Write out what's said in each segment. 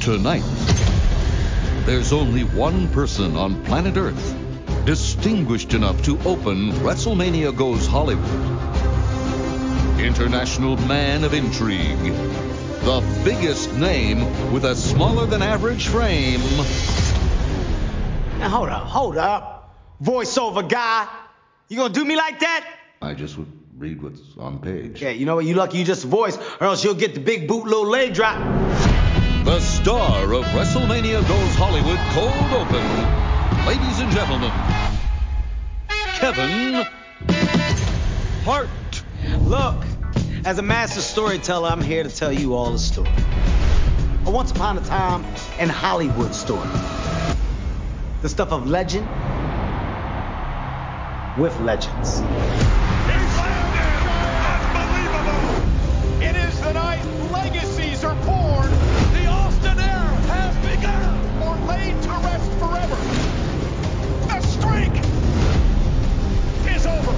Tonight, there's only one person on planet Earth distinguished enough to open WrestleMania Goes Hollywood. International man of intrigue. The biggest name with a smaller than average frame. Now hold up, hold up. Voiceover guy. You gonna do me like that? I just would read what's on page. Yeah, you know what? You lucky you just voice, or else you'll get the big boot little leg drop. The star of WrestleMania Goes Hollywood Cold Open. Ladies and gentlemen, Kevin Hart. Look, as a master storyteller, I'm here to tell you all the story. A once upon a time in Hollywood story. The stuff of legend with legends. He's landed! Unbelievable! It is the night legacies are born. Or laid to rest forever. The streak is over.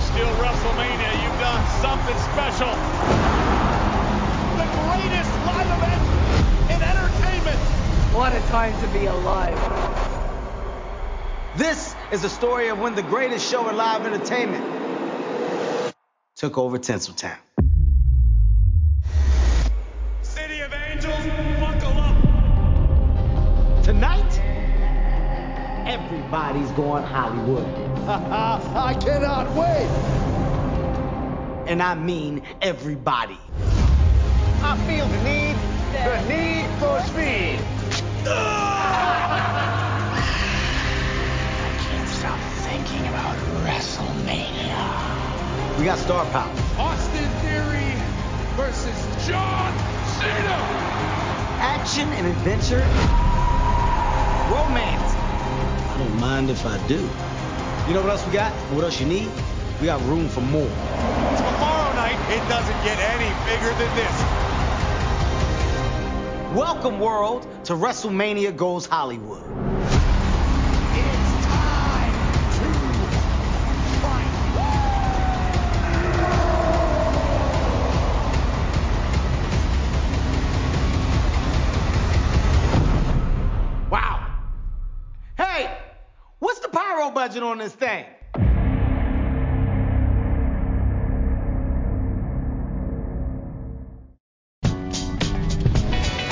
Still WrestleMania, you've done something special. The greatest live event in entertainment. What a time to be alive. This is the story of when the greatest show in live entertainment took over Tinseltown. Everybody's going Hollywood. I cannot wait. And I mean everybody. I feel the need, the need for speed. I can't stop thinking about WrestleMania. We got star power. Austin Theory versus John Cena. action and adventure, romance. I don't mind if I do. You know what else we got? What else you need? We got room for more. Tomorrow night, it doesn't get any bigger than this. Welcome, world, to WrestleMania Goes Hollywood. Budget on this thing?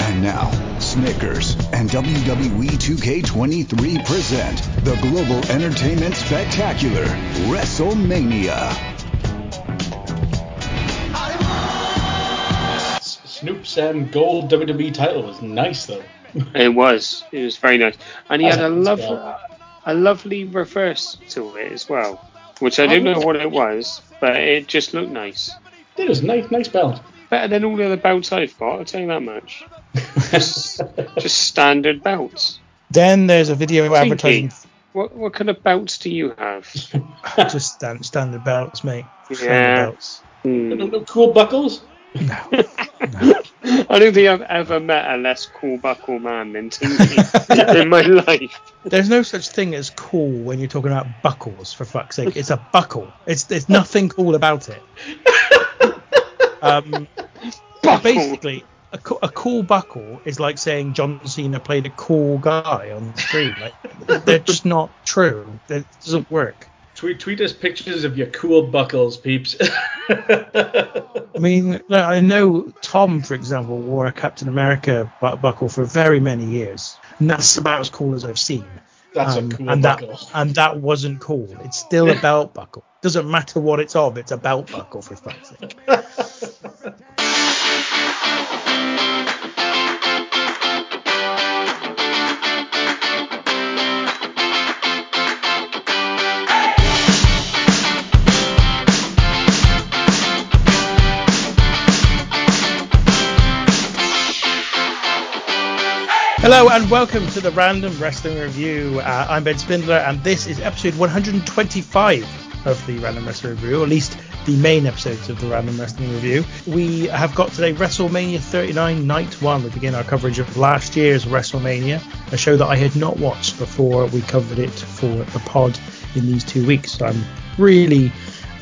And now, Snickers and WWE 2K23 present the Global Entertainment Spectacular WrestleMania. Snoop's um, gold WWE title was nice though. It was. It was very nice, and he That's had a nice love, belt. A lovely reverse to it as well, which I don't know what it was, but it just looked nice. It was a nice, nice belt. Better than all the other belts I've got. I'll tell you that much. Just, just standard belts. Then there's a video advertising what what kind of belts do you have? just stand, standard belts, mate. Standard Yeah. belts. Hmm. no, no cool buckles. No. I don't think I've ever met a less cool buckle man than Tinky in my life. There's no such thing as cool when you're talking about buckles. For fuck's sake, it's a buckle. It's there's nothing cool about it. Um, basically, a, a cool buckle is like saying John Cena played a cool guy on the screen. Like, they're just not true. It doesn't work. Tweet, tweet us pictures of your cool buckles, peeps. I mean, I know Tom, for example, wore a Captain America bu- buckle for very many years, and that's about as cool as I've seen. That's Um, a cool and buckle. that and that wasn't cool. It's still a belt buckle. Doesn't matter what it's of. It's a belt buckle for fuck's sake. Hello and welcome to the Random Wrestling Review. Uh, I'm Ben Spindler, and this is episode 125 of the Random Wrestling Review, or at least the main episodes of the Random Wrestling Review. We have got today WrestleMania 39 Night 1. We begin our coverage of last year's WrestleMania, a show that I had not watched before we covered it for the pod in these two weeks. So I'm really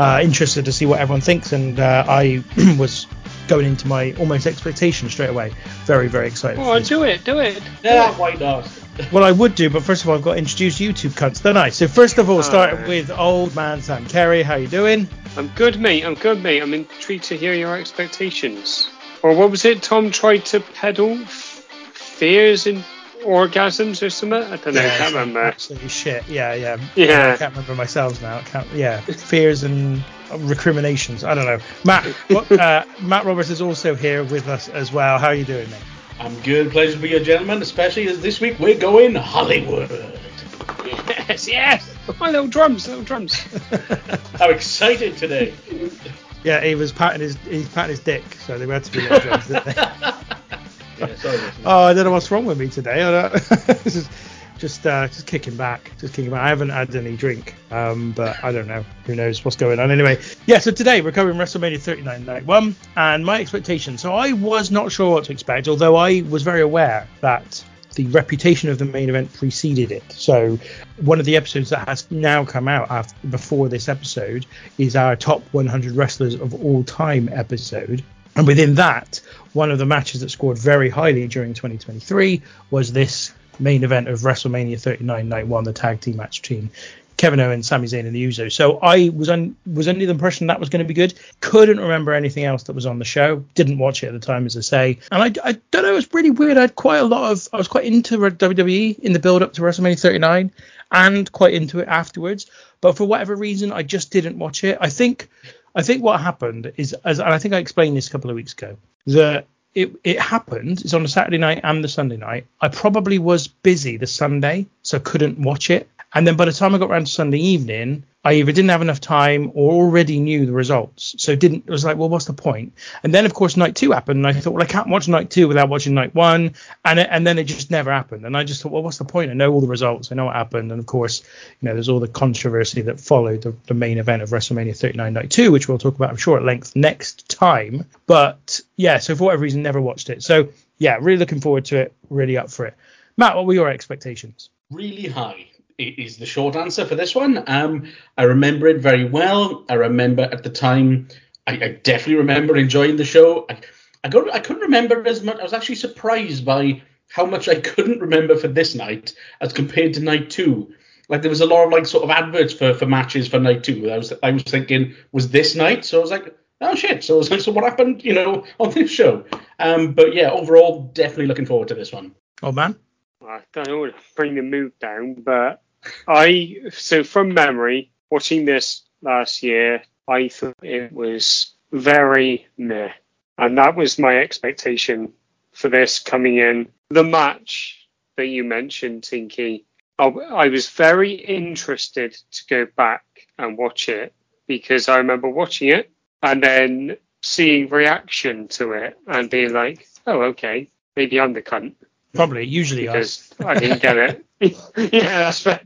uh, interested to see what everyone thinks, and uh, I was going into my almost expectation straight away. Very, very excited. Oh, do it, do it. Yeah, why not? Well, I would do, but first of all, I've got to introduce you two cunts, don't I? So first of all, oh, starting Alright. with old man Sam Kerry. How you doing? I'm good, mate. I'm good, mate. I'm intrigued to hear your expectations. Or what was it? Tom tried to peddle F- fears and orgasms or something. I don't know. I can't remember. Absolutely shit. Yeah, yeah. Yeah. I can't remember myself now. I can't. Yeah, fears and recriminations. I don't know. Matt, what, uh, Matt Roberts is also here with us as well. How are you doing, mate? I'm good. Pleasure to be a gentleman, especially as this week we're going Hollywood. Yes, yes. My little drums, little drums. How excited today. Yeah, he was patting his he's patting his dick, so they had to be little drums, didn't they? Yeah. Oh, I don't know what's wrong with me today. I don't, is just uh, just kicking back, just kicking back. I haven't had any drink, um, but I don't know. Who knows what's going on? Anyway, yeah. So today we're covering WrestleMania 39 Night One, and my expectations. So I was not sure what to expect, although I was very aware that the reputation of the main event preceded it. So one of the episodes that has now come out after before this episode is our top 100 wrestlers of all time episode. And within that, one of the matches that scored very highly during 2023 was this main event of WrestleMania 39 Night One, the tag team match between Kevin Owens, Sami Zayn, and the Usos. So I was un- was under the impression that was going to be good. Couldn't remember anything else that was on the show. Didn't watch it at the time, as I say. And I, I don't know. It was really weird. I had quite a lot of. I was quite into WWE in the build up to WrestleMania 39, and quite into it afterwards. But for whatever reason, I just didn't watch it. I think. I think what happened is, as and I think I explained this a couple of weeks ago, that it it happened. It's on a Saturday night and the Sunday night. I probably was busy the Sunday, so couldn't watch it. And then by the time I got around to Sunday evening, I either didn't have enough time or already knew the results. So didn't it was like, well, what's the point? And then of course night two happened, and I thought, well, I can't watch night two without watching night one. And it, and then it just never happened. And I just thought, well, what's the point? I know all the results, I know what happened. And of course, you know, there's all the controversy that followed the, the main event of WrestleMania 39 night two, which we'll talk about, I'm sure, at length next time. But yeah, so for whatever reason, never watched it. So yeah, really looking forward to it, really up for it. Matt, what were your expectations? really high is the short answer for this one. Um, I remember it very well. I remember at the time, I, I definitely remember enjoying the show. I, I, got, I couldn't remember as much. I was actually surprised by how much I couldn't remember for this night as compared to night two. Like there was a lot of like sort of adverts for, for matches for night two. I was I was thinking was this night, so I was like, oh shit. So I was like, so what happened, you know, on this show? Um, but yeah, overall, definitely looking forward to this one. Oh man. I don't know, bring the mood down, but I so from memory, watching this last year, I thought it was very meh, and that was my expectation for this coming in. The match that you mentioned, Tinky, I, I was very interested to go back and watch it because I remember watching it and then seeing reaction to it and being like, oh okay, maybe I'm the cunt Probably, usually us. because I didn't get it. yeah, that's fair.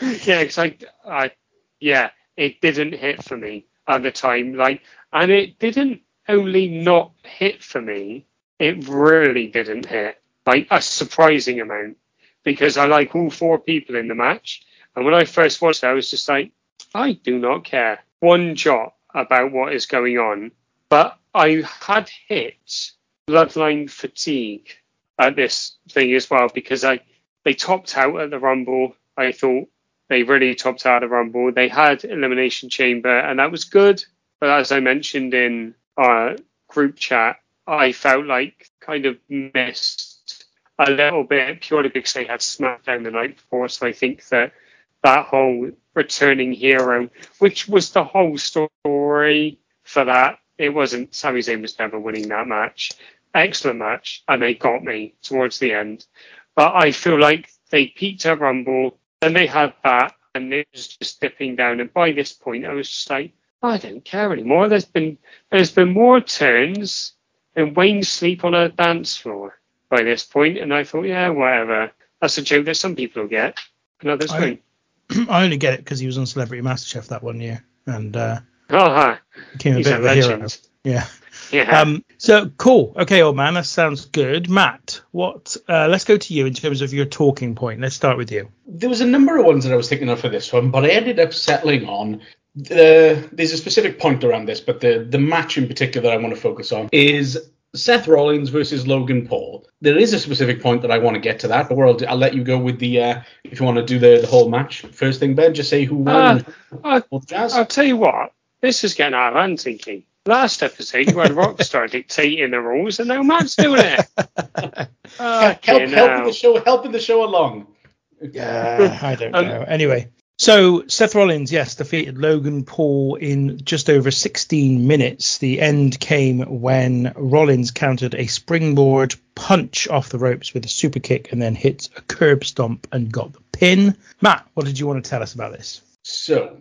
Yeah, because I, I, yeah, it didn't hit for me at the time. Like, and it didn't only not hit for me, it really didn't hit. Like a surprising amount because I like all four people in the match. And when I first watched it, I was just like, I do not care one jot about what is going on. But I had hit bloodline fatigue at this thing as well because I they topped out at the Rumble. I thought they really topped out of the Rumble. They had Elimination Chamber and that was good. But as I mentioned in our group chat, I felt like kind of missed a little bit purely because they had SmackDown the night before. So I think that that whole returning hero, which was the whole story for that, it wasn't Sami Zayn was never winning that match. Excellent match, and they got me towards the end. But I feel like they peaked at Rumble, then they had that, and it was just dipping down. And by this point, I was just like, I don't care anymore. There's been there's been more turns than Wayne sleep on a dance floor by this point, and I thought, yeah, whatever. That's a joke that some people get, and others I- won't. I only get it because he was on Celebrity MasterChef that one year and uh, Oh, became a He's bit a of a hero. Yeah. Yeah. Um, so cool. Okay, old man, that sounds good. Matt, what? Uh, let's go to you in terms of your talking point. Let's start with you. there was a number of ones that I was thinking of for this one, but I ended up settling on the, there's a specific point around this, but the the match in particular that I want to focus on is Seth Rollins versus Logan Paul. There is a specific point that I want to get to that, but I'll, I'll let you go with the uh, if you want to do the, the whole match. First thing, Ben, just say who won. Uh, all. I'll tell you what, this is getting out of hand thinking. Last episode, you had Rockstar dictating the rules, and now Matt's doing it. help, helping hell. the show, helping the show along. Uh, I don't Um, know. Anyway, so Seth Rollins, yes, defeated Logan Paul in just over 16 minutes. The end came when Rollins countered a springboard punch off the ropes with a super kick and then hit a curb stomp and got the pin. Matt, what did you want to tell us about this? So, th-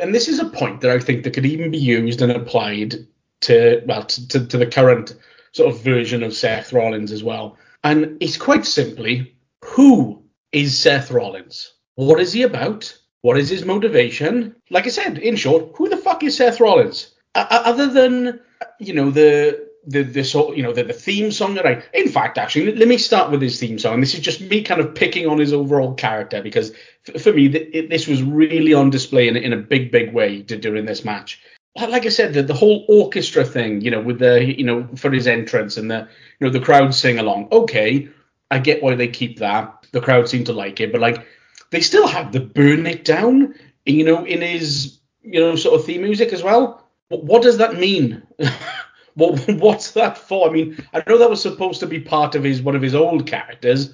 and this is a point that I think that could even be used and applied to well to, to, the current sort of version of Seth Rollins as well. And it's quite simply, who is Seth Rollins? What is he about? What is his motivation? Like I said, in short, who the fuck is Seth Rollins? Other than you know the the the sort you know the, the theme song that I in fact actually let me start with his theme song. This is just me kind of picking on his overall character because f- for me it, this was really on display in, in a big big way during this match. Like I said, the, the whole orchestra thing, you know, with the you know for his entrance and the you know the crowd sing along. Okay, I get why they keep that. The crowd seem to like it, but like they still have the burn it down, you know, in his you know sort of theme music as well. What does that mean? what what's that for? I mean, I know that was supposed to be part of his one of his old characters.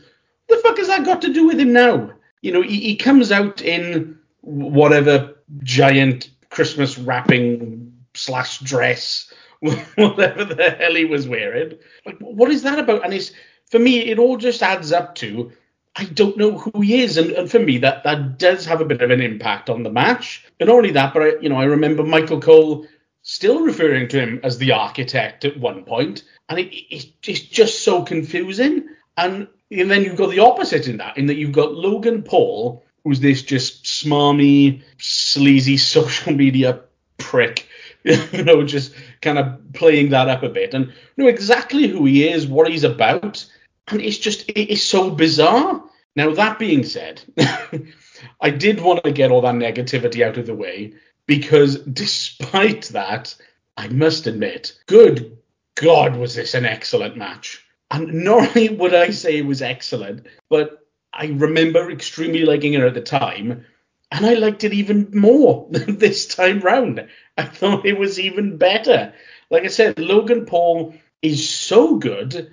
What the fuck has that got to do with him now? You know, he, he comes out in whatever giant Christmas wrapping slash dress, whatever the hell he was wearing. Like, what is that about? And it's for me, it all just adds up to I don't know who he is, and, and for me, that that does have a bit of an impact on the match. And not only that, but I, you know, I remember Michael Cole still referring to him as the architect at one point, and it, it, it's just so confusing. And, and then you've got the opposite in that, in that you've got Logan Paul, who's this just smarmy, sleazy social media prick, you know, just kind of playing that up a bit, and know exactly who he is, what he's about, and it's just it is so bizarre. Now that being said, I did want to get all that negativity out of the way because despite that, I must admit, good God, was this an excellent match. And not only would I say it was excellent, but I remember extremely liking it at the time, and I liked it even more this time round. I thought it was even better. Like I said, Logan Paul is so good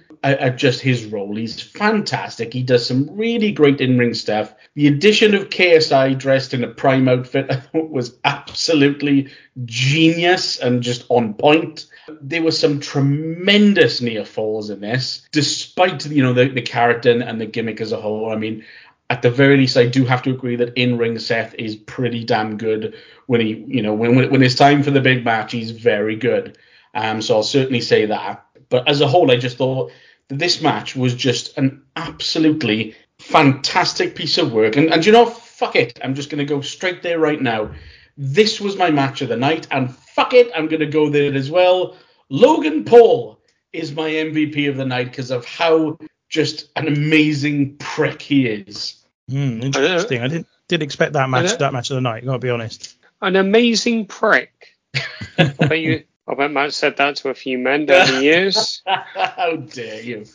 just his role. He's fantastic. He does some really great in-ring stuff. The addition of KSI dressed in a prime outfit I thought was absolutely genius and just on point. There were some tremendous near falls in this, despite you know the, the character and the gimmick as a whole. I mean, at the very least, I do have to agree that in-ring Seth is pretty damn good. When he, you know, when when it's time for the big match, he's very good. Um, so I'll certainly say that. But as a whole, I just thought this match was just an absolutely fantastic piece of work. And and you know, fuck it, I'm just gonna go straight there right now. This was my match of the night, and fuck it, I'm gonna go there as well. Logan Paul is my MVP of the night because of how just an amazing prick he is. Hmm, interesting. I didn't did expect that match that match of the night. Got to be honest. An amazing prick. I bet you. I bet Matt said that to a few men down the years. how dare you?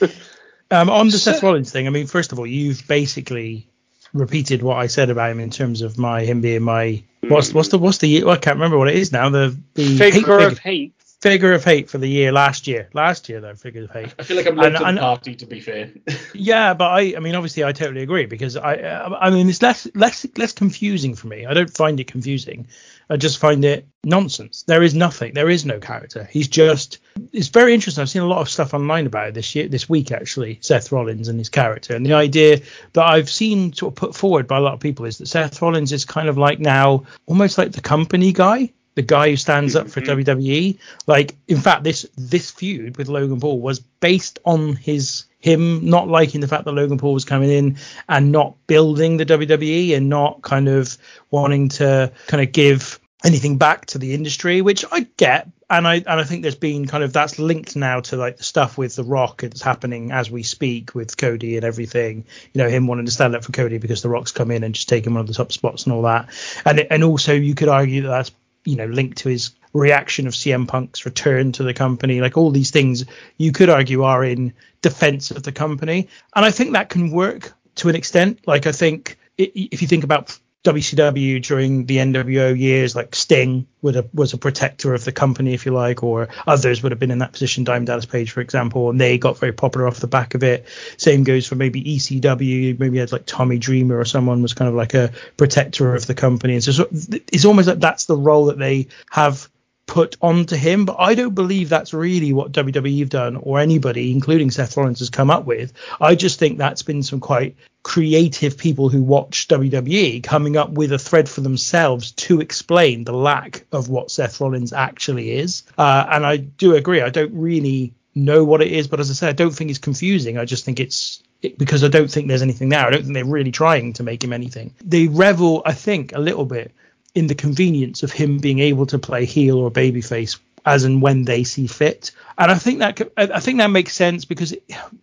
Um, on the So- Seth Rollins thing, I mean, first of all, you've basically repeated what I said about him in terms of my him being my what's what's the what's the year? I can't remember what it is now. The the hate Figure figure, of hate. figure of hate for the year last year. Last year though, figure of hate. I feel like I'm late And- to and- party, to be fair. Yeah, but I, I mean, obviously, I totally agree because I, uh, I mean, it's less, less, less confusing for me. I don't find it confusing. I just find it nonsense. There is nothing. There is no character. He's just. It's very interesting. I've seen a lot of stuff online about it this year, this week actually. Seth Rollins and his character, and the idea that I've seen sort of put forward by a lot of people is that Seth Rollins is kind of like now almost like the company guy. The guy who stands up for mm-hmm. WWE, like in fact, this this feud with Logan Paul was based on his him not liking the fact that Logan Paul was coming in and not building the WWE and not kind of wanting to kind of give anything back to the industry, which I get, and I and I think there's been kind of that's linked now to like the stuff with the Rock that's happening as we speak with Cody and everything. You know, him wanting to stand up for Cody because the Rock's come in and just taken one of the top spots and all that, and and also you could argue that that's you know linked to his reaction of CM Punk's return to the company. Like all these things, you could argue are in defense of the company, and I think that can work to an extent. Like I think if you think about WCW during the NWO years, like Sting would have, was a protector of the company, if you like, or others would have been in that position. Diamond Dallas Page, for example, and they got very popular off the back of it. Same goes for maybe ECW. Maybe had like Tommy Dreamer or someone was kind of like a protector of the company. And so it's almost like that's the role that they have put onto him. But I don't believe that's really what WWE have done or anybody, including Seth Rollins, has come up with. I just think that's been some quite creative people who watch WWE coming up with a thread for themselves to explain the lack of what Seth Rollins actually is. Uh, and I do agree. I don't really know what it is, but as I said, I don't think it's confusing. I just think it's because I don't think there's anything there. I don't think they're really trying to make him anything. They revel, I think, a little bit in the convenience of him being able to play heel or babyface as and when they see fit. And I think that I think that makes sense because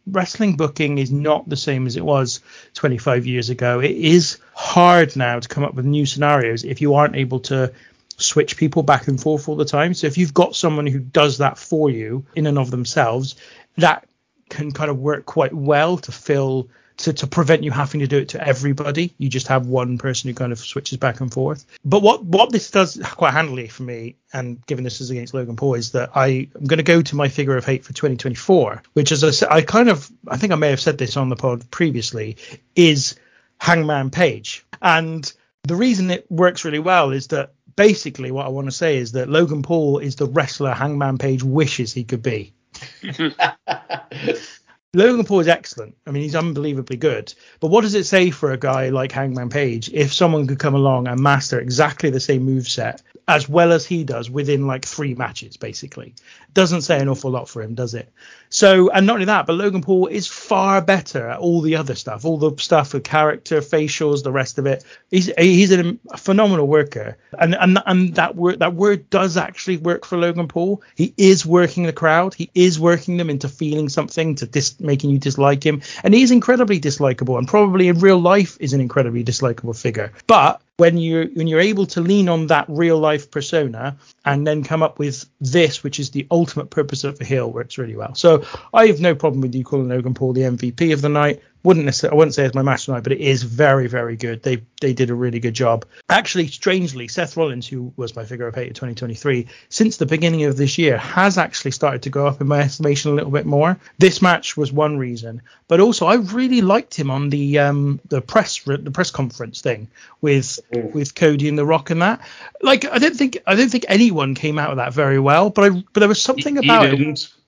wrestling booking is not the same as it was 25 years ago. It is hard now to come up with new scenarios if you aren't able to switch people back and forth all the time. So if you've got someone who does that for you in and of themselves, that can kind of work quite well to fill to, to prevent you having to do it to everybody. You just have one person who kind of switches back and forth. But what what this does quite handily for me, and given this is against Logan Paul, is that I am going to go to my figure of hate for 2024, which as I said, I kind of I think I may have said this on the pod previously, is Hangman Page, and the reason it works really well is that basically what I want to say is that Logan Paul is the wrestler Hangman Page wishes he could be. Logan Paul is excellent. I mean, he's unbelievably good. But what does it say for a guy like Hangman Page if someone could come along and master exactly the same move set as well as he does within like three matches, basically? Doesn't say an awful lot for him, does it? So, and not only that, but Logan Paul is far better at all the other stuff, all the stuff with character, facials, the rest of it. He's he's a phenomenal worker, and and and that word that word does actually work for Logan Paul. He is working the crowd. He is working them into feeling something to dis making you dislike him. And he's incredibly dislikable and probably in real life is an incredibly dislikable figure. But when you when you're able to lean on that real life persona and then come up with this, which is the ultimate purpose of a heel, works really well. So I have no problem with you calling Logan Paul the MVP of the night wouldn't necessarily, I wouldn't say it's my match tonight, but it is very, very good. They they did a really good job. Actually, strangely, Seth Rollins, who was my figure of eight of 2023, since the beginning of this year, has actually started to go up in my estimation a little bit more. This match was one reason, but also I really liked him on the um the press the press conference thing with mm. with Cody and The Rock and that. Like I don't think I don't think anyone came out of that very well, but I but there was something about it uh,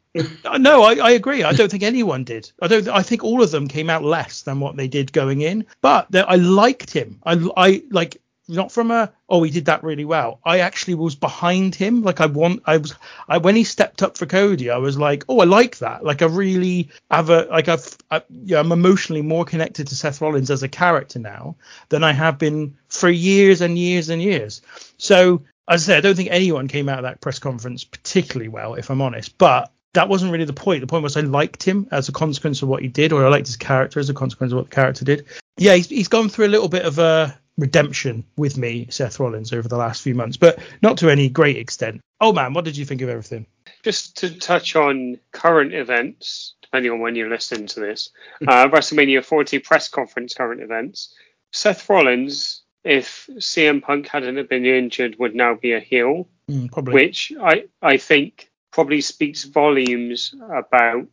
Uh, no, I, I, agree. I don't think anyone did. I don't. I think all of them came out less than what they did going in. But I liked him. I, I like not from a oh he did that really well. I actually was behind him. Like I want. I was. I when he stepped up for Cody, I was like, oh, I like that. Like I really have a like I've. I, yeah, I'm emotionally more connected to Seth Rollins as a character now than I have been for years and years and years. So as I said, I don't think anyone came out of that press conference particularly well, if I'm honest. But that wasn't really the point. The point was I liked him as a consequence of what he did, or I liked his character as a consequence of what the character did. Yeah, he's, he's gone through a little bit of a redemption with me, Seth Rollins, over the last few months, but not to any great extent. Oh man, what did you think of everything? Just to touch on current events, depending on when you're listening to this, uh, WrestleMania 40 press conference current events. Seth Rollins, if CM Punk hadn't been injured, would now be a heel, mm, probably. which I I think probably speaks volumes about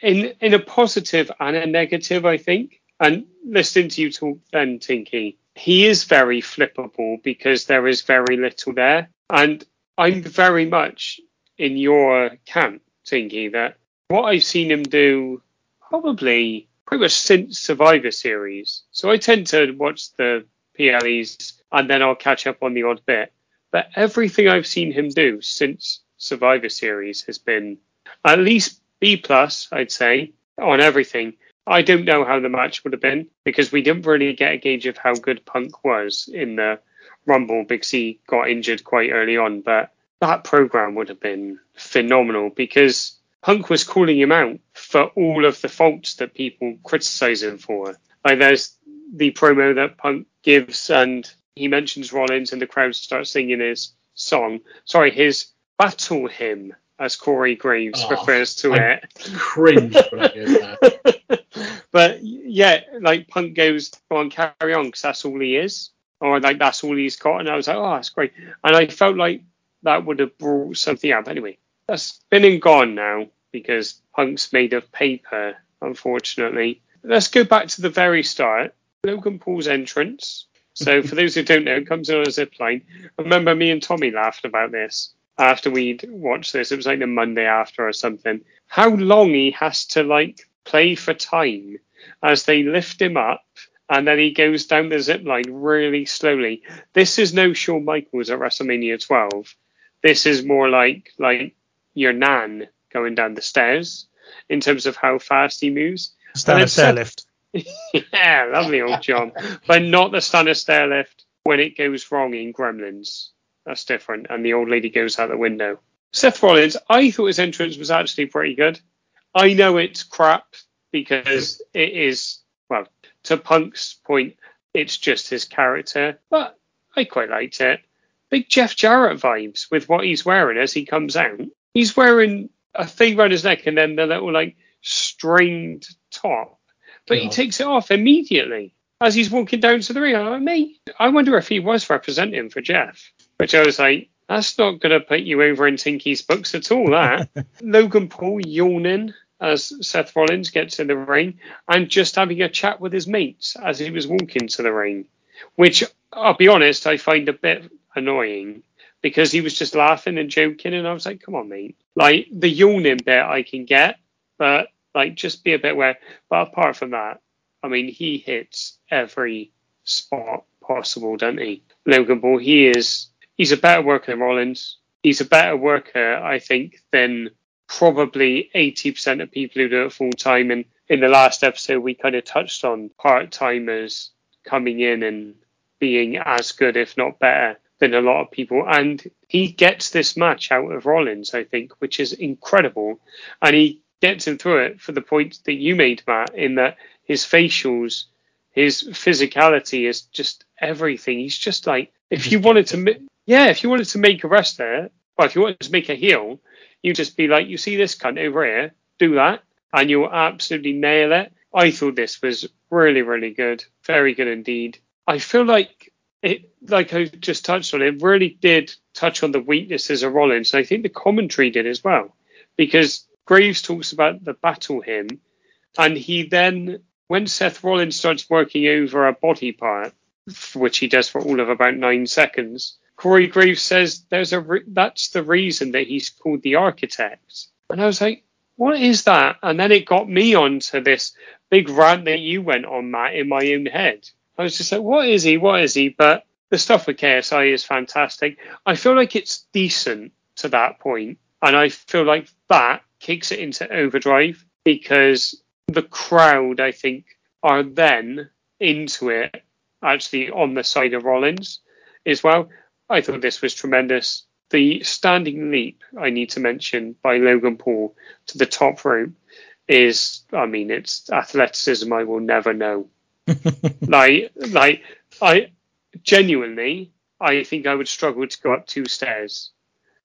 in in a positive and a negative, I think. And listening to you talk then, Tinky, he is very flippable because there is very little there. And I'm very much in your camp, Tinky, that what I've seen him do probably pretty much since Survivor Series. So I tend to watch the PLEs and then I'll catch up on the odd bit. But everything I've seen him do since Survivor Series has been at least B plus, I'd say, on everything. I don't know how the match would have been because we didn't really get a gauge of how good Punk was in the Rumble because he got injured quite early on. But that program would have been phenomenal because Punk was calling him out for all of the faults that people criticize him for. Like there's the promo that Punk gives, and he mentions Rollins, and the crowd starts singing his song. Sorry, his battle hymn, as Corey Graves Oh, refers to I it. Cringe when I heard that. but yeah, like Punk goes, go on, carry on, because that's all he is, or like that's all he's got. And I was like, oh, that's great. And I felt like that would have brought something up. Anyway, that's been and gone now because Punk's made of paper, unfortunately. Let's go back to the very start. Logan Paul's entrance. So for those who don't know, it comes in on a zip line. I remember me and Tommy laughed about this after we'd watched this. It was like the Monday after or something. How long he has to like play for time as they lift him up and then he goes down the zip line really slowly. This is no Shawn Michaels at WrestleMania 12. This is more like like your nan going down the stairs in terms of how fast he moves. Stand And a stair lift. yeah, lovely old John. but not the standard stair lift when it goes wrong in Gremlins. That's different. And the old lady goes out the window. Seth Rollins, I thought his entrance was actually pretty good. I know it's crap because it is, well, to Punk's point, it's just his character, but I quite liked it. Big Jeff Jarrett vibes with what he's wearing as he comes out. He's wearing a thing around his neck and then the little like stringed top, but he uh-huh. takes it off immediately as he's walking down to the ring. I'm like, mate, I wonder if he was representing for Jeff. Which I was like, that's not going to put you over in Tinky's books at all, that. Logan Paul yawning as Seth Rollins gets in the ring and just having a chat with his mates as he was walking to the ring, which I'll be honest, I find a bit annoying because he was just laughing and joking, and I was like, come on, mate. Like the yawning bit I can get, but like just be a bit aware. But apart from that, I mean, he hits every spot possible, doesn't he? Logan Paul, he is he's a better worker than Rollins. He's a better worker, I think, than probably 80% of people who do it full time. And in the last episode, we kind of touched on part timers coming in and being as good, if not better, than a lot of people. And he gets this match out of Rollins, I think, which is incredible. And he gets him through it for the point that you made, Matt, in that his facials, his physicality is just everything. He's just like, if you wanted to, yeah, if you wanted to make a wrestler, well, if you wanted to make a heel, you'd just be like, you see this cunt over here, do that, and you'll absolutely nail it. I thought this was really, really good, very good indeed. I feel like it, like I just touched on, it really did touch on the weaknesses of Rollins, and I think the commentary did as well, because Graves talks about the battle hymn, and he then, when Seth Rollins starts working over a body part, which he does for all of about nine seconds, Corey Graves says there's a re- that's the reason that he's called the architect, and I was like, what is that? And then it got me onto this big rant that you went on, Matt, in my own head. I was just like, what is he? What is he? But the stuff with KSI is fantastic. I feel like it's decent to that point. point, and I feel like that kicks it into overdrive because the crowd, I think, are then into it actually on the side of Rollins as well. I thought this was tremendous. The standing leap I need to mention by Logan Paul to the top rope is, I mean, it's athleticism I will never know. like, like I genuinely, I think I would struggle to go up two stairs,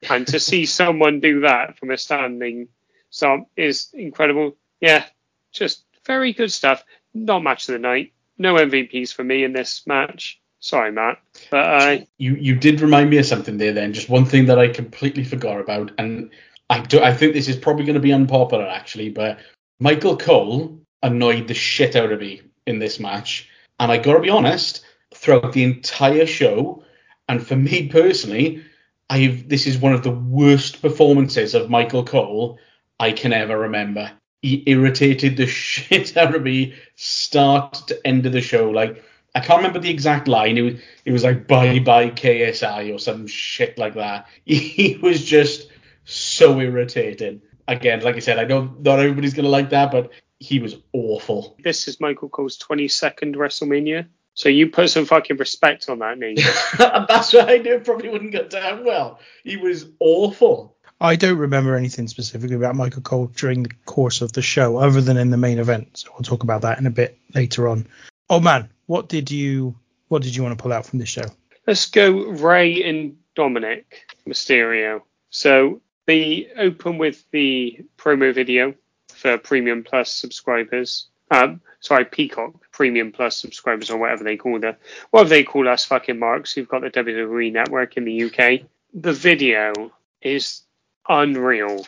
and to see someone do that from a standing stomp is incredible. Yeah, just very good stuff. Not match of the night. No MVPs for me in this match. Sorry, Matt, but uh, you you did remind me of something there. Then just one thing that I completely forgot about, and I do I think this is probably going to be unpopular actually, but Michael Cole annoyed the shit out of me in this match, and I got to be honest, throughout the entire show, and for me personally, I've this is one of the worst performances of Michael Cole I can ever remember. He irritated the shit out of me start to end of the show. Like I can't remember the exact line. It was it was like bye bye KSI or some shit like that. He was just so irritating. Again, like I said, I know not everybody's gonna like that, but he was awful. this is Michael Cole's 22nd WrestleMania. So you put some fucking respect on that name. That's what I knew it probably wouldn't go down well. He was awful. I don't remember anything specifically about Michael Cole during the course of the show, other than in the main event. So we'll talk about that in a bit later on. Oh man, what did you what did you want to pull out from this show? Let's go Rey and Dominic Mysterio. So they open with the promo video for Premium Plus subscribers. Um, sorry, Peacock Premium Plus subscribers or whatever they call the whatever they call us fucking marks who've got the WWE network in the UK. The video is unreal.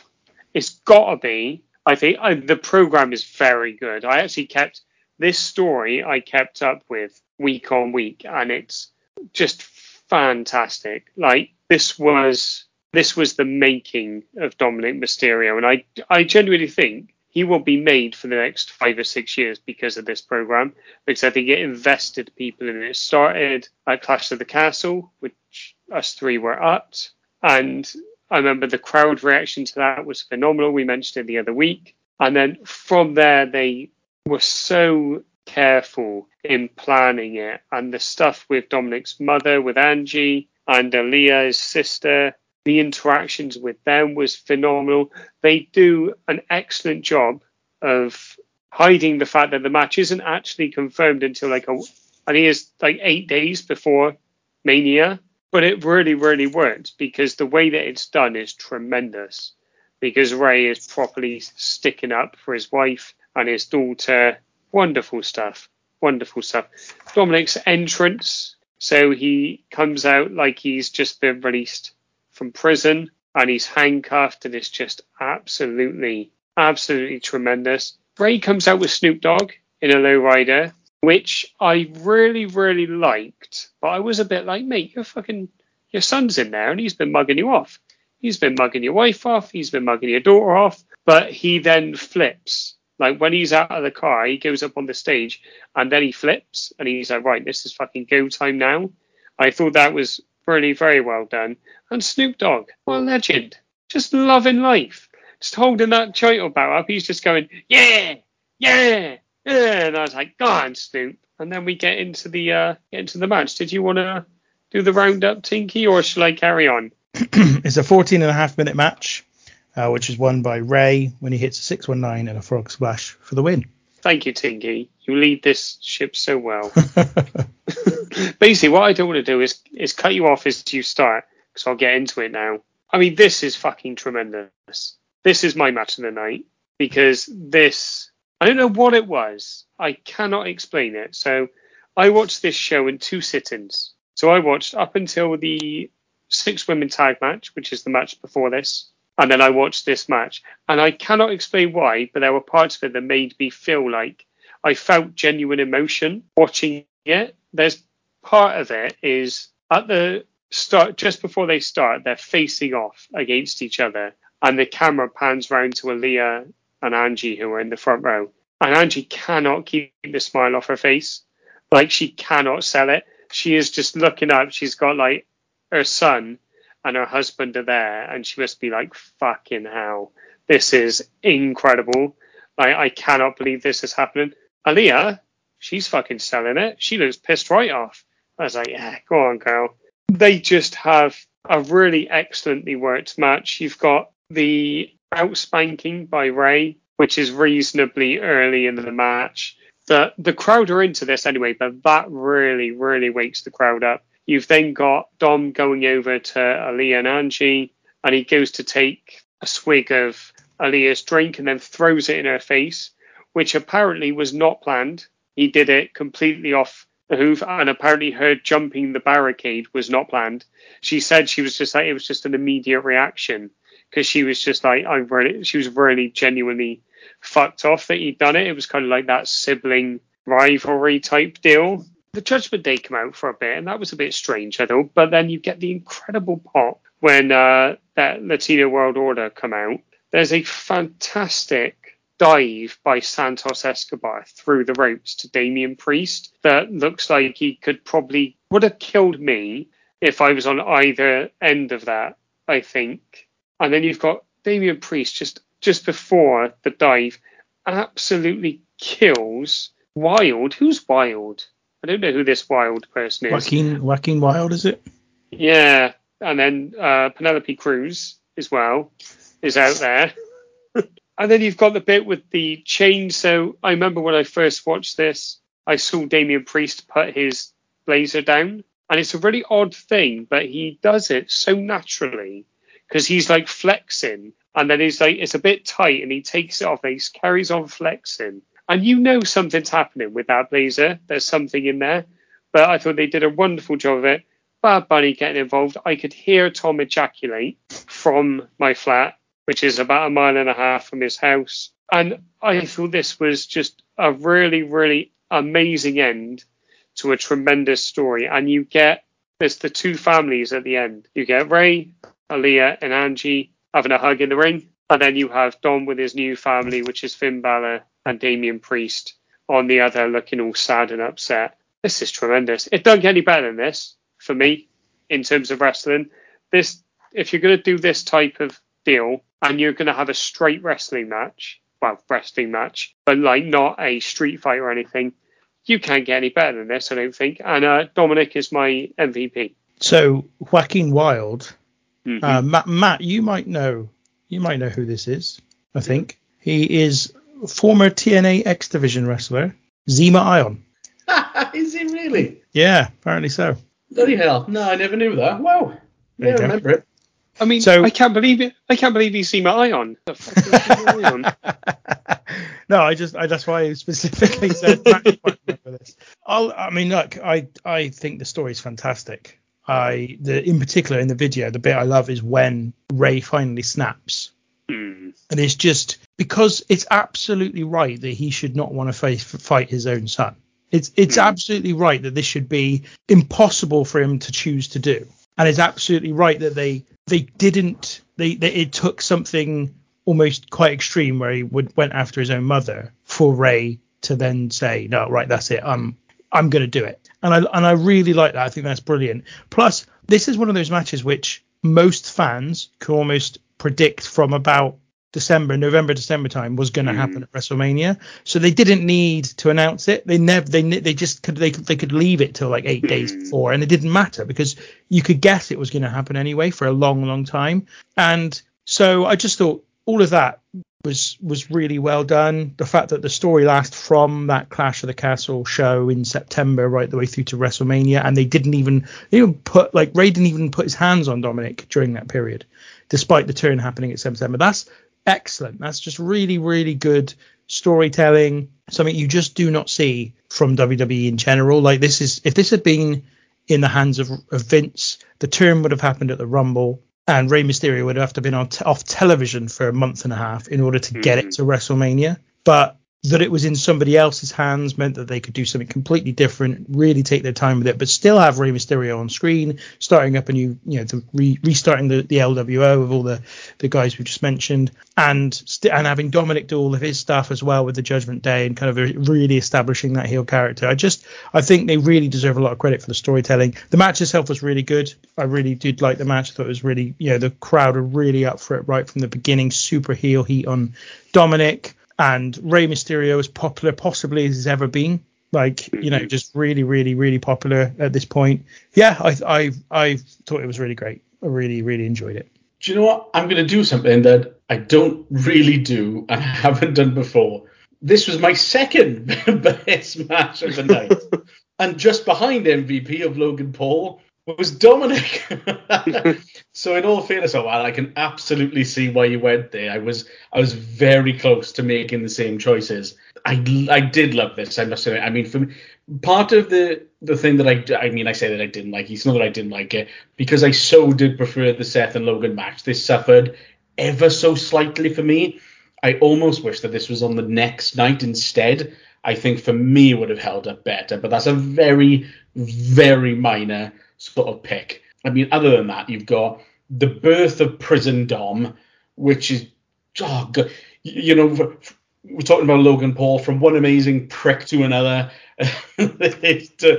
It's gotta be. I think I, the program is very good. I actually kept this story. I kept up with week on week, and it's just fantastic. Like this was this was the making of Dominic Mysterio, and I I genuinely think he will be made for the next five or six years because of this program. Because I think it invested people in it. It started at Clash of the Castle, which us three were at, and I remember the crowd reaction to that was phenomenal. We mentioned it the other week, and then from there they were so careful in planning it, and the stuff with Dominic's mother, with Angie, and Aalyah's sister, the interactions with them was phenomenal. They do an excellent job of hiding the fact that the match isn't actually confirmed until like a, I think it's like eight days before Mania. But it really, really works because the way that it's done is tremendous. Because Rey is properly sticking up for his wife and his daughter. Wonderful stuff. Wonderful stuff. Dominic's entrance. So he comes out like he's just been released from prison and he's handcuffed and it's just absolutely, absolutely tremendous. Rey comes out with Snoop Dogg in a lowrider, which I really, really liked. But I was a bit like, mate, you're fucking, your son's in there and he's been mugging you off. He's been mugging your wife off. He's been mugging your daughter off. But he then flips. Like when he's out of the car, he goes up on the stage and then he flips and he's like, right, this is fucking go time now. I thought that was really very well done. And Snoop Dogg, what a legend. Just loving life. Just holding that title belt up. He's just going, yeah, yeah, yeah. And I was like, go on, Snoop. And then we get into the uh, get into the match. Did you want to do the roundup, Tinky, or shall I carry on? it's a 14 and a half minute match, uh, which is won by Rey when he hits a 619 and a frog splash for the win. Thank you, Tinky. You lead this ship so well. Basically, what I don't want to do is is cut you off as you start, because I'll get into it now. I mean, this is fucking tremendous. This is my match of the night because this. I don't know what it was. I cannot explain it. So I watched this show in two sittings. So I watched up until the six women tag match, which is the match before this, and then I watched this match. And I cannot explain why, but there were parts of it that made me feel like I felt genuine emotion watching it. There's part of it is at the start, just before they start, they're facing off against each other, and the camera pans round to Aalyah and Angie, who are in the front row. And Angie cannot keep the smile off her face. Like she cannot sell it. She is just looking up. She's got like her son and her husband are there, and she must be like, fucking hell. This is incredible. Like, I cannot believe this is happening. Aalyah, she's fucking selling it. She looks pissed right off. I was like, yeah, go on, girl. They just have a really excellently worked match. You've got the outspanking by Rey, which is reasonably early in the match. The the crowd are into this anyway, but that really, really wakes the crowd up. You've then got Dom going over to Aalyah and Angie, and he goes to take a swig of Aalyah's drink and then throws it in her face, which apparently was not planned. He did it completely off the hoof, and apparently her jumping the barricade was not planned. She said she was just like it was just an immediate reaction because she was just like I really she was really genuinely fucked off that he'd done it. It was kind of like that sibling rivalry type deal. The Judgment Day came out for a bit, and that was a bit strange, I thought. But then you get the incredible pop when uh, that Latino World Order come out. There's a fantastic dive by Santos Escobar through the ropes to Damian Priest that looks like he could probably would have killed me if I was on either end of that. I think. And then you've got Damian Priest just just before the dive, absolutely kills Wilde. Who's Wilde? I don't know who this wild person is. Joaquin Joaquin Wilde, is it? Yeah, and then uh, Penelope Cruz as well is out there. and then you've got the bit with the chain. So I remember when I first watched this, I saw Damian Priest put his blazer down, and it's a really odd thing, but he does it so naturally because he's like flexing, and then he's like it's a bit tight, and he takes it off, and he carries on flexing, and you know something's happening with that blazer. There's something in there, but I thought they did a wonderful job of it. Bad Bunny getting involved. I could hear Tom ejaculate from my flat, which is about a mile and a half from his house. And I thought this was just a really, really amazing end to a tremendous story. And you get there's the two families at the end. You get Rey, Aalyah, and Angie having a hug in the ring. And then you have Dom with his new family, which is Finn Balor and Damian Priest on the other looking all sad and upset. This is tremendous. It don't get any better than this for me in terms of wrestling. This, if you're going to do this type of deal and you're going to have a straight wrestling match, well, wrestling match, but like not a street fight or anything, you can't get any better than this, I don't think. And uh, Dominic is my MVP. So Joaquin Wilde, Mhm. uh, Matt, Matt, you might know, you might know who this is. I think he is former TNA X Division wrestler Zema Ion. Is he really? Yeah, apparently so. Bloody hell! No, I never knew that. Wow. There Yeah, I remember it. I mean, So- I can't believe it. I can't believe he's seen my Ion. The fuck is Zema Ion? no, I just I, that's why I specifically said Matt, you might remember this. I'll, I mean, look, I I think the story is fantastic. I the in particular in the video, the bit I love is when Rey finally snaps, Hmm. and it's just because it's absolutely right that he should not want to face, fight his own son. It's it's mm-hmm. absolutely right that this should be impossible for him to choose to do, and it's absolutely right that they they didn't they, they it took something almost quite extreme where he would went after his own mother for Rey to then say no right that's it. I'm I'm going to do it. And I and I really like that. I think that's brilliant. Plus this is one of those matches which most fans could almost predict from about December, November, December time was going to hmm. happen at WrestleMania. So they didn't need to announce it. They never, they they just could they they could leave it till like eight hmm. days before, and it didn't matter because you could guess it was going to happen anyway for a long, long time. And so I just thought all of that was was really well done. The fact that the story lasts from that Clash of the Castle show in September right the way through to WrestleMania, and they didn't even they even put like Rey didn't even put his hands on Dominic during that period, despite the turn happening at September. That's excellent. That's just really really good storytelling. Something you just do not see from WWE in general. Like this is if this had been in the hands of, of Vince, the turn would have happened at the Rumble, and Rey Mysterio would have to been on t- off television for a month and a half in order to get it hmm. to WrestleMania. But that it was in somebody else's hands meant that they could do something completely different, really take their time with it, but still have Rey Mysterio on screen, starting up a new, you know, the re- restarting the, the LWO with all the, the guys we just mentioned, and st- and having Dominic do all of his stuff as well with the Judgment Day and kind of really establishing that heel character. I just I think they really deserve a lot of credit for the storytelling. The match itself was really good. I really did like the match. I thought it was really, you know, the crowd were really up for it right from the beginning. Super heel heat on Dominic and Rey Mysterio as popular possibly as he's ever been. Like you know, mm-hmm. just really, really, really popular at this point. Yeah, I I I thought it was really great. I really, really enjoyed it. Do you know what? I'm going to do something that I don't really do and haven't done before. This was my second best match of the night. and just behind MVP of Logan Paul was Dominic. so in all fairness, oh, I can absolutely see why you went there. I was I was very close to making the same choices. I, I did love this. I must admit. I mean, for me, part of the the thing that I I mean, I say that I didn't like. It's not that I didn't like it because I so did prefer the Seth and Logan match. This suffered ever so slightly for me. I almost wish that this was on the next night instead. I think for me it would have held up better, but that's a very, very minor sort of pick. I mean, other than that, you've got the birth of Prison Dom, which is, oh, God, you know, we're talking about Logan Paul from one amazing prick to another. uh,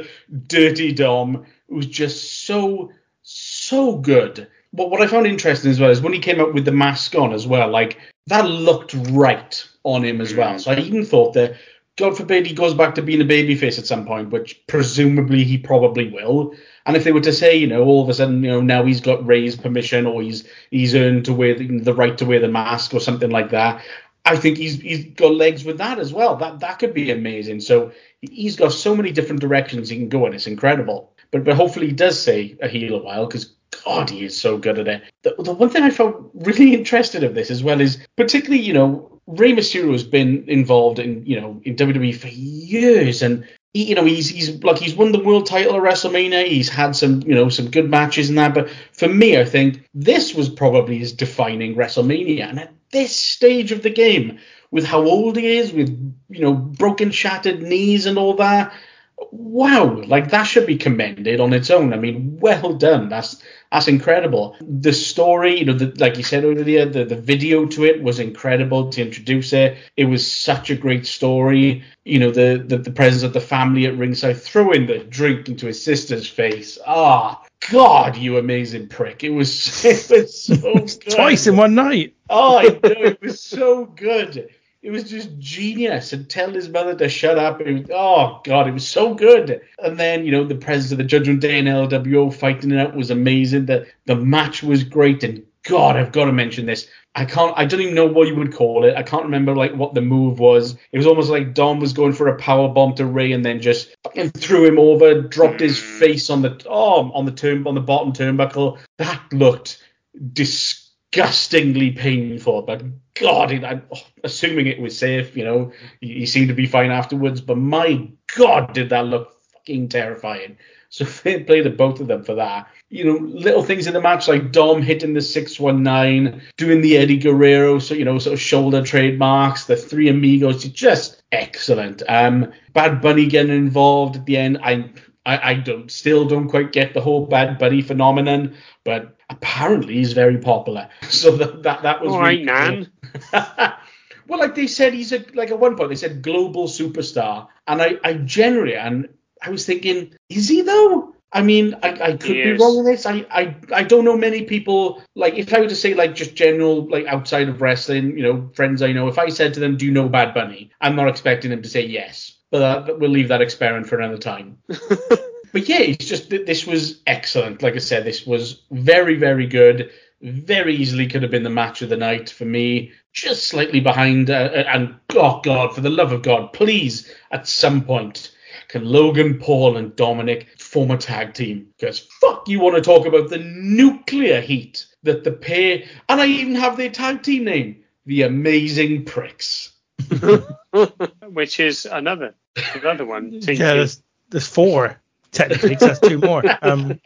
Dirty Dom, who's just so, so good. But what I found interesting as well is when he came up with the mask on as well, like that looked right on him as well. So I even thought that God forbid he goes back to being a babyface at some point, which presumably he probably will. And if they were to say, you know, all of a sudden, you know, now he's got Rey's permission or he's he's earned to wear the, the right to wear the mask or something like that, I think he's he's got legs with that as well. That that could be amazing. So he's got so many different directions he can go, in. it's incredible. But but hopefully he does say a heel a while because God, he is so good at it. The, the one thing I felt really interested of this as well is particularly, you know, Rey Mysterio has been involved in, you know, in WWE for years, and he, you know, he's he's like he's won the world title at WrestleMania. He's had some, you know, some good matches and that. But for me, I think this was probably his defining WrestleMania. And at this stage of the game, with how old he is, with you know broken, shattered knees and all that, wow, like that should be commended on its own. I mean, well done. That's that's incredible. The story, you know, the, like you said earlier, the, the video to it was incredible to introduce it. It was such a great story. You know, the the, the presence of the family at ringside, throwing the drink into his sister's face. Ah, God, you amazing prick! It was it was so good. Twice in one night. Oh, I know it was so good. It was just genius. And tell his mother to shut up. Was, oh God, it was so good. And then you know the presence of the Judgment Day and LWO fighting it out was amazing. The the match was great. And God, I've got to mention this. I can't. I don't even know what you would call it. I can't remember like what the move was. It was almost like Dom was going for a power bomb to Rey and then just fucking threw him over, dropped his hmm. face on the oh on the turn on the bottom turnbuckle. That looked disgustingly painful. But God, it, I, assuming it was safe, you know, he, he seemed to be fine afterwards. But my God, did that look fucking terrifying. So fair play to both of them for that. You know, little things in the match like Dom hitting the 619, doing the Eddie Guerrero, so you know, sort of shoulder trademarks, the three amigos, just excellent. Um, Bad Bunny getting involved at the end. I I, I don't still don't quite get the whole Bad Bunny phenomenon, but apparently he's very popular. So that that, that was All really right, cool. well, like they said, he's a like at one point they said global superstar, and I I generally and I was thinking, is he though? I mean, I, I could be wrong with this. I, I I don't know many people like if I were to say like just general like outside of wrestling, you know, friends I know. If I said to them, "Do you know Bad Bunny?" I'm not expecting them to say yes, but uh, we'll leave that experiment for another time. but yeah, it's just that this was excellent. Like I said, this was very, very good. Very easily could have been the match of the night for me. Just slightly behind. Uh, and oh God, for the love of God, please, at some point, can Logan Paul and Dominic form a tag team? Because fuck, you want to talk about the nuclear heat that the pair, and I even have their tag team name, the Amazing Pricks. Which is another another one. Yeah, there's, there's four technically. 'cause that's two more. Um,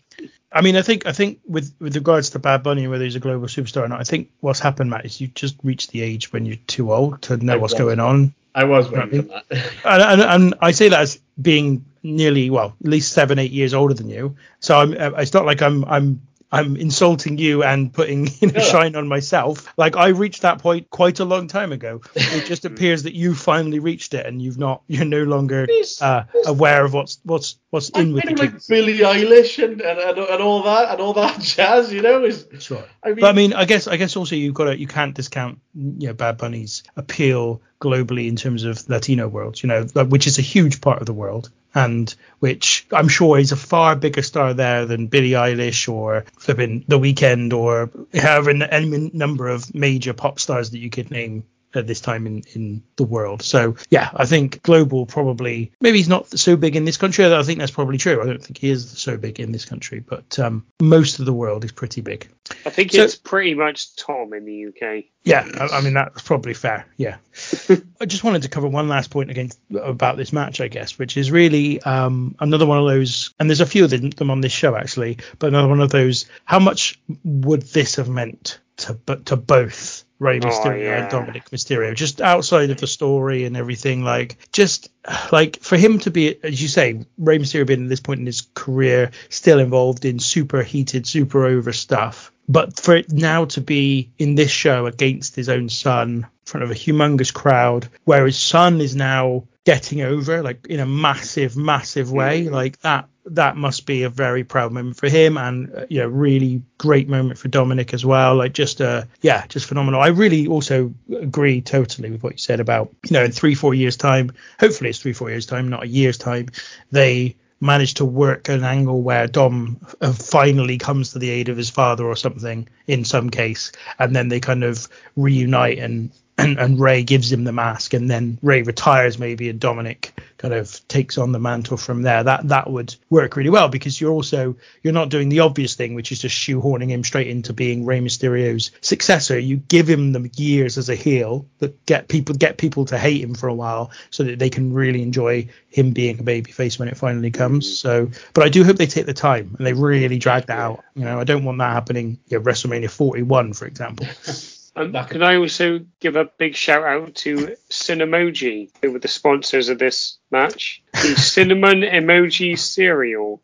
I mean, I think I think with with regards to Bad Bunny, whether he's a global superstar or not, I think what's happened, Matt, is you just reached the age when you're too old to know I what's was. going on. I was waiting for that. And, and, and I say that as being nearly, well, at least seven, eight years older than you. So I'm, uh, it's not like I'm, I'm, I'm insulting you and putting you know, No. shine on myself. Like I reached that point quite a long time ago. It just appears that you finally reached it, and you've not, you're no longer uh, aware of what's what's what's I in with the know, like. Billie Eilish and, and, and, all that and all that jazz, you know, is Sure. I mean, But I mean, I guess I guess also you've got to you can't discount you know Bad Bunny's appeal globally in terms of Latino world, you know, like, which is a huge part of the world, and which I'm sure is a far bigger star there than Billie Eilish or flipping The Weeknd or however any number of major pop stars that you could name at this time in, in the world. So yeah, I think global probably maybe he's not so big in this country. I think that's probably true. I don't think he is so big in this country, but um, most of the world is pretty big. I think So- it's pretty much Tom in the UK. Yeah, I, I mean that's probably fair. Yeah, I just wanted to cover one last point again about this match, I guess, which is really um, another one of those, and there's a few of them them on this show actually, but another one of those. How much would this have meant to but to both Rey Oh, Mysterio yeah. and Dominic Mysterio, just outside of the story and everything? Like, just like for him to be, as you say, Rey Mysterio being at this point in his career still involved in super heated, super over stuff but for it now to be in this show against his own son in front of a humongous crowd where his son is now getting over like in a massive massive way hmm. like that that must be a very proud moment for him, and uh, you know, really great moment for Dominic as well. Like just uh, yeah, just phenomenal. I really also agree totally with what you said about you know, in three four years time, hopefully it's three four years time, not a year's time, they managed to work an angle where Dom uh, finally comes to the aid of his father or something in some case, and then they kind of reunite and and, and Rey gives him the mask, and then Rey retires maybe, and Dominic kind of takes on the mantle from there. That that would work really well because you're also you're not doing the obvious thing, which is just shoehorning him straight into being Rey Mysterio's successor. You give him the years as a heel that get people get people to hate him for a while, so that they can really enjoy him being a babyface when it finally comes. Mm-hmm. So, but I do hope they take the time and they really drag that out. You know, I don't want that happening. Know, WrestleMania 41, for example. Um, can I also give a big shout out to Cinemoji, who were the sponsors of this match? The cinnamon emoji cereal,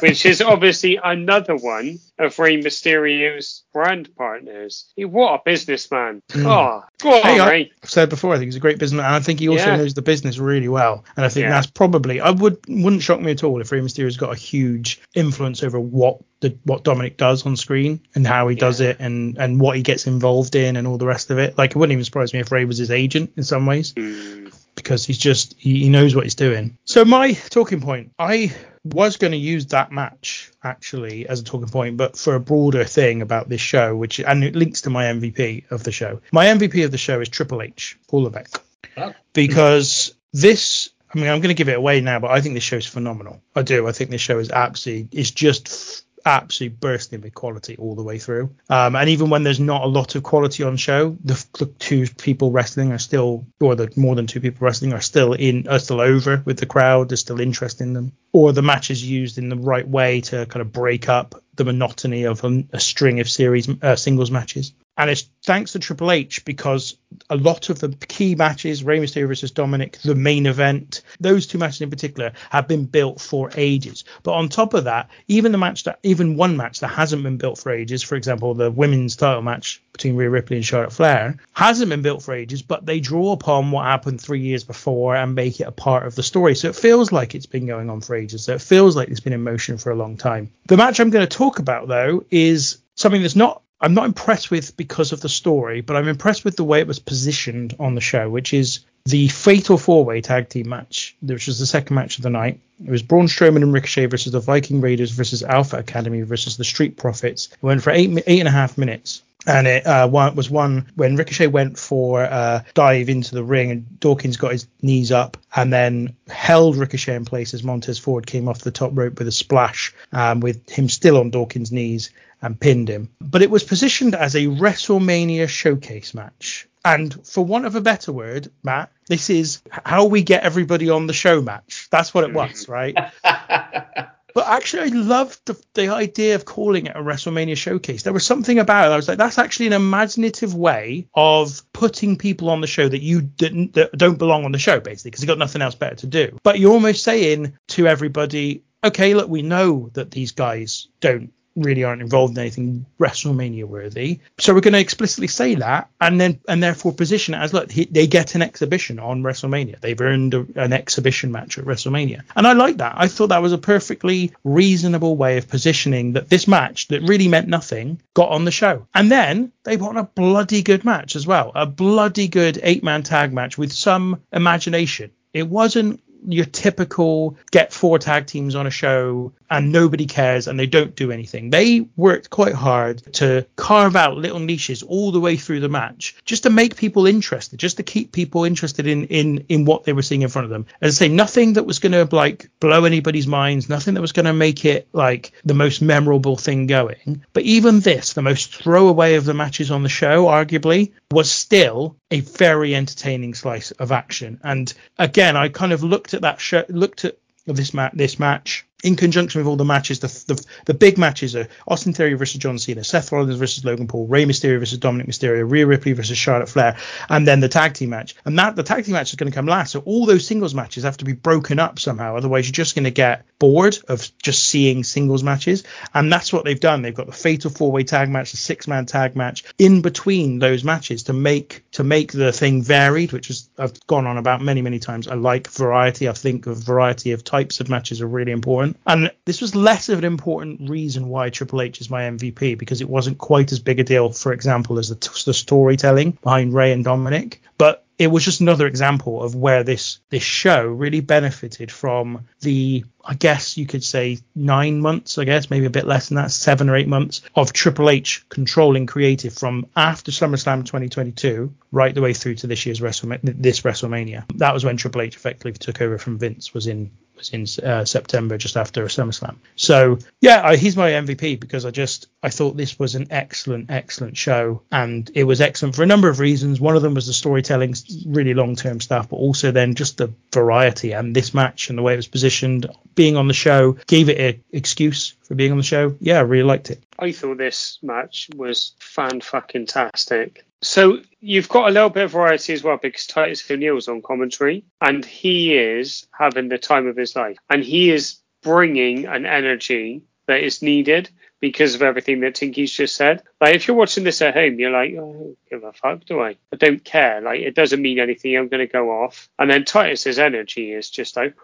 which is obviously another one of Rey Mysterio's brand partners. He, what a businessman! Mm. Oh, go on, Hey, I- Rey. I've said before, I think he's a great businessman, and I think he also Yeah. knows the business really well. And I think Yeah. that's probably I would wouldn't shock me at all if Rey Mysterio's got a huge influence over what the what Dominic does on screen and how he does it and and what he gets involved in and all the rest of it. Like it wouldn't even surprise me if Rey was his agent in some ways Mm. because he's just he, he knows what he's doing. So my talking point, I was going to use that match actually as a talking point, but for a broader thing about this show, which and it links to my MVP of the show. My MVP of the show is Triple H, Paul Levesque, Oh. because this. I mean, I'm going to give it away now, but I think this show is phenomenal. I do. I think this show is absolutely, it's just absolutely bursting with quality all the way through. Um, and even when there's not a lot of quality on show, the, the two people wrestling are still, or the more than two people wrestling are still in, are still over with the crowd. There's still interest in them, or the match is used in the right way to kind of break up the monotony of a, a string of series uh, singles matches. And it's thanks to Triple H because a lot of the key matches, Rey Mysterio versus Dominic, the main event, those two matches in particular have been built for ages. But on top of that, even the match that, even one match that hasn't been built for ages, for example, the women's title match between Rhea Ripley and Charlotte Flair, hasn't been built for ages, but they draw upon what happened three years before and make it a part of the story. So it feels like it's been going on for ages. So it feels like it's been in motion for a long time. The match I'm going to talk about, though, is something that's not I'm not impressed with because of the story, but I'm impressed with the way it was positioned on the show, which is the Fatal Four Way Tag Team match, which was the second match of the night. It was Braun Strowman and Ricochet versus the Viking Raiders versus Alpha Academy versus the Street Profits. It went for eight eight and a half minutes. And it uh, was one when Ricochet went for uh, dive into the ring and Dawkins got his knees up and then held Ricochet in place as Montez Ford came off the top rope with a splash um, with him still on Dawkins' knees and pinned him. But it was positioned as a WrestleMania showcase match. And for want of a better word, Matt, this is how we get everybody on the show match. That's what it mm. was, right? But actually, I loved the, the idea of calling it a WrestleMania showcase. There was something about it. I was like, that's actually an imaginative way of putting people on the show that you didn't that don't belong on the show, basically, because you've got nothing else better to do. But you're almost saying to everybody, okay, look, we know that these guys don't really aren't involved in anything WrestleMania worthy. So we're going to explicitly say that, and then and therefore position it as look, he, they get an exhibition on WrestleMania. They've earned a, an exhibition match at WrestleMania, and I like that. I thought that was a perfectly reasonable way of positioning that this match that really meant nothing got on the show, and then they put on a bloody good match as well, a bloody good eight man tag match with some imagination. It wasn't your typical get four tag teams on a show and nobody cares and they don't do anything. They worked quite hard to carve out little niches all the way through the match just to make people interested, just to keep people interested in in in what they were seeing in front of them. As I say, nothing that was going to like blow anybody's minds, nothing that was going to make it like the most memorable thing going. But even this, the most throwaway of the matches on the show, arguably, was still a very entertaining slice of action. And again, I kind of looked at that show, looked at this match, this match in conjunction with all the matches. The, the the big matches are Austin Theory versus John Cena, Seth Rollins versus Logan Paul, Rey Mysterio versus Dominic Mysterio, Rhea Ripley versus Charlotte Flair, and then the tag team match. And that the tag team match is going to come last. So all those singles matches have to be broken up somehow. Otherwise, you're just going to get bored of just seeing singles matches. And that's what they've done. They've got the fatal four way tag match, the six man tag match in between those matches to make to make the thing varied, which is I've gone on about many many times. I like variety. I think a variety of types of matches are really important, and this was less of an important reason why Triple H is my MVP because it wasn't quite as big a deal, for example, as the, the storytelling behind Rey and Dominic, but it was just another example of where this this show really benefited from the I guess you could say nine months, I guess maybe a bit less than that, seven or eight months of Triple H controlling creative from after SummerSlam 2022 right the way through to this year's WrestleMania, this WrestleMania. That was when Triple H effectively took over from Vince. Was in was in uh, September, just after a SummerSlam. So yeah, I, he's my MVP because I just I thought this was an excellent, excellent show, and it was excellent for a number of reasons. One of them was the storytelling, really long term stuff, but also then just the variety and this match and the way it was positioned, being on the show gave it an excuse for being on the show. Yeah, I really liked it. I thought this match was fan fucking tastic. So you've got a little bit of variety as well because Titus O'Neil's on commentary and he is having the time of his life and he is bringing an energy that is needed because of everything that Tinky's just said. Like if you're watching this at home, you're like, oh, I give a fuck, do I? I don't care. Like it doesn't mean anything. I'm going to go off. And then Titus's energy is just like,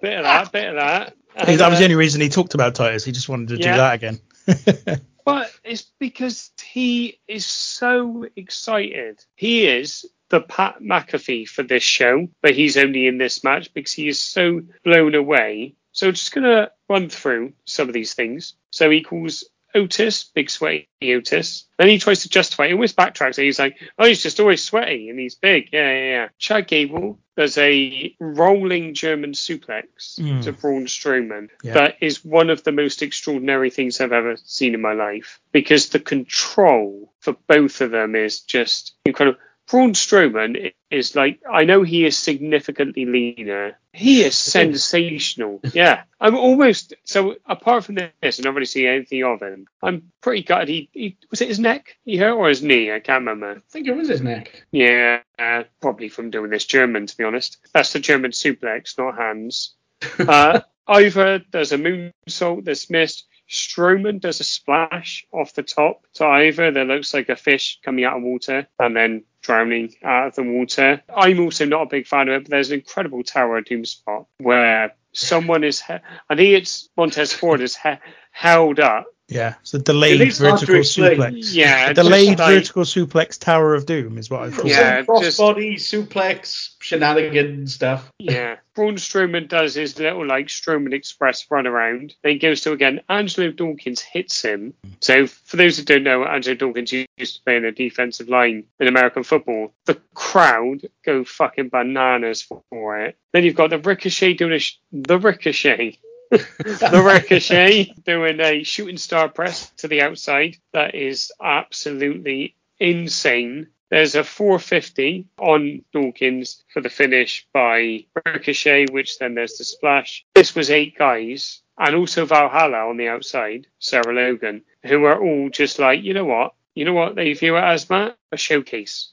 bit of that, bit of that. And, that was the only reason he talked about Titus. He just wanted to Yeah. do that again. But it's because he is so excited. He is the Pat McAfee for this show, but he's only in this match because he is so blown away. So just gonna run through some of these things. So he calls Otis, big sweaty Otis. Then he tries to justify it. He always backtracks. He's like, oh, he's just always sweaty and he's big. Yeah, yeah, yeah. Chad Gable does a rolling German suplex Mm. to Braun Strowman. Yeah. That is one of the most extraordinary things I've ever seen in my life because the control for both of them is just incredible. Braun Strowman is like, I know he is significantly leaner. He is sensational. Yeah. I'm almost, so apart from this, and not really see anything of him, I'm pretty gutted. He, he was it his neck he hurt or his knee? I can't remember. I think it was his neck. Yeah, uh, probably from doing this German, to be honest. That's the German suplex, not hands. Uh, Ivar does a moonsault that's missed. Strowman does a splash off the top to Ivar that looks like a fish coming out of water and then drowning out of the water. I'm also not a big fan of it, but there's an incredible Tower of Doom spot where someone is, he- I think it's Montez Ford is he- held up. Yeah, it's a delayed It is vertical suplex. Yeah, A delayed just like- vertical suplex Tower of Doom is what I call Yeah, it. just- Crossbody, suplex, shenanigan stuff. Yeah. Braun Strowman does his little like Strowman Express run around. Then he goes to again. Angelo Dawkins hits him. So for those who don't know, Angelo Dawkins used to play in a defensive line in American football. The crowd go fucking bananas for it. Then you've got the Ricochet doing a sh- the Ricochet. The Ricochet doing a shooting star press to the outside. That is absolutely insane. There's a 450 on Dawkins for the finish by Ricochet, which then there's the splash. This was eight guys, and also Valhalla on the outside, Sarah Logan, who are all just like, you know what? You know what they view it as, Matt? A showcase.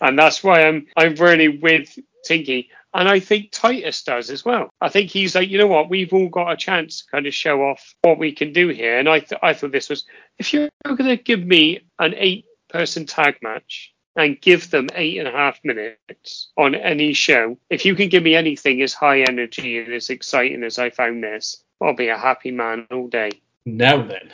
and that's why I'm I'm really with Tinky. And I think Titus does as well. I think he's like, you know what, we've all got a chance to kind of show off what we can do here. And I, th- I thought this was, if you're going to give me an eight person tag match and give them eight and a half minutes on any show, if you can give me anything as high energy and as exciting as I found this, I'll be a happy man all day. Now then,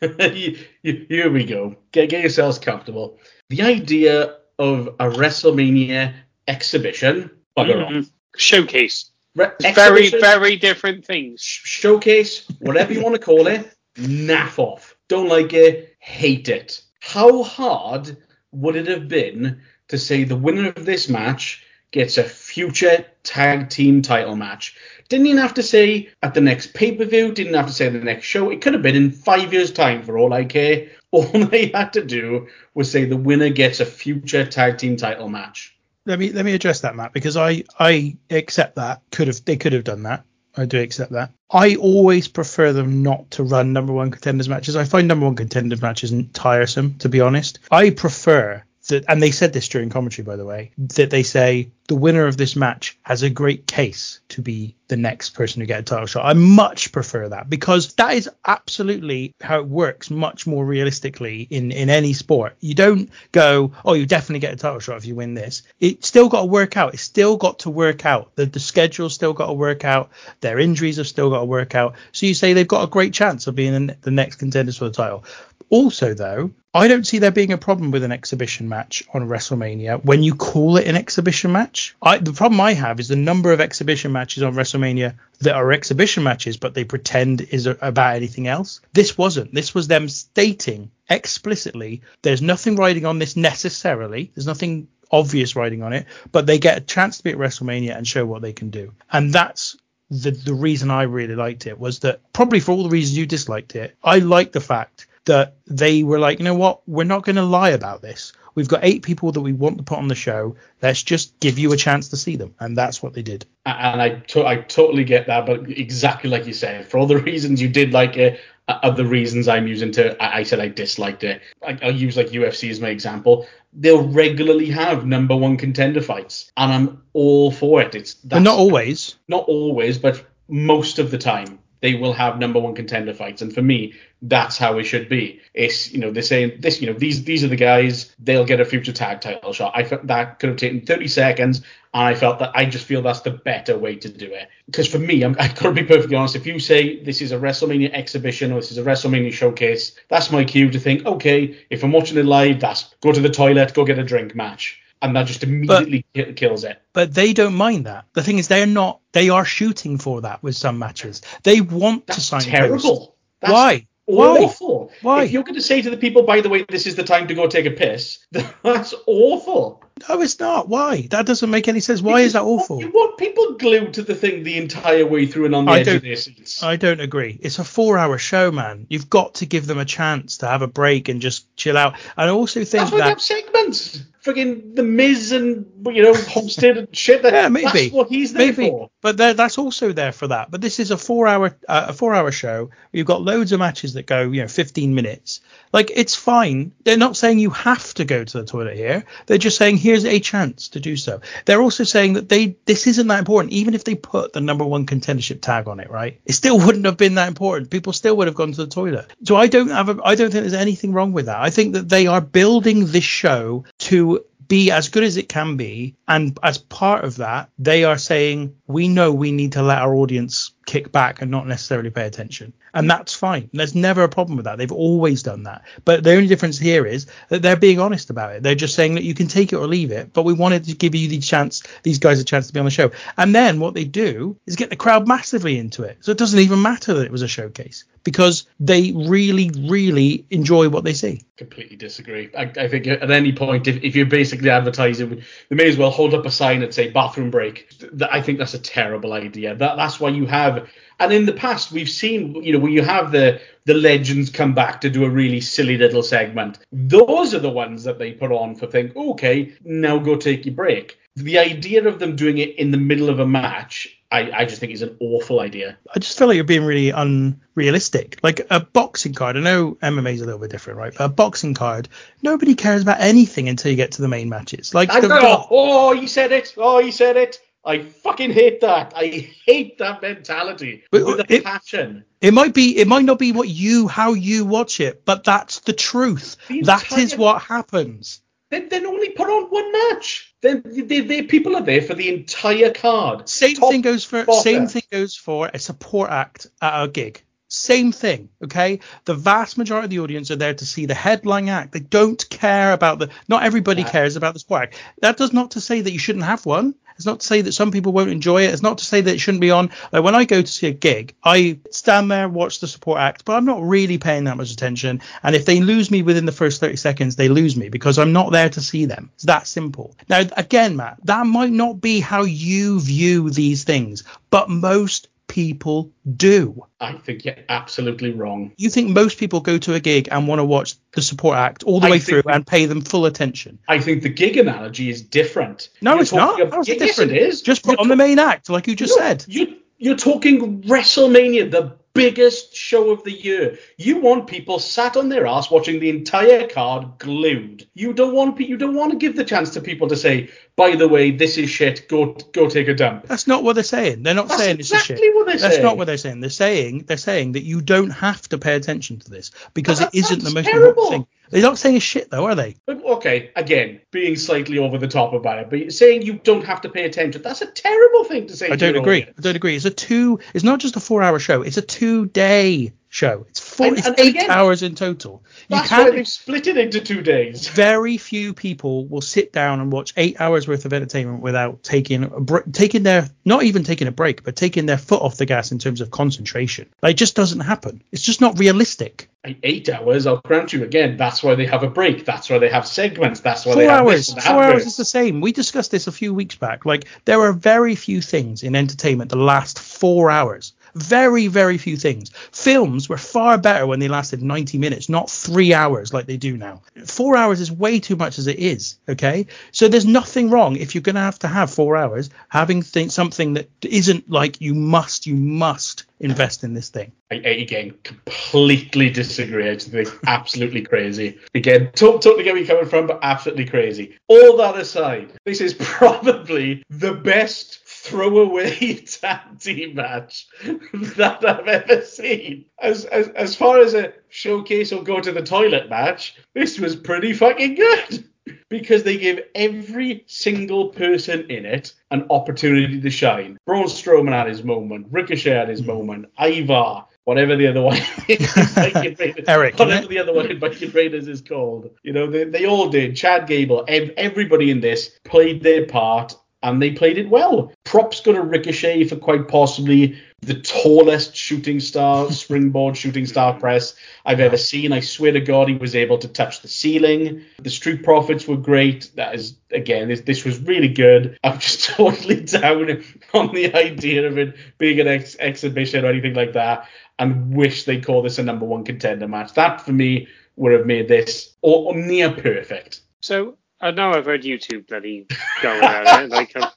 here we go. Get, get yourselves comfortable. The idea of a WrestleMania exhibition, bugger off. Mhm. Showcase. Re- very, very different things. sh- showcase, whatever you want to call it, naff off. Don't like it, hate it. How hard would it have been to say the winner of this match gets a future tag team title match? Didn't even have to say at the next pay per view, didn't have to say the next show. It could have been in five years' time for all I care. All they had to do was say the winner gets a future tag team title match. Let me let me address that, Matt, because I I accept that. Could have they could have done that. I do accept that. I always prefer them not to run number one contenders matches. I find number one contenders matches tiresome, to be honest. I prefer that, and they said this during commentary, by the way, that they say the winner of this match has a great case to be the next person to get a title shot. I much prefer that because that is absolutely how it works much more realistically in, in any sport. You don't go, oh, you definitely get a title shot if you win this. It's still got to work out. It's still got to work out. The, the schedule's still got to work out. Their injuries have still got to work out. So you say they've got a great chance of being the next contenders for the title. Also, though, I don't see there being a problem with an exhibition match on WrestleMania when you call it an exhibition match. I, the problem I have is the number of exhibition matches on WrestleMania that are exhibition matches, but they pretend is about anything else. This wasn't. This was them stating explicitly there's nothing riding on this necessarily. There's nothing obvious writing on it, but they get a chance to be at WrestleMania and show what they can do. And that's the the reason I really liked it was that probably for all the reasons you disliked it, I like the fact that they were like, you know what, we're not going to lie about this. We've got eight people that we want to put on the show. Let's just give you a chance to see them, and that's what they did. And I, to- I totally get that, but exactly like you said, for all the reasons you did like it, are the reasons I'm using to. I, I said I disliked it. I, will use like UFC as my example. They'll regularly have number one contender fights, and I'm all for it. It's not always. Not always, but most of the time they will have number one contender fights. And for me, that's how it should be. It's you know they're saying this you know these these are the guys they'll get a future tag title shot. I felt that could have taken 30 seconds, and I felt that I just feel that's the better way to do it. Because for me, I'm, I've got to be perfectly honest. If you say this is a WrestleMania exhibition or this is a WrestleMania showcase, that's my cue to think okay, if I'm watching it live, that's go to the toilet, go get a drink match and that just immediately but, kills it. But they don't mind that. The thing is, they're not. They are shooting for that with some matches. They want That's to sign. Terrible. That's Why? Awful. Why? If you're going to say to the people, by the way, this is the time to go take a piss, that's awful. No, it's not. Why? That doesn't make any sense. Why because is that awful? You want people glued to the thing the entire way through and on the I edge of their seats. I don't agree. It's a four-hour show, man. You've got to give them a chance to have a break and just chill out. And I also think that's that have segments frigging the Miz and you know Homestead and shit. That, yeah, maybe that's what he's there maybe. for. But that's also there for that. But this is a four-hour uh, a four-hour show. You've got loads of matches that go you know 15 minutes. Like it's fine. They're not saying you have to go to the toilet here. They're just saying here's a chance to do so. They're also saying that they this isn't that important. Even if they put the number one contendership tag on it, right? It still wouldn't have been that important. People still would have gone to the toilet. So I don't have a, I don't think there's anything wrong with that. I think that they are building this show to be as good as it can be. And as part of that, they are saying, we know we need to let our audience kick back and not necessarily pay attention. And mm. that's fine. There's never a problem with that. They've always done that. But the only difference here is that they're being honest about it. They're just saying that you can take it or leave it, but we wanted to give you the chance, these guys a chance to be on the show. And then what they do is get the crowd massively into it. So it doesn't even matter that it was a showcase because they really, really enjoy what they see. Completely disagree. I, I think at any point, if, if you're basically advertising, they may as well hold up a sign and say bathroom break. I think that's a terrible idea. That, that's why you have and in the past, we've seen, you know, when you have the the legends come back to do a really silly little segment, those are the ones that they put on for think, okay, now go take your break. The idea of them doing it in the middle of a match, I, I just think is an awful idea. I just feel like you're being really unrealistic. Like a boxing card, I know MMA is a little bit different, right? But a boxing card, nobody cares about anything until you get to the main matches. Like, the, the, oh, you said it. Oh, you said it. I fucking hate that. I hate that mentality but with a it, passion. It might be, it might not be what you, how you watch it, but that's the truth. The that is what happens. Then, then only put on one match. Then they, they, people are there for the entire card. Same Top thing goes for same thing goes for a support act at a gig. Same thing, okay? The vast majority of the audience are there to see the headline act. They don't care about the. Not everybody yeah. cares about the support act. That does not to say that you shouldn't have one. It's not to say that some people won't enjoy it. It's not to say that it shouldn't be on. Like when I go to see a gig, I stand there, watch the support act, but I'm not really paying that much attention. And if they lose me within the first 30 seconds, they lose me because I'm not there to see them. It's that simple. Now, again, Matt, that might not be how you view these things, but most people do. I think you're absolutely wrong. You think most people go to a gig and want to watch the support act all the I way through and pay them full attention? I think the gig analogy is different. No, you're it's not. About, different? It is. Just put you're on the main act, like you just said. You, you're talking WrestleMania, the biggest show of the year. You want people sat on their ass watching the entire card glued. You don't want you don't want to give the chance to people to say, by the way, this is shit. Go go take a dump. That's not what they're saying. They're not That's saying it's a exactly shit. what they're That's saying. not what they're saying. They're saying they're saying that you don't have to pay attention to this because it isn't the most terrible. important thing. They're not saying shit though, are they? Okay, again, being slightly over the top about it, but saying you don't have to pay attention, that's a terrible thing to say. I don't agree. audience. I don't agree. It's a two. It's not just a four-hour show. It's a two-day show. It's four. And- it's and eight again, hours in total. You That's why can't. they've split it into two days. Very few people will sit down and watch eight hours worth of entertainment without taking a br- taking their not even taking a break, but taking their foot off the gas in terms of concentration. Like, it just doesn't happen. It's just not realistic. Eight hours, I'll grant you again. That's why they have a break. That's why they have segments. That's why Four they have hours. this Four hours is the same. We discussed this a few weeks back. Like there are very few things in entertainment that last four hours. Very, very few things. Films were far better when they lasted 90 minutes, not three hours like they do now. Four hours is way too much as it is. Okay, so there's nothing wrong if you're gonna have to have four hours having th- something that isn't like you must, you must invest in this thing. I, again, completely disagree. I think absolutely crazy. Again, to- totally get where you're coming from, but absolutely crazy. All that aside, this is probably the best throwaway tag team match that I've ever seen. As, as as far as a showcase or go to the toilet match, this was pretty fucking good. Because they give every single person in it an opportunity to shine. Braun Strowman had his moment, Ricochet had his hmm. moment, Ivar, whatever the other one is, Raiders, Eric, whatever the other one in Viking Raiders is called. You know, they, they all did. Chad Gable, ev- everybody in this played their part and they played it well. Props go to Ricochet for quite possibly the tallest shooting star, springboard shooting star press I've ever seen. I swear to God, he was able to touch the ceiling. The Street Profits were great. That is, again, this, this was really good. I'm just totally down on the idea of it being an ex- exhibition or anything like that, and wish they call this a number one contender match. That for me would have made this or, or near perfect. So Uh, I know I've heard YouTube bloody going at it like a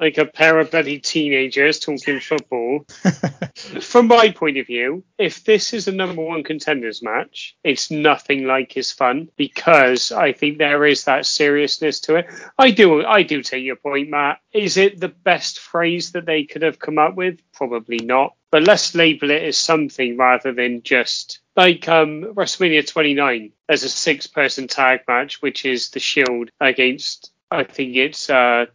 like a pair of bloody teenagers talking football. From my point of view, if this is a number one contenders match, it's nothing like as fun because I think there is that seriousness to it. I do I do take your point, Matt. Is it the best phrase that they could have come up with? Probably not. But let's label it as something rather than just like um, WrestleMania 29. There's a six-person tag match, which is the Shield against. I think it's. uh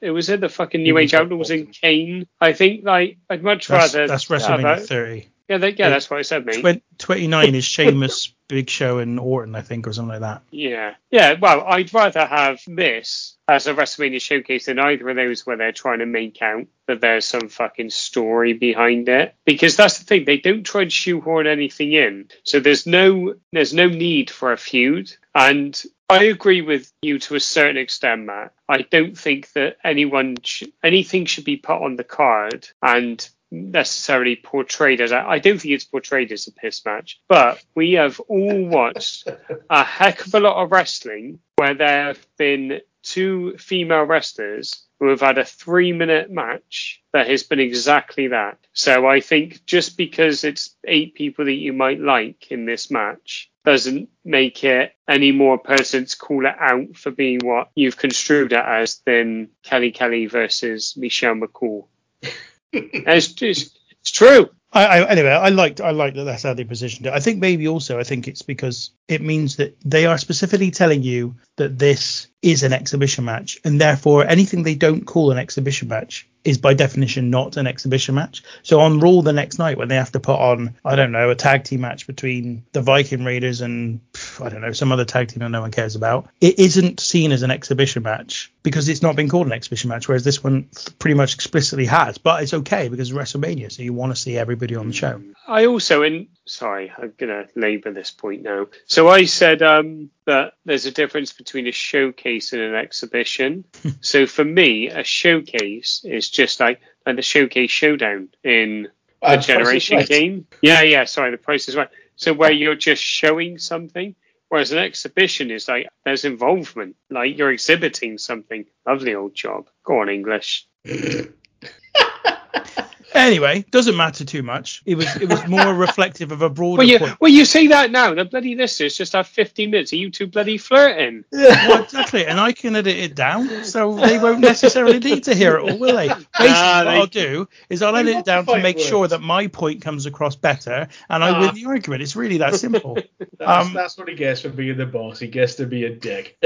it was in the fucking New Age Outlaws in Kane. I think like I'd much That's, rather. that's WrestleMania a- 30. Yeah, they, yeah, that's what I said, mate. Twen- 29 is Sheamus, Big Show, and Orton, I think, or something like that. Yeah. Yeah, well, I'd rather have this as a WrestleMania showcase than either of those where they're trying to make out that there's some fucking story behind it. Because that's the thing, they don't try to shoehorn anything in. So there's no there's no need for a feud. And I agree with you to a certain extent, Matt. I don't think that anyone sh- anything should be put on the card and necessarily portrayed as I don't think it's portrayed as a piss match, but we have all watched a heck of a lot of wrestling where there have been two female wrestlers who have had a three minute match that has been exactly that. So I think just because it's eight people that you might like in this match doesn't make it any more person to call it out for being what you've construed it as than Kelly Kelly versus Michelle McCool. it's, it's, it's true. I, I anyway, I liked I like that that's how they positioned it. I think maybe also I think it's because it means that they are specifically telling you that this is an exhibition match, and therefore anything they don't call an exhibition match is by definition not an exhibition match. So on Raw the next night when they have to put on I don't know a tag team match between the Viking Raiders and I don't know some other tag team that no one cares about, it isn't seen as an exhibition match because it's not been called an exhibition match, whereas this one pretty much explicitly has. But it's okay because WrestleMania, so you want to see everybody on the show. I also, and sorry, I'm gonna labour this point now. So I said um, that there's a difference between a showcase and an exhibition. so for me, a showcase is just like like the showcase showdown in the Uh, Price generation Right. game. Yeah, yeah. Sorry, the price is right. So where you're just showing something, whereas an exhibition is like there's involvement, like you're exhibiting something. Lovely old job. Go on, English. Anyway, doesn't matter too much. It was it was more reflective of a broader Well, you point. well you say that now. The bloody listeners just have 15 minutes. Are you two bloody flirting? Well, exactly, and I can edit it down, so they won't necessarily need to hear it all, will they? Basically, Ah, what I'll do is I'll edit it down to make sure that my point comes across better, and I Ah. win the argument. It's really that simple. That's, Um, that's what he gets for being the boss. He gets to be a dick.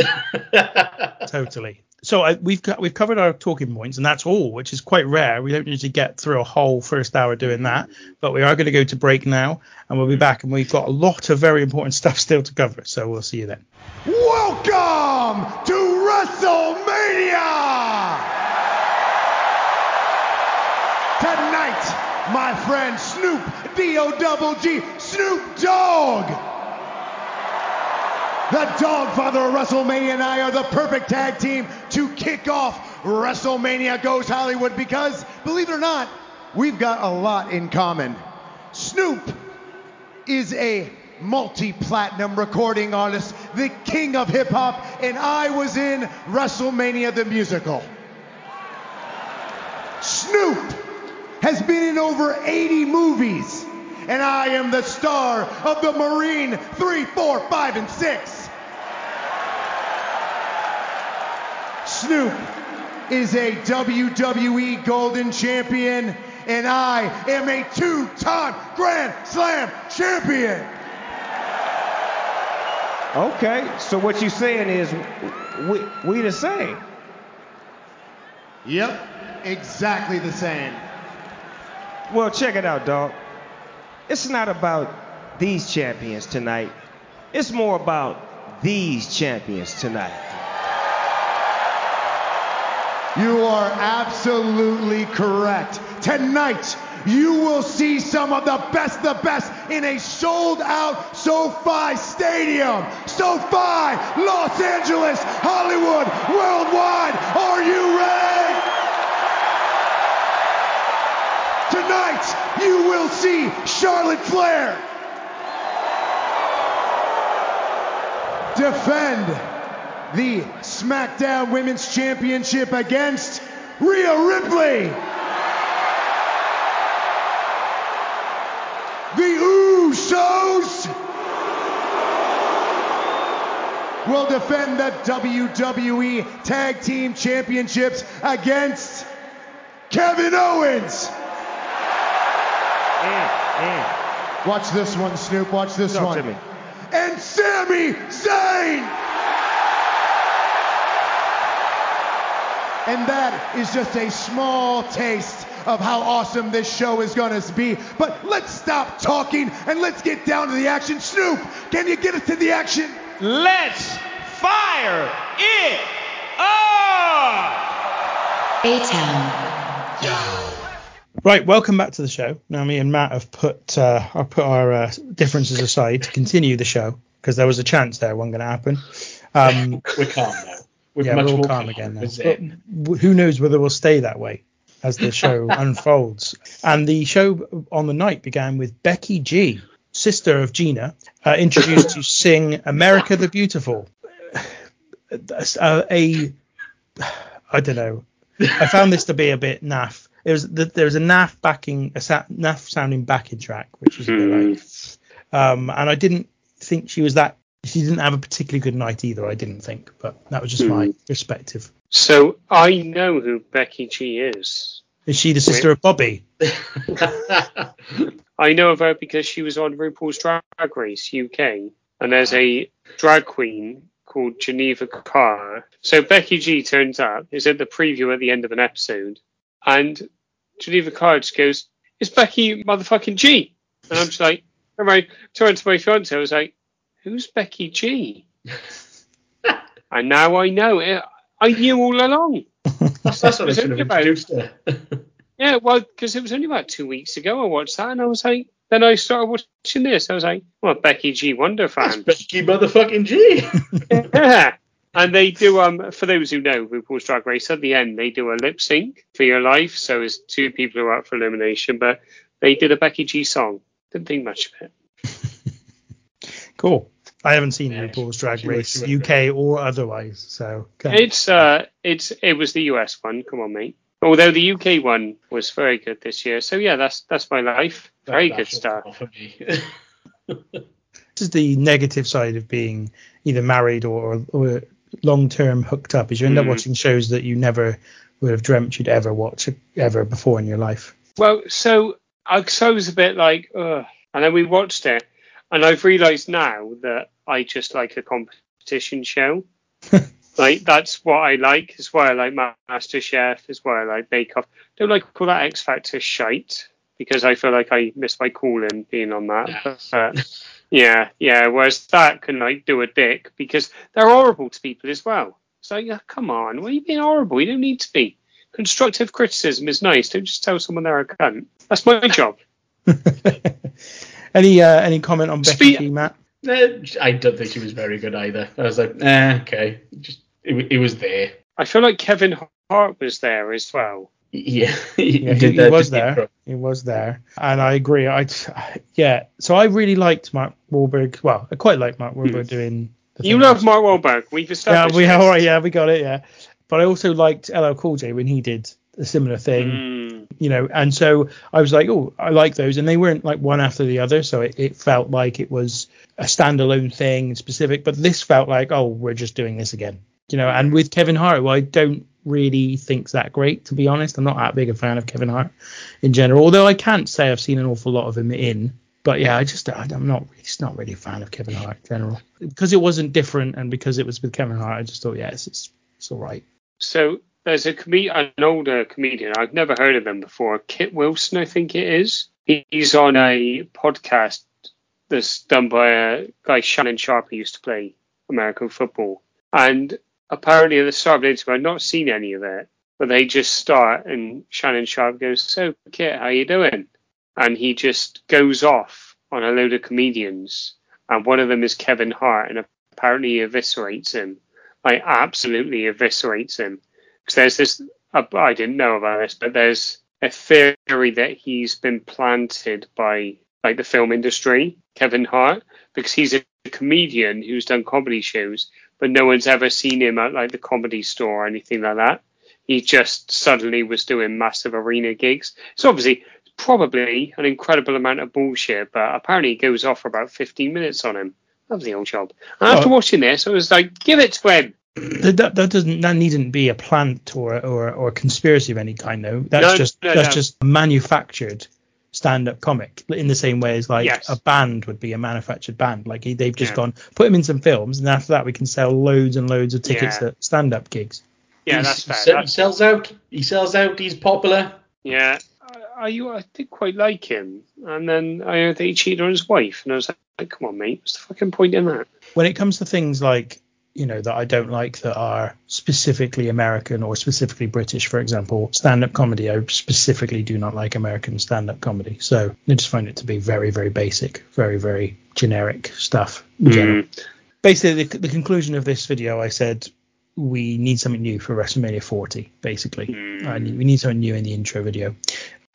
totally. So I, we've got, we've covered our talking points, and that's all, which is quite rare. We don't usually get through a whole first hour doing that, but we are going to go to break now, and we'll be back, and we've got a lot of very important stuff still to cover. So we'll see you then. Welcome to WrestleMania! Tonight, my friend Snoop D-O-double-G, Snoop Dogg! The Dogfather of WrestleMania and I are the perfect tag team to kick off WrestleMania Goes Hollywood because, believe it or not, we've got a lot in common. Snoop is a multi-platinum recording artist, the king of hip hop, and I was in WrestleMania the musical. Snoop has been in over 80 movies, and I am the star of the Marine 3, 4, 5, and 6. Snoop is a WWE Golden Champion, and I am a two-time Grand Slam Champion. Okay, so what you saying is we we the same. Yep, exactly the same. Well, check it out, dog. It's not about these champions tonight. It's more about these champions tonight. You are absolutely correct. Tonight, you will see some of the best, the best in a sold out SoFi Stadium. SoFi, Los Angeles, Hollywood, worldwide. Are you ready? Tonight, you will see Charlotte Flair defend the SmackDown Women's Championship against Rhea Ripley. The Usos will defend the WWE Tag Team Championships against Kevin Owens. Mm, mm. Watch this one, Snoop. Watch this Talk one. to me. And Sami Zayn. And that is just a small taste of how awesome this show is going to be. But let's stop talking and let's get down to the action. Snoop, can you get us to the action? Let's fire it up! Right, welcome back to the show. Now me and Matt have put uh, I put our uh, differences aside to continue the show because there was a chance there wasn't going to happen. Um, We're calm now. We're yeah, much we're all more calm again now. Who knows whether we'll stay that way as the show unfolds. And the show on the night began with Becky G, sister of Gina, uh, introduced to sing "America the Beautiful." Uh, a, I don't know. I found this to be a bit naff. It was th- there was a naff backing, a sa- naff sounding backing track, which was a bit like, um, and I didn't think she was that. She didn't have a particularly good night either. I didn't think, but that was just my perspective. So I know who Becky G is. Is she the sister of Bobby? I know of her because she was on RuPaul's Drag Race UK, and there's a drag queen called Geneva Karr. So Becky G turns up, is at the preview at the end of an episode, and Geneva Karr just goes, "It's Becky motherfucking G," and I'm just like, and I turned to my fiance, I was like, "Who's Becky G?" and now I know it. I knew all along. That's, that's what I It's should only have about- introduced her. Yeah, well, because it was only about two weeks ago I watched that, and I was like, then I started watching this. I was like, well, Becky G Wonder That's. Becky motherfucking G. yeah. And they do, um, for those who know RuPaul's Drag Race, at the end they do a lip sync for your life. So it's two people who are up for elimination, but they did a Becky G song. Didn't think much of it. Cool. I haven't seen Yeah, RuPaul's Drag she Race she was UK or otherwise, so can't- It's uh, it's it was the US one. Come on, mate. Although the UK one was very good this year, so yeah, that's that's my life. Very That- good stuff. for me. This is the negative side of being either married or, or long term hooked up, is you end up Mm. watching shows that you never would have dreamt you'd ever watch ever before in your life. Well, so I, so I was a bit like, ugh. and then we watched it, and I've realised now that I just like a competition show. like that's what I like. It's why I like Master Chef. It's why I like Bake Off. Don't like all that X Factor shite because I feel like I missed my calling being on that. Yes. But, yeah, yeah. Whereas that can like do a dick because they're horrible to people as well. So yeah, come on, why are you being horrible? You don't need to be. Constructive criticism is nice. Don't just tell someone they're a cunt. That's my job. any uh, any comment on Becky Spe- G, Matt? Eh, I don't think she was very good either. I was like, eh, okay, just it, it was there. I feel like Kevin Hart was there as well. Yeah, he, Yeah, he, he was there. intro. He was there, and I agree. I yeah. So I really liked Mark Wahlberg. Well, I quite like Mark Wahlberg doing. The You love Mark Wahlberg. We've established. Yeah, we this. all right. Yeah, we got it. Yeah, but I also liked LL Cool J when he did a similar thing. Mm, you know, and so I was like, oh, I like those, and they weren't like one after the other, so it, it felt like it was a standalone thing, specific. But this felt like, oh, we're just doing this again, you know. And with Kevin Hart, well, I don't really think that great, to be honest. I'm not that big a fan of Kevin Hart in general, although I can't say I've seen an awful lot of him in. But yeah, I just I'm not just not really a fan of Kevin Hart in general because it wasn't different, and because it was with Kevin Hart, I just thought, yes, it's it's, it's all right. So there's a com- an older comedian. I've never heard of him before. Kit Wilson, I think it is. He's on a podcast that's done by a guy Shannon Sharpe who used to play American football. And apparently at the start of the interview, I've not seen any of it, but they just start and Shannon Sharpe goes, "So Kit, how you doing?" And he just goes off on a load of comedians, and one of them is Kevin Hart, and apparently he eviscerates him like absolutely eviscerates him. Because there's this, I didn't know about this, but there's a theory that he's been planted by like the film industry, Kevin Hart, because he's a comedian who's done comedy shows, but no one's ever seen him at like the comedy store or anything like that. He just suddenly was doing massive arena gigs. So obviously, probably an incredible amount of bullshit, but apparently it goes off for about 15 minutes on him. That was the old job. And after watching this, I was like, give it to him. That, that, that doesn't that needn't be a plant or or or conspiracy of any kind though. That's No, just no, that's no. just manufactured stand-up comic in the same way as like Yes. a band would be a manufactured band. Like they've just Yeah. gone put him in some films and after that we can sell loads and loads of tickets Yeah. at stand-up gigs. Yeah, He's- that's he fair. sell- That's- sells out. He sells out. He's popular. yeah, I, I, I did quite like him, and then I heard that he cheated on his wife, and I was like, come on, mate, what's the fucking point in that? When it comes to things like you know that I don't like that are specifically American or specifically British, for example, stand-up comedy. I specifically do not like American stand-up comedy, so I just find it to be very, very basic, very, very generic stuff hmm. general. basically the, the conclusion of this video i said we need something new for wrestlemania 40 basically hmm. I need, we need something new in the intro video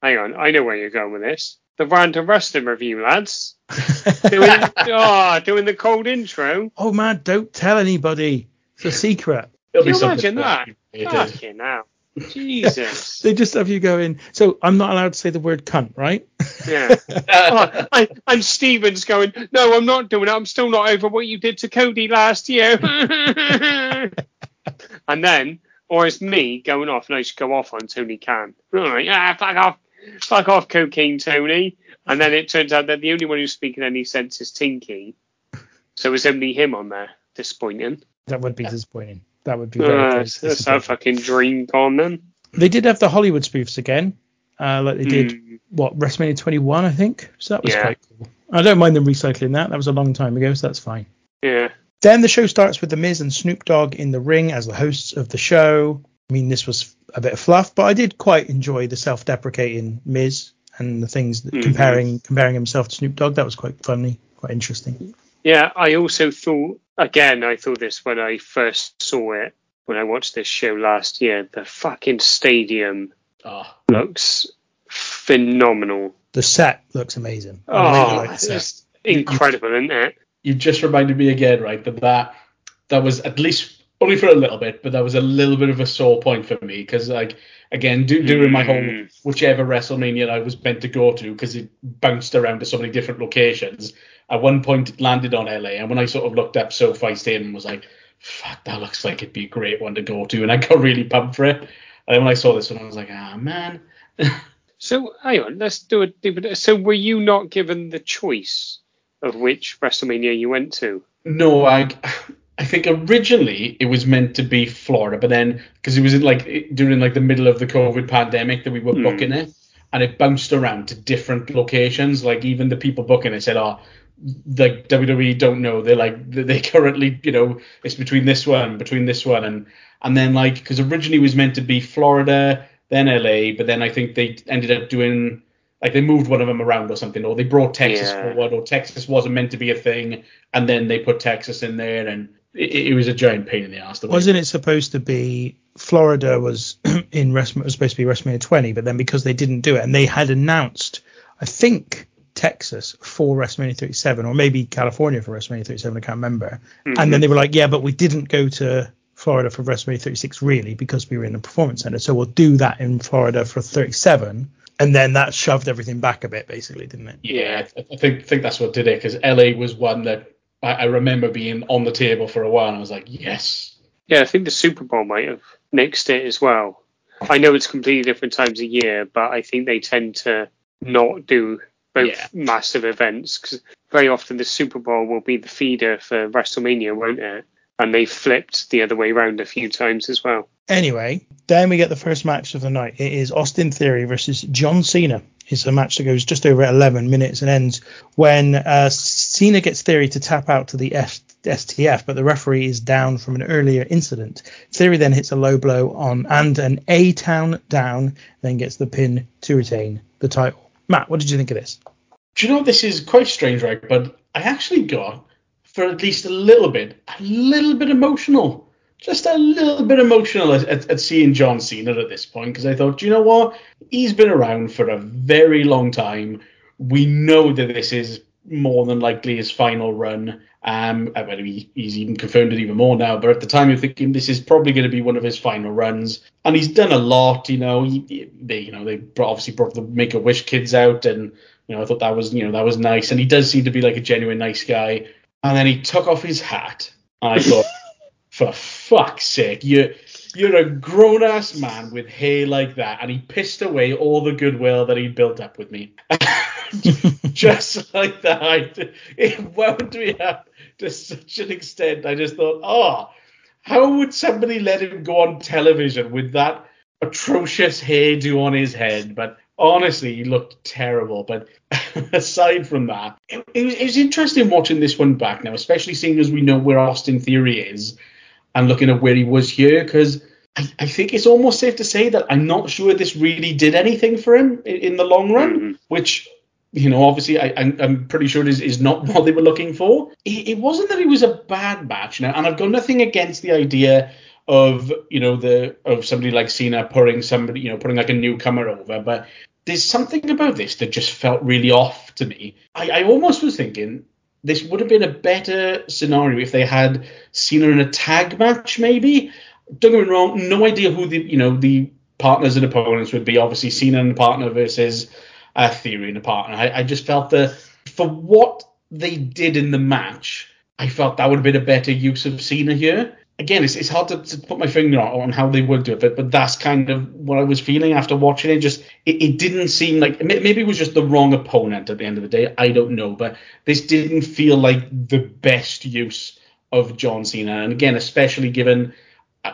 Hang on, I know where you're going with this. The random wrestling review, lads. doing, oh, doing the cold intro. oh man don't tell anybody it's a secret It'll Can be you imagine that? related. Fucking hell. Jesus. they just have you going so i'm not allowed to say the word cunt right Yeah. Oh, I, and Stevens going, no, I'm not doing it. I'm still not over what you did to Cody last year. and then, or it's me going off, and I should go off on Tony Khan. Right, ah, fuck off. Fuck off, cocaine Tony. And then it turns out that the only one who's speaking any sense is Tinky. So it's only him on there. Disappointing. that would be disappointing that would be very, Uh, that's our fucking dream gone then. they did have the hollywood spoofs again uh, like they did Mm. what wrestlemania 21 i think so that was Yeah. quite cool i don't mind them recycling that that was a long time ago so that's fine Yeah. Then the show starts with The Miz and Snoop Dogg in the ring as the hosts of the show. I mean, this was a bit of fluff, but I did quite enjoy the self-deprecating Miz and the things that Mhm. comparing comparing himself to Snoop Dogg. That was quite funny, quite interesting. Yeah, I also thought again. I thought this when I first saw it when I watched this show last year. The fucking stadium Oh, looks phenomenal. The set looks amazing. I really Oh, like the it's set. just incredible, isn't it? you just reminded me again, right? That that that was at least only for a little bit, but that was a little bit of a sore point for me because, like, again, do, during my whole whichever WrestleMania I was meant to go to, because it bounced around to so many different locations. At one point, it landed on LA, and when I sort of looked up SoFi Stadium, and was like, "Fuck, that looks like it'd be a great one to go to," and I got really pumped for it. And then when I saw this one, I was like, "Ah, man." So hang on, let's do it. So were you not given the choice of which WrestleMania you went to? No, I I think originally it was meant to be Florida, but then because it was in like during like the middle of the COVID pandemic that we were Hmm. booking it, and it bounced around to different locations. Like even the people booking it said, "Oh, like WWE don't know. They're like they- they currently, you know, it's between this one, between this one, and and then like because originally it was meant to be Florida, then LA, but then I think they ended up doing like they moved one of them around or something, or they brought Texas Yeah. forward, or Texas wasn't meant to be a thing, and then they put Texas in there, and it, it was a giant pain in the ass. the Wasn't it supposed to be Florida was in WrestleMania was supposed to be WrestleMania 20, but then because they didn't do it and they had announced, I think Texas for WrestleMania 37 or maybe California for WrestleMania 37, I can't remember. And then mm-hmm. they were like, yeah, but we didn't go to Florida for WrestleMania 36 really because we were in the performance center, so we'll do that in Florida for 37. And then that shoved everything back a bit, basically, didn't it? Yeah, I I think think that's what did it because LA was one that I, I remember being on the table for a while, and I was like, yes, Yeah, I think the Super Bowl might have nixed it as well. I know it's completely different times a year, but I think they tend to not do both Yeah. massive events because very often the Super Bowl will be the feeder for WrestleMania, won't it? And they flipped the other way around a few times as well. Anyway, then we get the first match of the night. It is Austin Theory versus John Cena. It's a match that goes just over 11 minutes and ends when uh, Cena gets Theory to tap out to the F- STF, but the referee is down from an earlier incident. Theory then hits a low blow on and an A town down, then gets the pin to retain the title. Matt, what did you think of this? Do you know this is quite strange, right? But I actually got, for at least a little bit, a little bit emotional. Just a little bit emotional at, at, at seeing John Cena at this point because I thought, you know what? He's been around for a very long time. We know that this is more than likely his final run. Um, I mean, he, he's even confirmed it even more now. But at the time, you're thinking this is probably going to be one of his final runs, and he's done a lot. You know, he, they, you know, they obviously brought the Make a Wish kids out, and you know, I thought that was, you know, that was nice. And he does seem to be like a genuine nice guy. And then he took off his hat, and I thought, for fuck's sake, you. You're a grown ass man with hair like that, and he pissed away all the goodwill that he'd built up with me. just like that. It wound me up to such an extent. I just thought, oh, how would somebody let him go on television with that atrocious hairdo on his head? But honestly, he looked terrible. But aside from that, it, it, was, it was interesting watching this one back now, especially seeing as we know where Austin Theory is and looking at where he was here, because I, I think it's almost safe to say that I'm not sure this really did anything for him in, in the long run, mm-hmm. which you know, obviously, I, I'm, I'm pretty sure it is, is not what they were looking for. It, it wasn't that it was a bad match, now, and I've got nothing against the idea of you know the of somebody like Cena putting somebody you know putting like a newcomer over, but there's something about this that just felt really off to me. I, I almost was thinking this would have been a better scenario if they had Cena in a tag match, maybe. Don't get me wrong, no idea who the you know the partners and opponents would be. Obviously, Cena and the partner versus uh, Theory and a partner. I, I just felt that for what they did in the match, I felt that would have been a better use of Cena here. Again, it's, it's hard to, to put my finger on, how they would do it, but, but that's kind of what I was feeling after watching it. Just it, it didn't seem like maybe it was just the wrong opponent at the end of the day. I don't know, but this didn't feel like the best use of John Cena. And again, especially given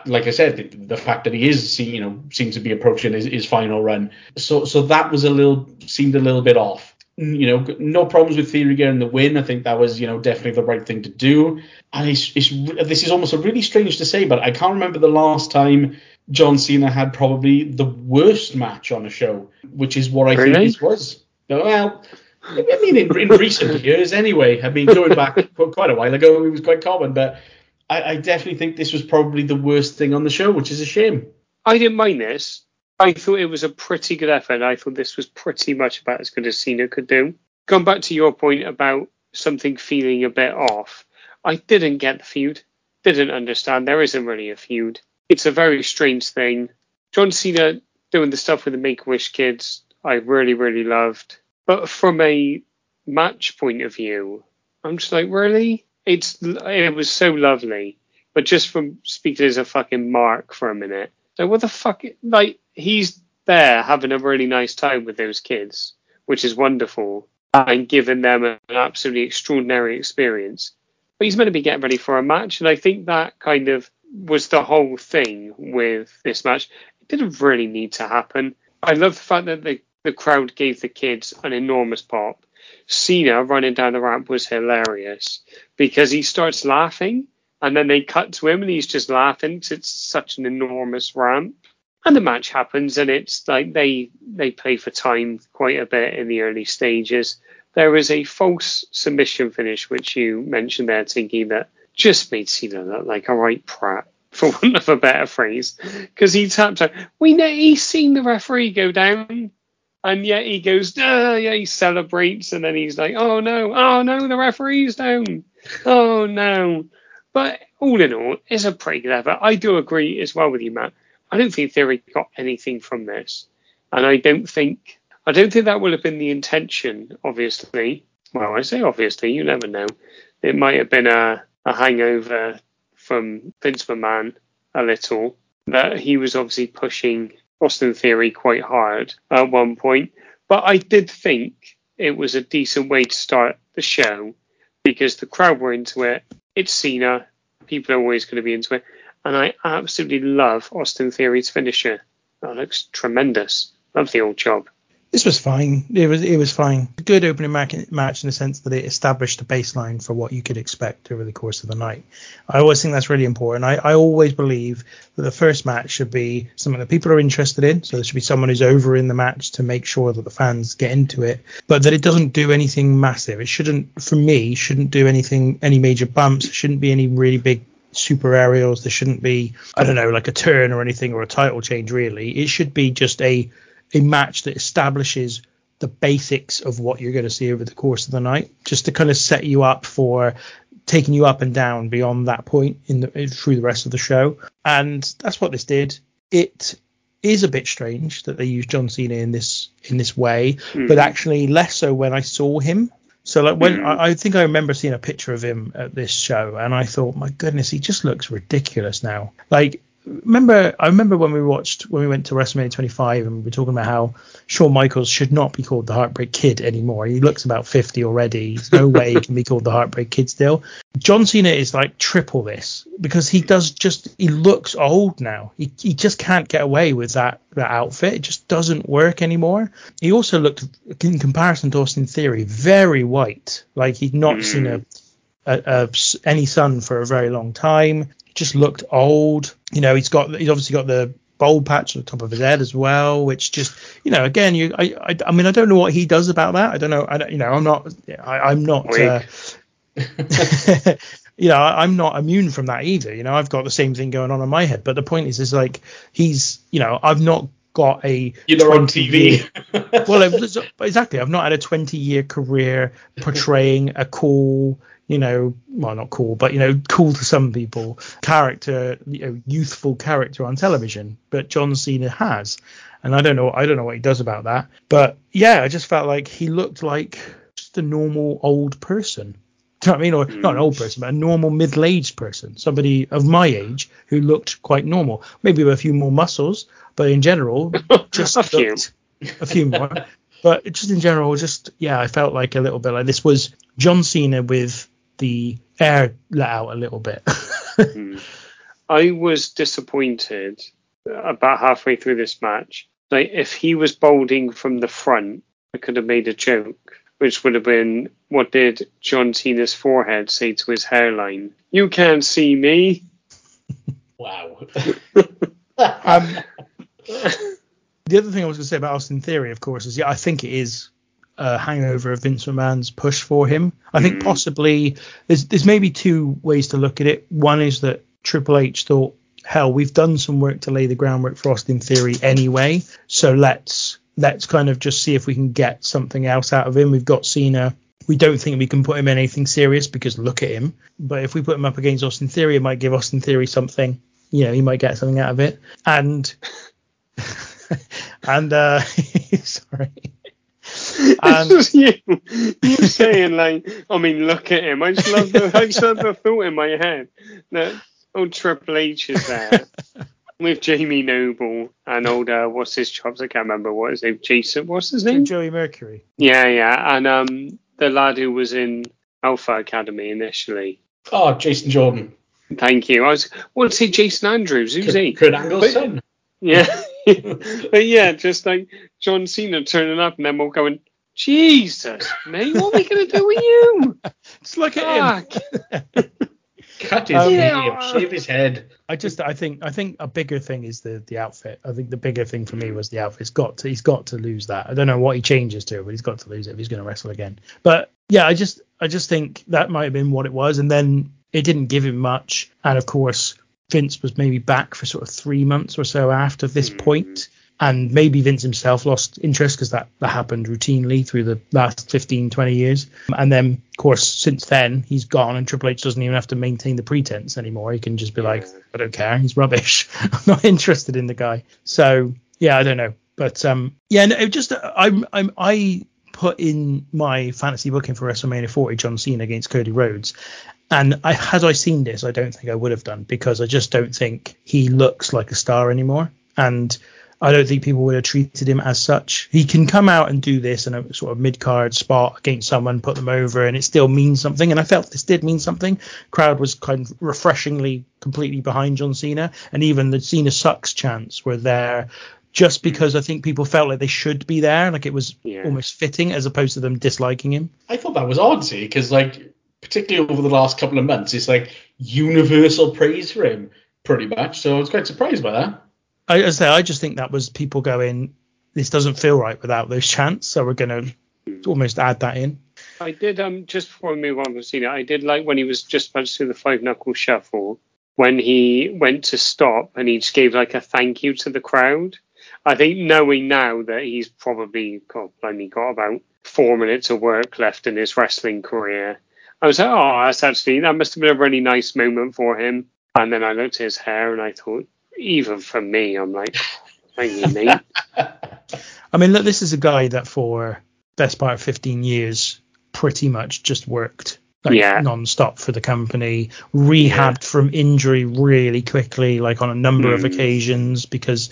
like I said, the, the fact that he is, you know, seems to be approaching his, his final run. So, so that was a little seemed a little bit off. Mm, you know, no problems with Theory getting the win. I think that was, you know, definitely the right thing to do. And it's, it's this is almost a really strange to say, but I can't remember the last time John Cena had probably the worst match on a show, which is what I think Really? this was. Well, I mean, in, in recent years, anyway. I mean, going back quite a while ago, it was quite common, but I, I definitely think this was probably the worst thing on the show, which is a shame. I didn't mind this. I thought it was a pretty good effort. I thought this was pretty much about as good as Cena could do. Going back to your point about something feeling a bit off, I didn't get the feud. didn't understand. There isn't really a feud. It's a very strange thing. John Cena doing the stuff with the Make Wish kids, I really, really loved. But from a match point of view, I'm just like, really? It's it was so lovely. But just from speaking as a fucking mark for a minute, like what the fuck? Like he's there having a really nice time with those kids, which is wonderful, and giving them an absolutely extraordinary experience. But he's meant to be getting ready for a match, and I think that kind of was the whole thing with this match. It didn't really need to happen. I love the fact that the, the crowd gave the kids an enormous pop. Cena running down the ramp was hilarious because he starts laughing and then they cut to him and he's just laughing because it's such an enormous ramp. And the match happens and it's like they they play for time quite a bit in the early stages. There is a false submission finish which you mentioned there, Tinky, that just made Cena look like a right prat, for want of a better phrase, because he tapped out. We know he's seen the referee go down, and yet he goes, yeah, he celebrates, and then he's like, oh no, oh no, the referee's down, oh no. But all in all, it's a pretty effort. I do agree as well with you, Matt. I don't think Theory got anything from this, and I don't think I don't think that would have been the intention. Obviously, well, I say obviously, you never know. It might have been a, a hangover from Vince McMahon a little that he was obviously pushing Austin Theory quite hard at one point. But I did think it was a decent way to start the show because the crowd were into it. It's Cena. People are always going to be into it. And I absolutely love Austin Theory's finisher. That looks tremendous. Love the old job. This was fine. It was it was fine. Good opening match in the sense that it established a baseline for what you could expect over the course of the night. I always think that's really important. I, I always believe that the first match should be something that people are interested in. So there should be someone who's over in the match to make sure that the fans get into it, but that it doesn't do anything massive. It shouldn't, for me, shouldn't do anything, any major bumps. It shouldn't be any really big super aerials. There shouldn't be, I don't know, like a turn or anything or a title change really. It should be just a a match that establishes the basics of what you're going to see over the course of the night, just to kind of set you up for taking you up and down beyond that point in the through the rest of the show. And that's what this did. It is a bit strange that they used John Cena in this in this way, mm. but actually less so when I saw him. So like when mm. I, I, think I remember seeing a picture of him at this show, and I thought, my goodness, he just looks ridiculous now. Like remember I remember when we watched when we went to WrestleMania 25 and we were talking about how Shawn Michaels should not be called the Heartbreak Kid anymore. He looks about 50 already. There's no way he can be called the Heartbreak Kid still. John Cena is like triple this because he does just he looks old now. He he just can't get away with that that outfit. It just doesn't work anymore. He also looked in comparison to Austin Theory very white. Like he'd not seen hmm. a a, a, any sun for a very long time just looked old. You know, he's got he's obviously got the bald patch on the top of his head as well, which just you know, again, you I I, I mean, I don't know what he does about that. I don't know. I don't, you know, I'm not I, am not. Uh, you know, I'm not immune from that either. You know, I've got the same thing going on in my head. But the point is, is like he's, you know, I've not got a. You're on TV. Year, well, exactly. I've not had a 20 year career portraying a cool, you know, well, not cool, but you know, cool to some people, character, you know, youthful character on television. But John Cena has, and I don't know, I don't know what he does about that. But yeah, I just felt like he looked like just a normal old person. Do you know what I mean? Or mm. not an old person, but a normal middle-aged person, somebody of my age who looked quite normal, maybe with a few more muscles, but in general, just a few, a few more. But just in general, just yeah, I felt like a little bit like this was John Cena with the air let out a little bit. mm. I was disappointed about halfway through this match. Like if he was balding from the front, I could have made a joke, which would have been, "What did John Cena's forehead say to his hairline? You can't see me." Wow. um, the other thing I was going to say about Austin Theory, of course, is yeah, I think it is a hangover of Vince McMahon's push for him. I think mm. possibly there's there's maybe two ways to look at it. One is that Triple H thought, hell, we've done some work to lay the groundwork for Austin Theory anyway, so let's let's kind of just see if we can get something else out of him. We've got Cena we don't think we can put him in anything serious because look at him. But if we put him up against Austin Theory, it might give Austin Theory something. You know, he might get something out of it. And and uh sorry. It's just you, you saying like, I mean, look at him. I just love the, I just love the thought in my head that old Triple H is there with Jamie Noble and old uh, what's his chops? I can't remember what his name. Jason, what's his name? Joey Mercury. Yeah, yeah, and um, the lad who was in Alpha Academy initially. Oh, Jason Jordan. Thank you. I was want to say Jason Andrews. Who's he? Kurt Angle's But- son. Yeah. but yeah, just like John Cena turning up and then we're going, Jesus, mate, what are we going to do with you? Just look at him. Cut his Um, hair, shave his head. I just I think I think a bigger thing is the the outfit. I think the bigger thing for me was the outfit. He's got to he's got to lose that. I don't know what he changes to, but he's got to lose it if he's going to wrestle again. But yeah, I just I just think that might have been what it was, and then it didn't give him much. And of course, Vince was maybe back for sort of three months or so after this point, and maybe Vince himself lost interest because that, that happened routinely through the last 15, 20 years. And then, of course, since then, he's gone, and Triple H doesn't even have to maintain the pretense anymore. He can just be like, I don't care, he's rubbish. I'm not interested in the guy. So, yeah, I don't know. But um, yeah, no, it just I'm I'm I put in my fantasy booking for WrestleMania 40 John Cena against Cody Rhodes. And I, had I seen this, I don't think I would have done because I just don't think he looks like a star anymore. And I don't think people would have treated him as such. He can come out and do this in a sort of mid card spot against someone, put them over, and it still means something. And I felt this did mean something. Crowd was kind of refreshingly completely behind John Cena, and even the Cena sucks chants were there just because I think people felt like they should be there, like it was Yeah. almost fitting as opposed to them disliking him. I thought that was odd, see, because like particularly over the last couple of months, it's like universal praise for him, pretty much. So I was quite surprised by that. I, as I say, I just think that was people going, this doesn't feel right without those chants, so we're going to almost add that in. I did um just before we move on from Cena, I did like when he was just about to do the five knuckle shuffle when he went to stop and he just gave like a thank you to the crowd. I think knowing now that he's probably God blimey got about four minutes of work left in his wrestling career. I was like, oh, that's actually that must have been a really nice moment for him. And then I looked at his hair and I thought, even for me, I'm like, thank you, mate. I mean, look, this is a guy that for best part of 15 years pretty much just worked like Yeah. non-stop for the company, rehabbed from injury really quickly, like on a number of Mm. occasions because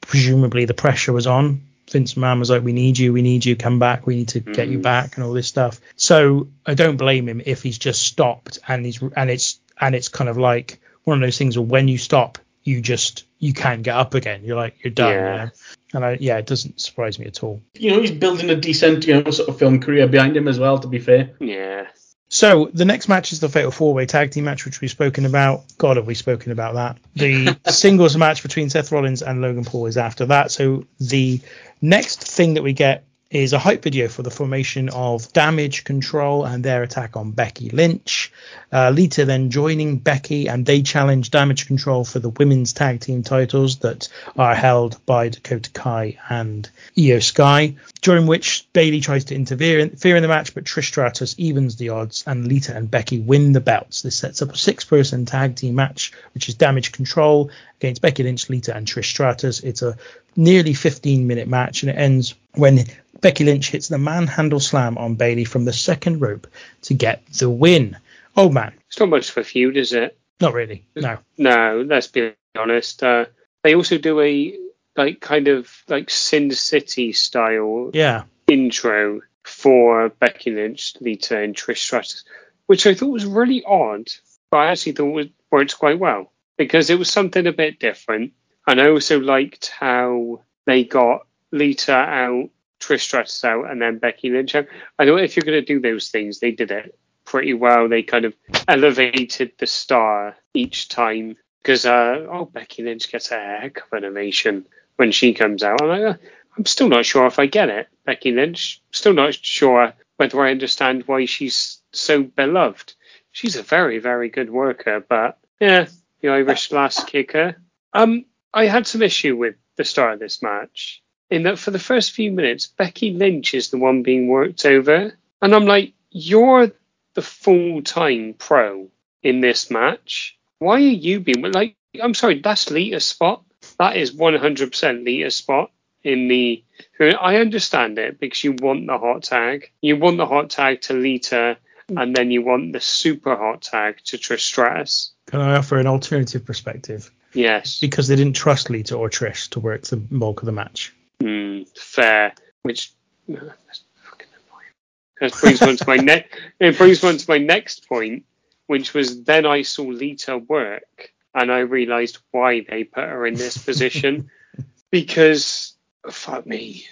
presumably the pressure was on. Vince McMahon was like, "We need you, we need you, come back, we need to get you Mm. back," and all this stuff. So I don't blame him if he's just stopped and he's and it's and it's kind of like one of those things where when you stop, you just you can't get up again. You're like you're done. you Yeah. know? And I, yeah, it doesn't surprise me at all. You know, he's building a decent, you know, sort of film career behind him as well. To be fair, Yeah. So the next match is the Fatal Four Way Tag Team match, which we've spoken about. God, have we spoken about that? The singles match between Seth Rollins and Logan Paul is after that. So the next thing that we get is a hype video for the formation of Damage Control and their attack on Becky Lynch. Uh, Lita then joining Becky, and they challenge Damage Control for the women's tag team titles that are held by Dakota Kai and Iyo Sky. During which Bayley tries to interfere in, interfere in the match, but Trish Stratus evens the odds, and Lita and Becky win the belts. This sets up a six-person tag team match, which is Damage Control against Becky Lynch, Lita, and Trish Stratus. It's a nearly 15-minute match, and it ends when Becky Lynch hits the manhandle slam on Bayley from the second rope to get the win. Oh man, It's not much of a feud, is it? not really. No. No, let's be honest. Uh, they also do a like kind of like Sin City style Yeah. intro for Becky Lynch, Lita, and Trish Stratus, which I thought was really odd, but I actually thought it worked quite well because it was something a bit different. And I also liked how they got Lita out, Trish Stratus out, and then Becky Lynch out. I know if you're going to do those things, they did it pretty well. They kind of elevated the star each time because uh, oh Becky Lynch gets a heck of an ovation when she comes out. I'm like, uh, I'm still not sure if I get it. Becky Lynch, still not sure whether I understand why she's so beloved. She's a very very good worker, but yeah, the Irish lass kicker. Um, I had some issue with the start of this match in that for the first few minutes, Becky Lynch is the one being worked over, and I'm like, you're the full time pro in this match. Why are you being like? I'm sorry, that's Lita's spot. That is 100% Lita's spot in the. I understand it because you want the hot tag. You want the hot tag to Lita, and then you want the super hot tag to Trish Stratus. Can I offer an alternative perspective? Yes. Because they didn't trust Lita or Trish to work the bulk of the match. Mm, fair. Which no, that's fucking annoying. That brings on to my ne- It brings on to my next point, which was then I saw Lita work, and I realised why they put her in this position. because fuck me,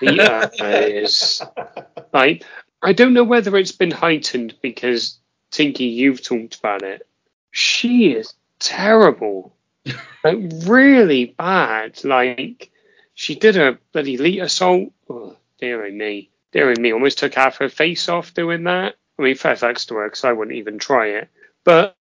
Lita is like I don't know whether it's been heightened because Tinky, you've talked about it. She is terrible, like really bad. Like she did a bloody Litasault. Oh, dearie me, dearie me, almost took half her face off doing that. I mean, fair thanks to her because I wouldn't even try it. But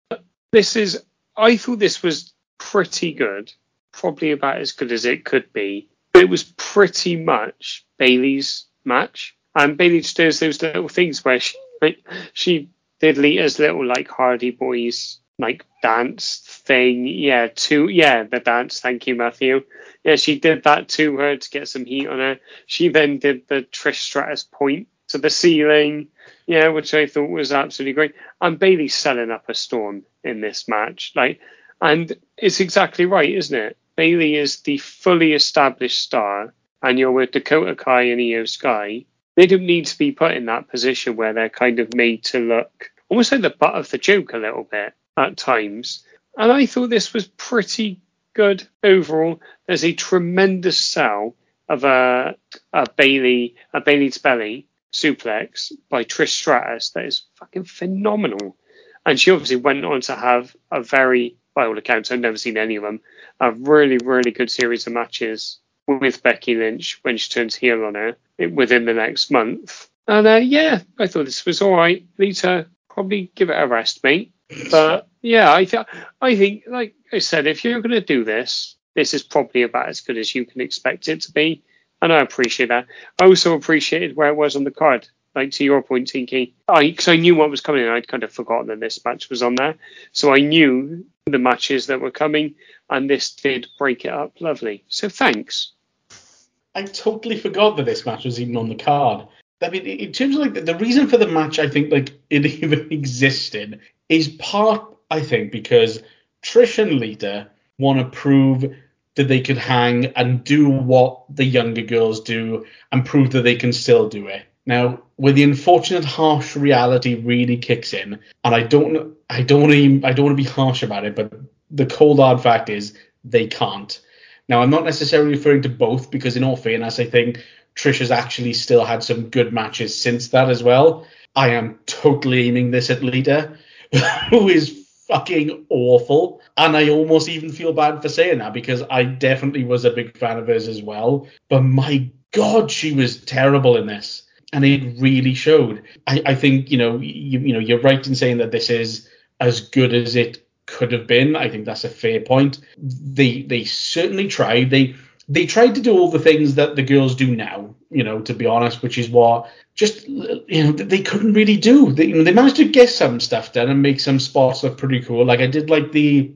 this is, I thought this was pretty good, probably about as good as it could be. It was pretty much Bayley's match. And Bailey just does those little things where she, like, she did Lita's little like Hardy Boys like dance thing. Yeah, to yeah, the dance. Thank you, Matthew. Yeah, she did that to her to get some heat on her. She then did the Trish Stratus point to the ceiling. Yeah, which I thought was absolutely great. And Bayley's selling up a storm in this match. Like, and it's exactly right, isn't it? Bayley is the fully established star, and you're with Dakota Kai and Iyo Sky. They don't need to be put in that position where they're kind of made to look almost like the butt of the joke a little bit at times. And I thought this was pretty good overall. There's a tremendous sell of a, a Bayley, a Bayley's belly suplex by Trish Stratus that is fucking phenomenal. And she obviously went on to have a very, by all accounts, I've never seen any of them, a really, really good series of matches with Becky Lynch when she turns heel on her within the next month. And uh, yeah, I thought this was all right. Lita, probably give it a rest, mate. But yeah, I think I think like I said, if you're going to do this, this is probably about as good as you can expect it to be, and I appreciate that. I also appreciated where it was on the card. Like to your point, Tinky, I because I knew what was coming. And I'd kind of forgotten that this match was on there, so I knew the matches that were coming, and this did break it up lovely. So thanks. I totally forgot that this match was even on the card. I mean, in terms of like the reason for the match, I think like it even existed is part, I think, because Trish and Lita want to prove that they could hang and do what the younger girls do and prove that they can still do it. Now, when the unfortunate harsh reality really kicks in, and I don't, I don't want to, I don't want to be harsh about it, but the cold hard fact is they can't. Now, I'm not necessarily referring to both because, in all fairness, I think Trish has actually still had some good matches since that as well. I am totally aiming this at Lita, who is fucking awful. And I almost even feel bad for saying that because I definitely was a big fan of hers as well. But my God, she was terrible in this. And it really showed. I, I think, you know, you, you know, you're right in saying that this is as good as it could have been. I think that's a fair point. They they certainly tried. They they tried to do all the things that the girls do now, you know, to be honest, which is what just you know they couldn't really do. They, you know, they managed to get some stuff done and make some spots look pretty cool. Like I did like the,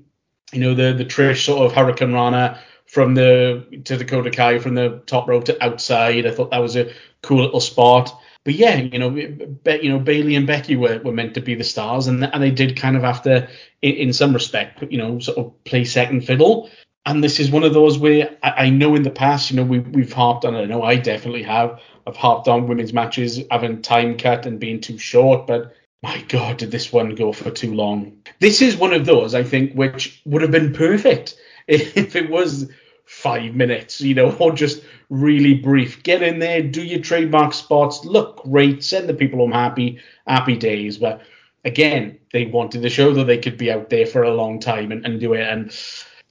you know, the the Trish sort of Hurricanrana from the to Dakota Kai from the top rope to outside. I thought that was a cool little spot. But yeah, you know, Be, you know Bayley and Becky were, were meant to be the stars, and and they did kind of have to, in, in some respect, you know, sort of play second fiddle and this is one of those where I, I, know in the past, you know, we, we've harped on. I know I definitely have. I've harped on women's matches having time cut and being too short, but my God, did this one go for too long? This is one of those I think which would have been perfect if it was five minutes, you know, or just really brief. Get in there, do your trademark spots, look great, send the people home happy, happy days. But again, they wanted to show that they could be out there for a long time and, and do it. And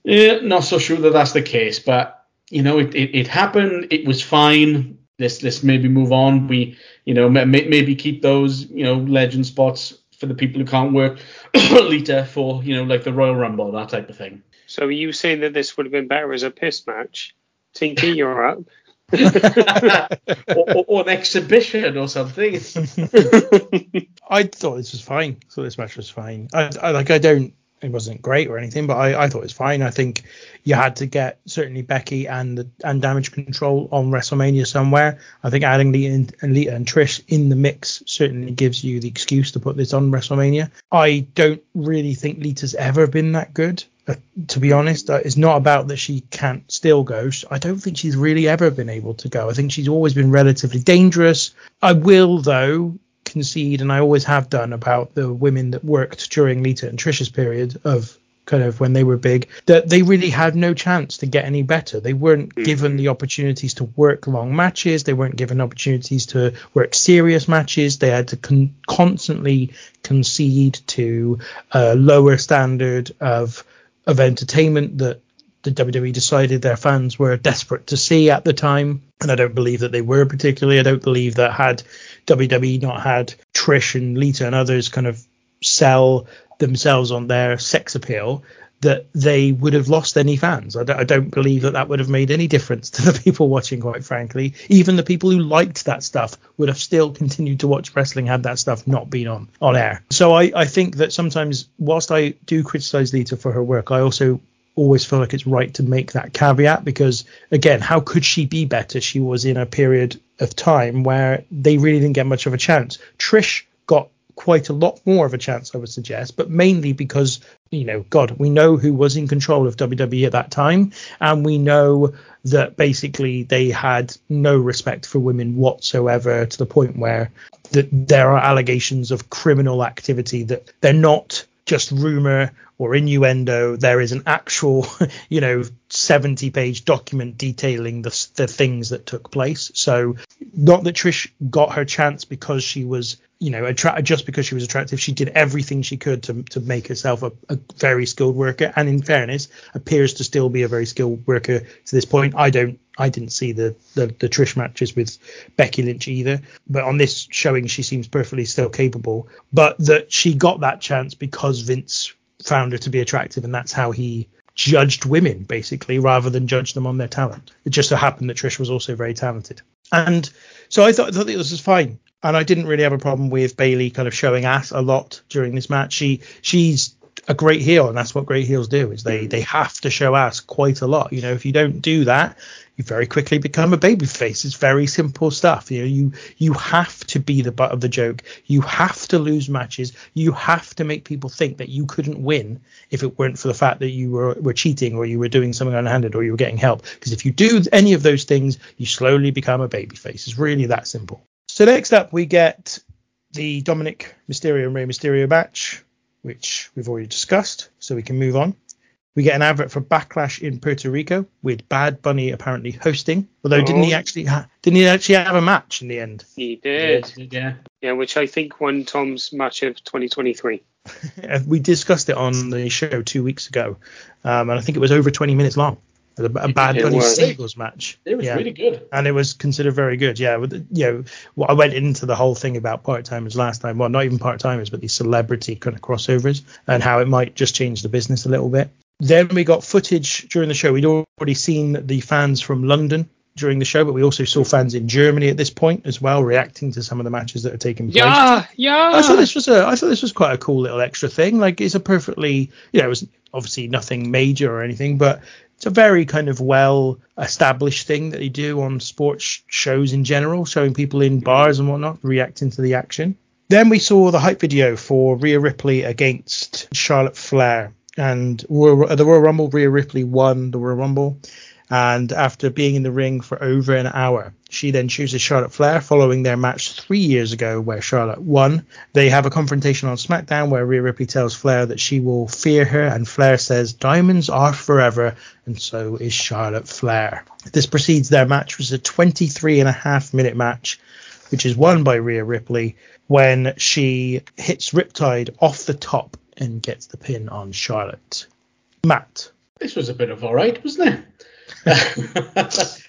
yeah, not so sure that that's the case, but you know, it, it, it happened. It was fine. Let's let's maybe move on. We you know may, maybe keep those you know legend spots for the people who can't work Lita for you know like the Royal Rumble that type of thing. So are you saying that this would have been better as a piss match? Tinky, you're up. or, or, or an exhibition or something. I thought this was fine. I thought this match was fine. I, I like I don't it wasn't great or anything, but I, I thought it was fine. I think you had to get certainly Becky and the, and Damage Control on WrestleMania somewhere. I think adding Lita and, Lita and Trish in the mix certainly gives you the excuse to put this on WrestleMania. I don't really think Lita's ever been that good. Uh, to be honest, uh, it's not about that she can't still go. I don't think she's really ever been able to go. I think she's always been relatively dangerous. I will, though, concede, and I always have done about the women that worked during Lita and Trisha's period of kind of when they were big, that they really had no chance to get any better. They weren't mm-hmm. given the opportunities to work long matches. They weren't given opportunities to work serious matches. They had to con- constantly concede to a lower standard of of entertainment that the WWE decided their fans were desperate to see at the time. And I don't believe that they were particularly. I don't believe that had WWE not had Trish and Lita and others kind of sell themselves on their sex appeal, that they would have lost any fans. I don't, I don't, believe that that would have made any difference to the people watching, quite frankly. Even the people who liked that stuff would have still continued to watch wrestling had that stuff not been on, on air. So I, I think that sometimes, whilst I do criticize Lita for her work, I also always feel like it's right to make that caveat because again how could she be better? She was in a period of time where they really didn't get much of a chance. Trish got quite a lot more of a chance i would suggest but mainly because you know god we know who was in control of wwe at that time and we know that basically they had no respect for women whatsoever to the point where that there are allegations of criminal activity that they're not just rumor or innuendo. There is an actual, you know, 70 page document detailing the, the things that took place. So, not that Trish got her chance because she was, you know, attra- just because she was attractive. She did everything she could to, to make herself a, a very skilled worker. And in fairness, appears to still be a very skilled worker to this point. I don't I didn't see the, the, the Trish matches with Becky Lynch either, but on this showing she seems perfectly still capable. But that she got that chance because Vince found her to be attractive, and that's how he judged women basically, rather than judge them on their talent. It just so happened that Trish was also very talented, and so I thought, I thought this was fine. And I didn't really have a problem with Bayley kind of showing ass a lot during this match. She she's a great heel, and that's what great heels do is they they have to show ass quite a lot. You know, if you don't do that, you very quickly become a babyface. It's very simple stuff. You know, you you have to be the butt of the joke. You have to lose matches. You have to make people think that you couldn't win if it weren't for the fact that you were were cheating or you were doing something unhanded or you were getting help. Because if you do any of those things, you slowly become a babyface. It's really that simple. So next up, we get the Dominic Mysterio and Rey Mysterio match which we've already discussed, so we can move on. We get an advert for Backlash in Puerto Rico with Bad Bunny apparently hosting. Although oh. didn't he actually ha- didn't he actually have a match in the end? He did. Yeah. Yeah, which I think won Tom's match of 2023. we discussed it on the show two weeks ago, um, and I think it was over 20 minutes long. A, Bad Bunny singles match. It was yeah. really good, and it was considered very good. Yeah, with you know, well, I went into the whole thing about part timers last time. Well, not even part timers, but these celebrity kind of crossovers and how it might just change the business a little bit. Then we got footage during the show. We'd already seen the fans from London during the show, but we also saw fans in Germany at this point as well, reacting to some of the matches that are taking place. Yeah, yeah. I thought this was a, I thought this was quite a cool little extra thing. Like it's a perfectly, you know, it was obviously nothing major or anything, but it's a very kind of well established thing that they do on sports shows in general, showing people in bars and whatnot reacting to the action. Then we saw the hype video for Rhea Ripley against Charlotte Flair. And the Royal Rumble, Rhea Ripley won the Royal Rumble. And after being in the ring for over an hour, she then chooses Charlotte Flair following their match three years ago where Charlotte won. They have a confrontation on SmackDown where Rhea Ripley tells Flair that she will fear her, and Flair says diamonds are forever, and so is Charlotte Flair. This precedes their match, which was a 23 and a half minute match, which is won by Rhea Ripley when she hits Riptide off the top and gets the pin on Charlotte. Matt. This was a bit of alright, wasn't it?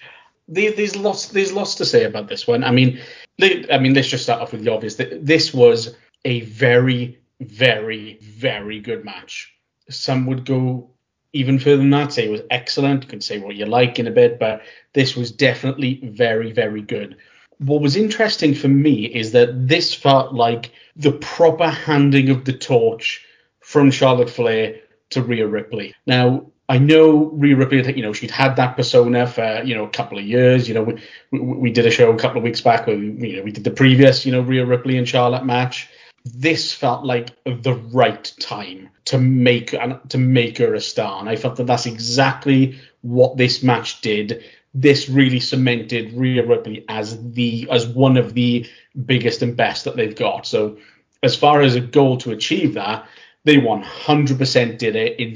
there's lots there's lots to say about this one. I mean, I mean, let's just start off with the obvious. This was a very, very, very good match. Some would go even further than that, say it was excellent. You can say what you like in a bit, but this was definitely very, very good. What was interesting for me is that this felt like the proper handing of the torch from Charlotte Flair to Rhea Ripley. Now, I know Rhea Ripley, you know, she'd had that persona for, you know, a couple of years. You know, we, we, we did a show a couple of weeks back where, we, you know, we did the previous, you know, Rhea Ripley and Charlotte match. This felt like the right time to make to make her a star, and I felt that that's exactly what this match did. This really cemented Rhea Ripley as the as one of the biggest and best that they've got. So, as far as a goal to achieve that, they 100% did it in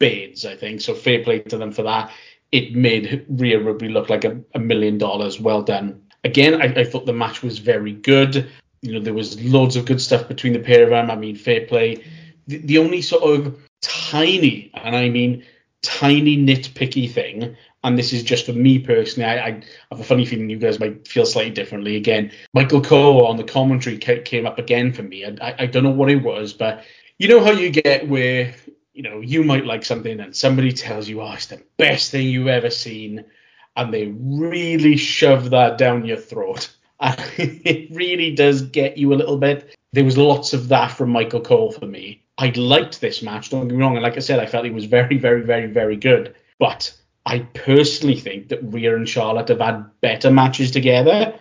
spades, I think. So fair play to them for that. It made Rhea Ripley look like a, a million dollars. Well done. Again, I, I, thought the match was very good. You know, there was loads of good stuff between the pair of them. I mean, fair play. The, the only sort of tiny, and I mean tiny nitpicky thing, and this is just for me personally, I, I have a funny feeling you guys might feel slightly differently. Again, Michael Cole on the commentary came up again for me. I, I don't know what it was, but you know how you get where you know, you might like something and somebody tells you, oh, it's the best thing you've ever seen, and they really shove that down your throat. And it really does get you a little bit. There was lots of that from Michael Cole for me. I liked this match, don't get me wrong. And like I said, I felt it was very, very, very, very good. But I personally think that Rhea and Charlotte have had better matches together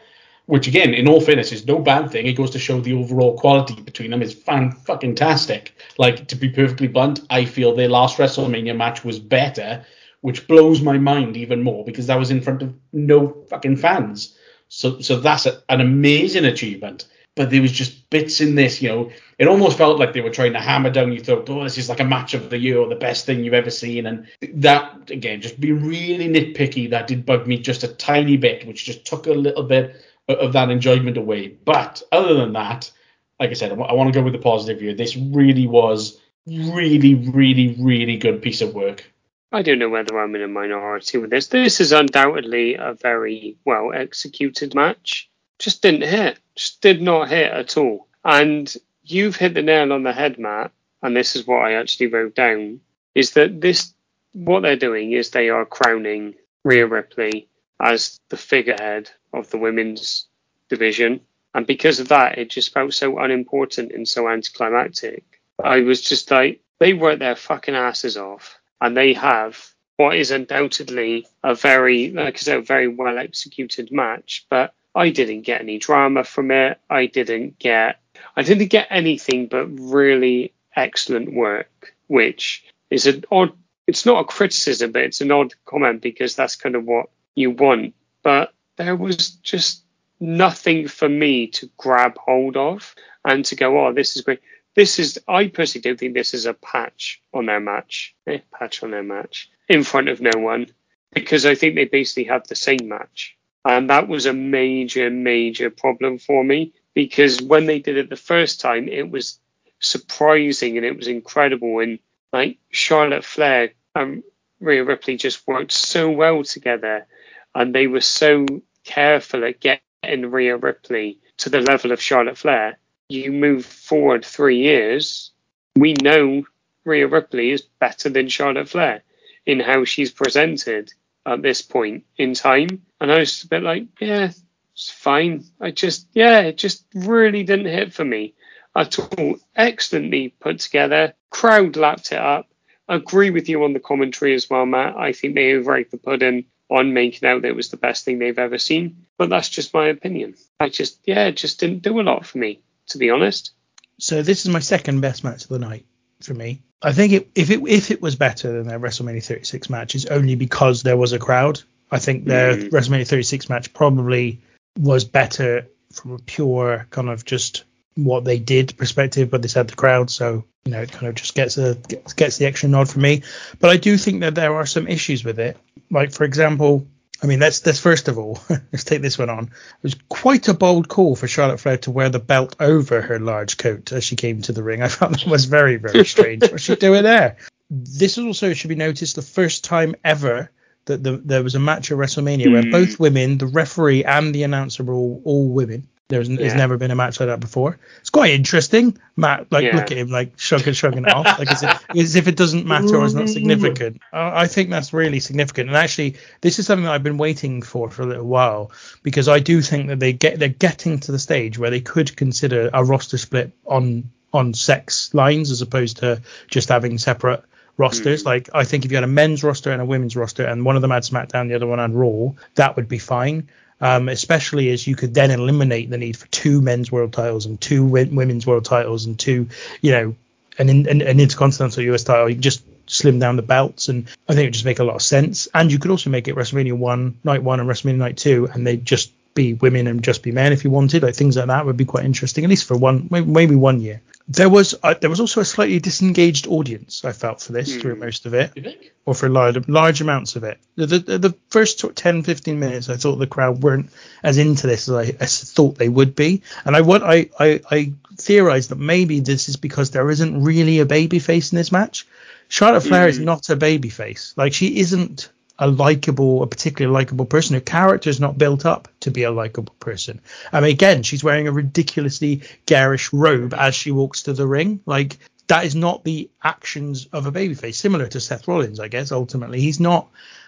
which again, in all fairness, is no bad thing. It goes to show the overall quality between them is fan fucking tastic. Like to be perfectly blunt, I feel their last WrestleMania match was better, which blows my mind even more because that was in front of no fucking fans. So so that's a, an amazing achievement. But there was just bits in this, you know, it almost felt like they were trying to hammer down your throat. Oh, this is like a match of the year or the best thing you've ever seen. And that again, just being really nitpicky, that did bug me just a tiny bit, which just took a little bit of that enjoyment away. But other than that, like I said, I want to go with the positive here. This really was really, really, really good piece of work. I don't know whether I'm in a minority with this. This is undoubtedly a very well executed match. Just didn't hit. Just did not hit at all. And you've hit the nail on the head, Matt. And this is what I actually wrote down: is that this what they're doing is they are crowning Rhea Ripley as the figurehead of the women's division. And because of that, it just felt so unimportant and so anticlimactic. I was just like, they worked their fucking asses off and they have what is undoubtedly a very, like I said, very well executed match. But I didn't get any drama from it. I didn't get, I didn't get anything but really excellent work, which is an odd, it's not a criticism, but it's an odd comment because that's kind of what you want. But there was just nothing for me to grab hold of and to go, oh, this is great. This is, I personally don't think this is a patch on their match, eh, patch on their match in front of no one, because I think they basically have the same match. And that was a major, major problem for me because when they did it the first time, it was surprising and it was incredible. And like Charlotte Flair and Rhea Ripley just worked so well together and they were so careful at getting Rhea Ripley to the level of Charlotte Flair. You move forward three years, we know Rhea Ripley is better than Charlotte Flair in how she's presented at this point in time. And I was a bit like, yeah, it's fine. I just, yeah, it just really didn't hit for me at all. Excellently put together. Crowd lapped it up. Agree with you on the commentary as well, Matt. I think they overrate the pudding on making out that it was the best thing they've ever seen. But that's just my opinion. I just, yeah, it just didn't do a lot for me, to be honest. So this is my second best match of the night for me. I think it, if it if it was better than their WrestleMania 36 match, it's only because there was a crowd. I think their mm. WrestleMania 36 match probably was better from a pure kind of just what they did perspective, but this had the crowd, so you know it kind of just gets a gets, gets the extra nod for me. But I do think that there are some issues with it. Like for example, I mean let's let's first of all let's take this one on. It was quite a bold call for Charlotte Flair to wear the belt over her large coat as she came to the ring. I thought that was very very strange. What's she doing there? This also should be noticed the first time ever that the, there was a match at WrestleMania mm. where hmm. both women, the referee and the announcer were all, all women There's, there's Yeah. never been a match like that before. It's quite interesting. Matt, like, Yeah. look at him, like, shrugging, shrugging it off, like as if, as if it doesn't matter or is not significant. I, I think that's really significant. And actually, this is something that I've been waiting for for a little while because I do think that they get they're getting to the stage where they could consider a roster split on on sex lines as opposed to just having separate rosters. Mm. Like, I think if you had a men's roster and a women's roster, and one of them had SmackDown, the other one had Raw, that would be fine um, especially as you could then eliminate the need for two men's world titles and two women's world titles and two, you know, an, an, an intercontinental US title. You can just slim down the belts, and I think it would just make a lot of sense. And you could also make it WrestleMania one, night one, and WrestleMania night two, and they'd just be women and just be men if you wanted. Like things like that would be quite interesting, at least for one, maybe one year. There was uh, there was also a slightly disengaged audience I felt for this through most of it You think? or for large, large amounts of it. The, the, the first sort 10, 15 minutes, I thought the crowd weren't as into this as I, as thought they would be. And I, what I, I, I theorized that maybe this is because there isn't really a baby face in this match. Charlotte Flair is not a baby face. Like she isn't a likable, a particularly likable person. Her character is not built up to be a likable person. I mean, again, she's wearing a ridiculously garish robe as she walks to the ring. Like that is not the actions of a babyface. Similar to Seth Rollins, I guess. Ultimately, he's not.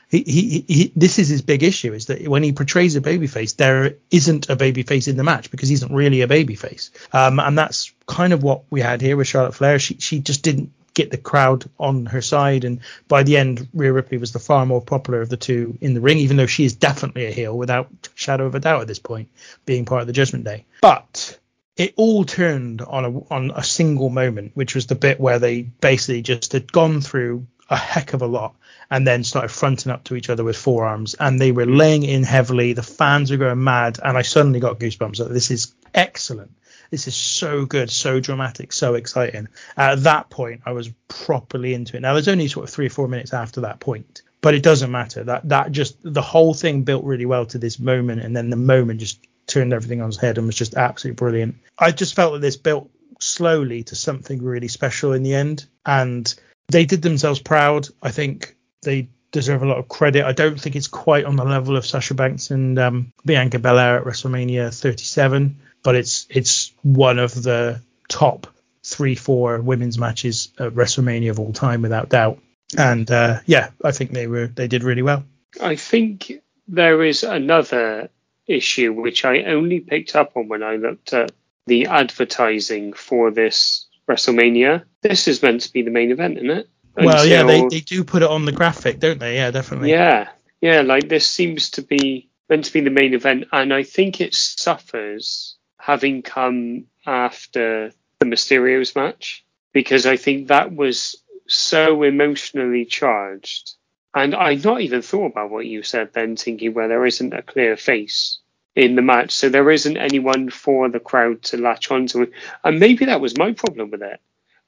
He, he, he, this is his big issue is that when he portrays a babyface, there isn't a babyface in the match because he isn't really a babyface. Um, and that's kind of what we had here with Charlotte Flair. She, she just didn't get the crowd on her side. And by the end, Rhea Ripley was the far more popular of the two in the ring, even though she is definitely a heel without shadow of a doubt at this point, being part of the Judgment Day. But it all turned on a on a single moment, which was the bit where they basically just had gone through a heck of a lot and then started fronting up to each other with forearms and they were laying in heavily. The fans were going mad and I suddenly got goosebumps. This is excellent. This is so good, so dramatic, so exciting. At that point, I was properly into it. Now, there's only sort of three or four minutes after that point, but it doesn't matter. That that just the whole thing built really well to this moment, and then the moment just turned everything on its head and was just absolutely brilliant. I just felt that this built slowly to something really special in the end, and they did themselves proud. I think they deserve a lot of credit. I don't think it's quite on the level of Sasha Banks and um, Bianca Belair at WrestleMania 37, but it's it's one of the top three, four women's matches at WrestleMania of all time, without doubt. And uh, yeah, I think they were they did really well. I think there is another issue which I only picked up on when I looked at the advertising for this WrestleMania. This is meant to be the main event, isn't it? Well, yeah, they, they do put it on the graphic, don't they? Yeah, definitely. Yeah, yeah, like this seems to be meant to be the main event, and I think it suffers having come after the Mysterios match because I think that was so emotionally charged. And I not even thought about what you said then, thinking where there isn't a clear face in the match, so there isn't anyone for the crowd to latch onto. And maybe that was my problem with it.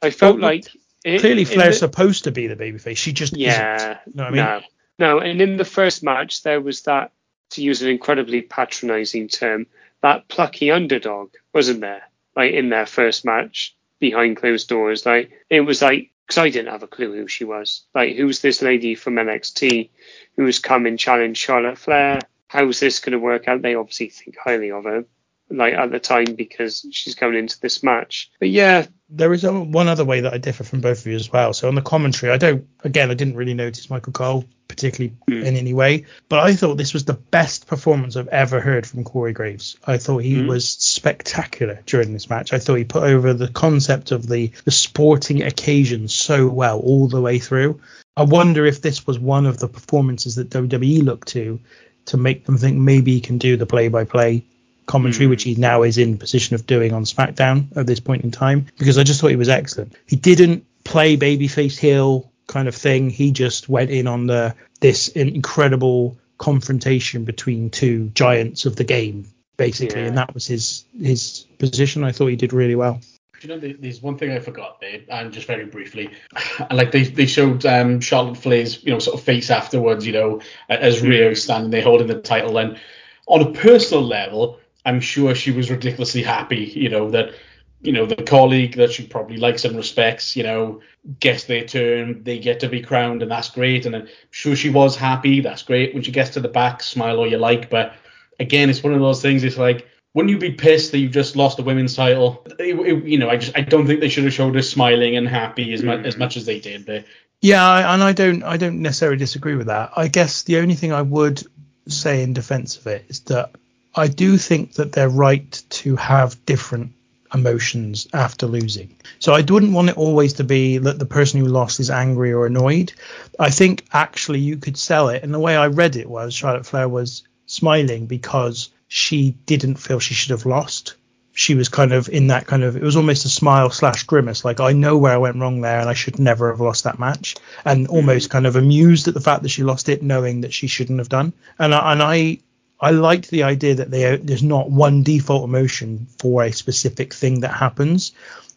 I felt Well, like it, Clearly, Flair's the- supposed to be the babyface. She just yeah, isn't. What I mean? no, no. And in the first match, there was that, to use an incredibly patronising term, that plucky underdog, wasn't there? Like in their first match behind closed doors, like it was like because I didn't have a clue who she was. Like, who's this lady from NXT who's come and challenged Charlotte Flair? How's this going to work out? They obviously think highly of her, like at the time because she's going into this match. But yeah, there is one other way that I differ from both of you as well. So on the commentary, I don't. Again, I didn't really notice Michael Cole particularly hmm. in any way, but I thought this was the best performance I've ever heard from Corey Graves. I thought he hmm. was spectacular during this match. I thought he put over the concept of the the sporting occasion so well all the way through. I wonder if this was one of the performances that WWE looked to to make them think maybe he can do the play-by-play commentary, which he now is in position of doing on SmackDown at this point in time, because I just thought he was excellent. He didn't play babyface heel kind of thing. He just went in on the this incredible confrontation between two giants of the game, basically, Yeah. and that was his his position. I thought he did really well. Do you know, there's one thing I forgot there, and just very briefly, like they, they showed um, Charlotte Flair's, you know, sort of face afterwards, you know, as Rio standing there holding the title, and on a personal level, I'm sure she was ridiculously happy, you know, that, you know, the colleague that she probably likes and respects, you know, gets their turn, they get to be crowned, and that's great, and I'm sure she was happy, that's great. When she gets to the back, smile all you like, but again, it's one of those things. It's like wouldn't you be pissed that you've just lost the women's title? It- it- you know, I just I don't think they should have showed her smiling and happy as much as much as they did. But Yeah, and I don't I don't necessarily disagree with that. I guess the only thing I would say in defense of it is that I do think that they're right to have different emotions after losing. So I wouldn't want it always to be that the person who lost is angry or annoyed. I think actually you could sell it, and the way I read it was Charlotte Flair was smiling because she didn't feel she should have lost. She was kind of in that kind of it was almost a smile slash grimace, like I know where I went wrong there and I should never have lost that match, and almost mm. kind of amused at the fact that she lost it, knowing that she shouldn't have done. And I, and I I liked the idea that they, there's not one default emotion for a specific thing that happens,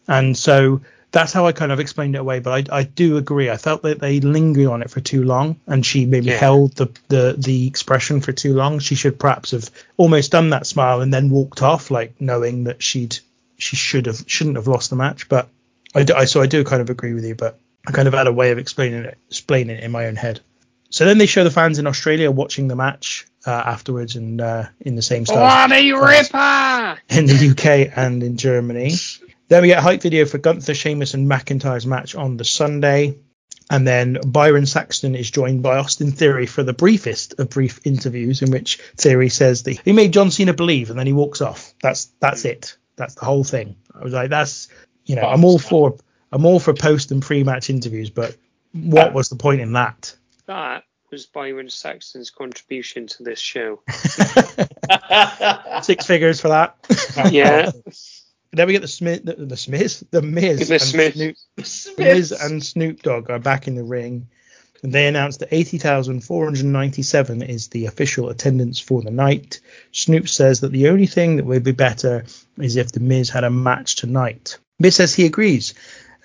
and so that's how I kind of explained it away. But I, I do agree. I felt that they lingered on it for too long, and she maybe Yeah. held the, the the expression for too long. She should perhaps have almost done that smile and then walked off, like knowing that she'd she should have shouldn't have lost the match. But I, do, I so I do kind of agree with you, but I kind of had a way of explaining it explaining it in my own head. So then they show the fans in Australia watching the match uh, afterwards and uh, in the same style a ripper! in the UK and in Germany. Then we get a hype video for Gunther, Sheamus, and McIntyre's match on the Sunday. And then Byron Saxton is joined by Austin Theory for the briefest of brief interviews, in which Theory says that he made John Cena believe, and then he walks off. That's that's it. That's the whole thing. I was like, that's you know, I'm all for I'm all for post and pre-match interviews, but what was the point in that? That was Byron Saxton's contribution to this show. Six figures for that. Yeah. Then we get the Smith, the, the Smiths, the Miz, The and Smiths. Snoop, the Miz and Snoop Dogg are back in the ring. And they announced that 80,497 is the official attendance for the night. Snoop says that the only thing that would be better is if the Miz had a match tonight. Miz says he agrees,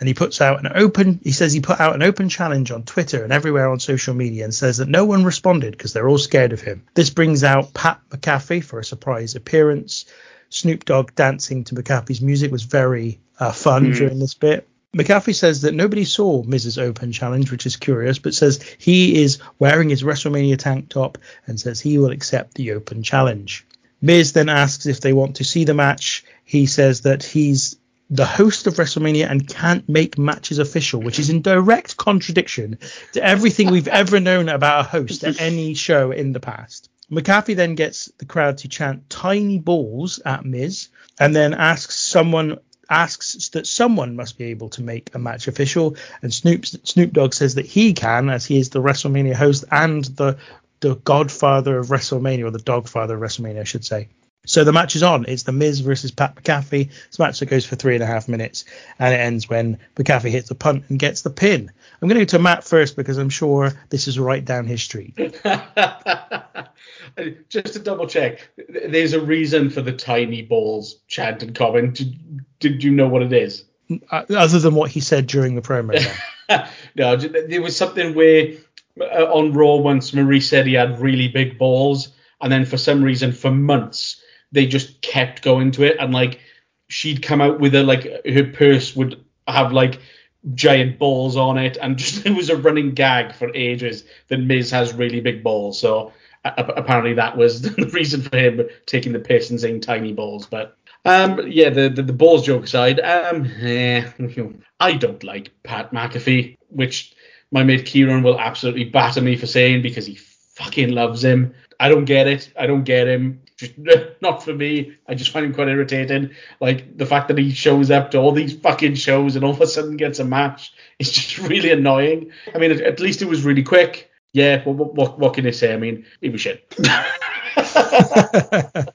and he puts out an open. He says he put out an open challenge on Twitter and everywhere on social media, and says that no one responded because they're all scared of him. This brings out Pat McAfee for a surprise appearance. Snoop Dogg dancing to McAfee's music was very uh, fun during this bit. McAfee says that nobody saw Miz's Open challenge, which is curious, but says he is wearing his WrestleMania tank top and says he will accept the Open challenge. Miz then asks if they want to see the match. He says that he's the host of WrestleMania and can't make matches official, which is in direct contradiction to everything we've ever known about a host at any show in the past. McAfee then gets the crowd to chant tiny balls at Miz and then asks someone asks that someone must be able to make a match official and Snoop Snoop Dogg says that he can as he is the WrestleMania host and the the godfather of WrestleMania or the dogfather of WrestleMania I should say. So the match is on. It's the Miz versus Pat McAfee. This match that goes for three and a half minutes, and it ends when McAfee hits a punt and gets the pin. I'm going to go to Matt first because I'm sure this is right down his street. Just to double check, there's a reason for the tiny balls chant and comment. Did, did you know what it is? Uh, Other than what he said during the promo. no, there was something where uh, on Raw once Maryse said he had really big balls, and then for some reason for months they just kept going to it, and like she'd come out with a like her purse would have like giant balls on it, and just it was a running gag for ages that Miz has really big balls. So apparently that was the reason for him taking the piss and saying tiny balls, but. Um, yeah, the, the the balls joke aside, um, eh, I don't like Pat McAfee, which my mate Kieran will absolutely batter me for saying because he fucking loves him. I don't get it. I don't get him. Just not for me. I just find him quite irritating. Like the fact that he shows up to all these fucking shows and all of a sudden gets a match is just really annoying. I mean, at, least it was really quick. Yeah, what, what, can I say? I mean, it was shit.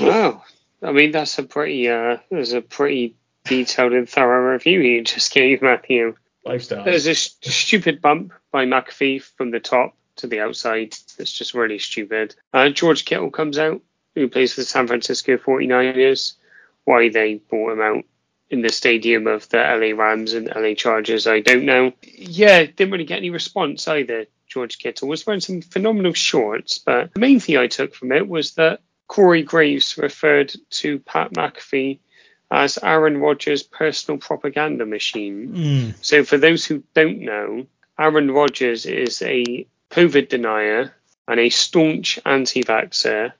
Wow. I mean, that's a pretty, uh, there's a pretty detailed and thorough review you just gave, Matthew. Lifestyle. There's a st- stupid bump by McAfee from the top to the outside. That's just really stupid. Uh, George Kittle comes out, who plays for the San Francisco 49ers. Why they brought him out in the stadium of the LA Rams and LA Chargers, I don't know. Yeah, didn't really get any response either. George Kittle was wearing some phenomenal shorts, but the main thing I took from it was that Corey Graves referred to Pat McAfee as Aaron Rodgers' personal propaganda machine. Mm. So, for those who don't know, Aaron Rodgers is a COVID denier and a staunch anti vaxxer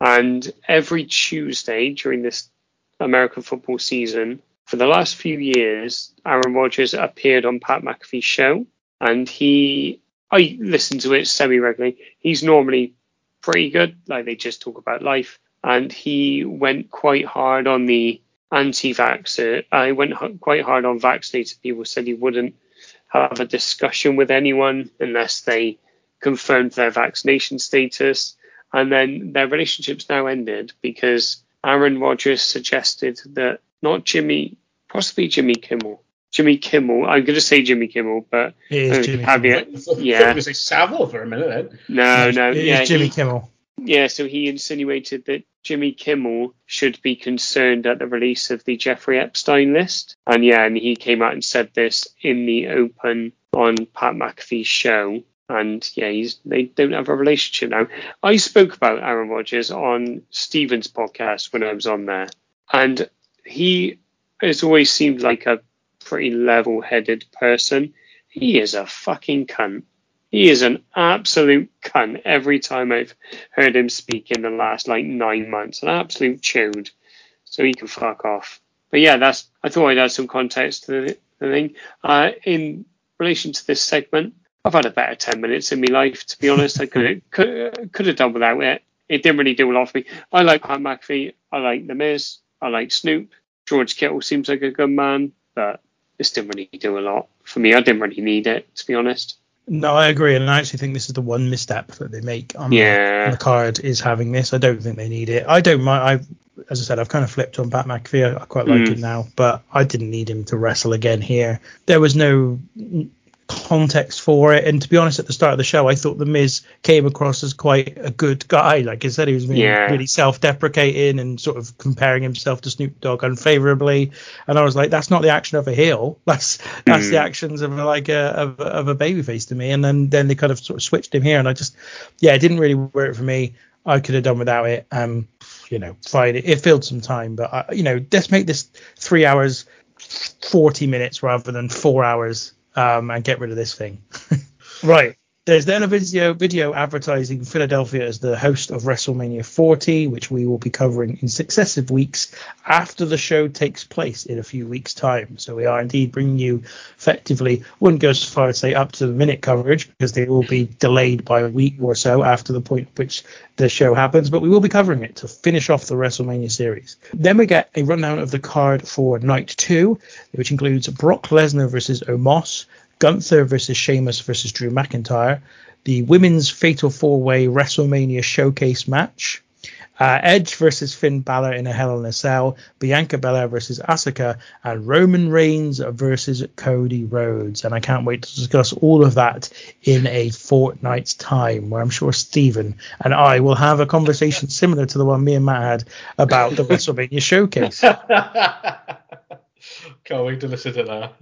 And every Tuesday during this American football season, for the last few years, Aaron Rodgers appeared on Pat McAfee's show, and he, I listen to it semi regularly. He's normally pretty good, like they just talk about life, and he went quite hard on the anti-vaxxer. Uh, I went h- quite hard on vaccinated people. Said he wouldn't have a discussion with anyone unless they confirmed their vaccination status, and then their relationship's now ended because Aaron Rodgers suggested that not Jimmy, possibly Jimmy Kimmel. Jimmy Kimmel. I'm going to say Jimmy Kimmel, but It is uh, Jimmy caveat- I thought you Yeah. were going to say Savile for a minute then. No, no, It is yeah, Jimmy he- Kimmel. Yeah, so he insinuated that Jimmy Kimmel should be concerned at the release of the Jeffrey Epstein list. And yeah, and he came out and said this in the open on Pat McAfee's show. And yeah, he's they don't have a relationship now. I spoke about Aaron Rodgers on Steven's podcast when I was on there. And he has always seemed like a pretty level headed person. He is a fucking cunt. He is an absolute cunt every time I've heard him speak in the last like nine months. An absolute chode. So he can fuck off. But yeah, that's I thought I'd add some context to the, the thing. Uh, in relation to this segment, I've had a better ten minutes in my life, to be honest. I could could could have done without it. It didn't really do a lot for me. I like Pat McAfee. I like The Miz. I like Snoop. George Kittle seems like a good man, but this didn't really do a lot for me. I didn't really need it, to be honest. No, I agree, and I actually think this is the one misstep that they make on, Yeah. the card is having this. I don't think they need it. I don't mind. I, as I said, I've kind of flipped on Pat McAfee. I, I quite like Mm. him now, but I didn't need him to wrestle again here. There was no context for it, and to be honest, at the start of the show, I thought the Miz came across as quite a good guy. Like I said, he was being Yeah. really self-deprecating and sort of comparing himself to Snoop Dogg unfavorably. And I was like, that's not the action of a heel. That's that's the Mm. actions of like a of, a- of a babyface to me. And then then they kind of sort of switched him here, and I just yeah, it didn't really work for me. I could have done without it. Um, you know, fine. It, it filled some time, but I, you know, let's make this three hours, forty minutes rather than four hours, um, and get rid of this thing. right. There's then a video video advertising Philadelphia as the host of WrestleMania 40, which we will be covering in successive weeks after the show takes place in a few weeks' time. So we are indeed bringing you effectively, wouldn't go so far as say up to the minute coverage because they will be delayed by a week or so after the point at which the show happens, but we will be covering it to finish off the WrestleMania series. Then we get a rundown of the card for night two, which includes Brock Lesnar versus Omos, Gunther versus Sheamus versus Drew McIntyre, the women's Fatal Four Way WrestleMania Showcase match, uh, Edge versus Finn Balor in a Hell in a Cell, Bianca Belair versus Asuka, and Roman Reigns versus Cody Rhodes. And I can't wait to discuss all of that in a fortnight's time, where I'm sure Stephen and I will have a conversation similar to the one me and Matt had about the WrestleMania Showcase. Can't wait to listen to that.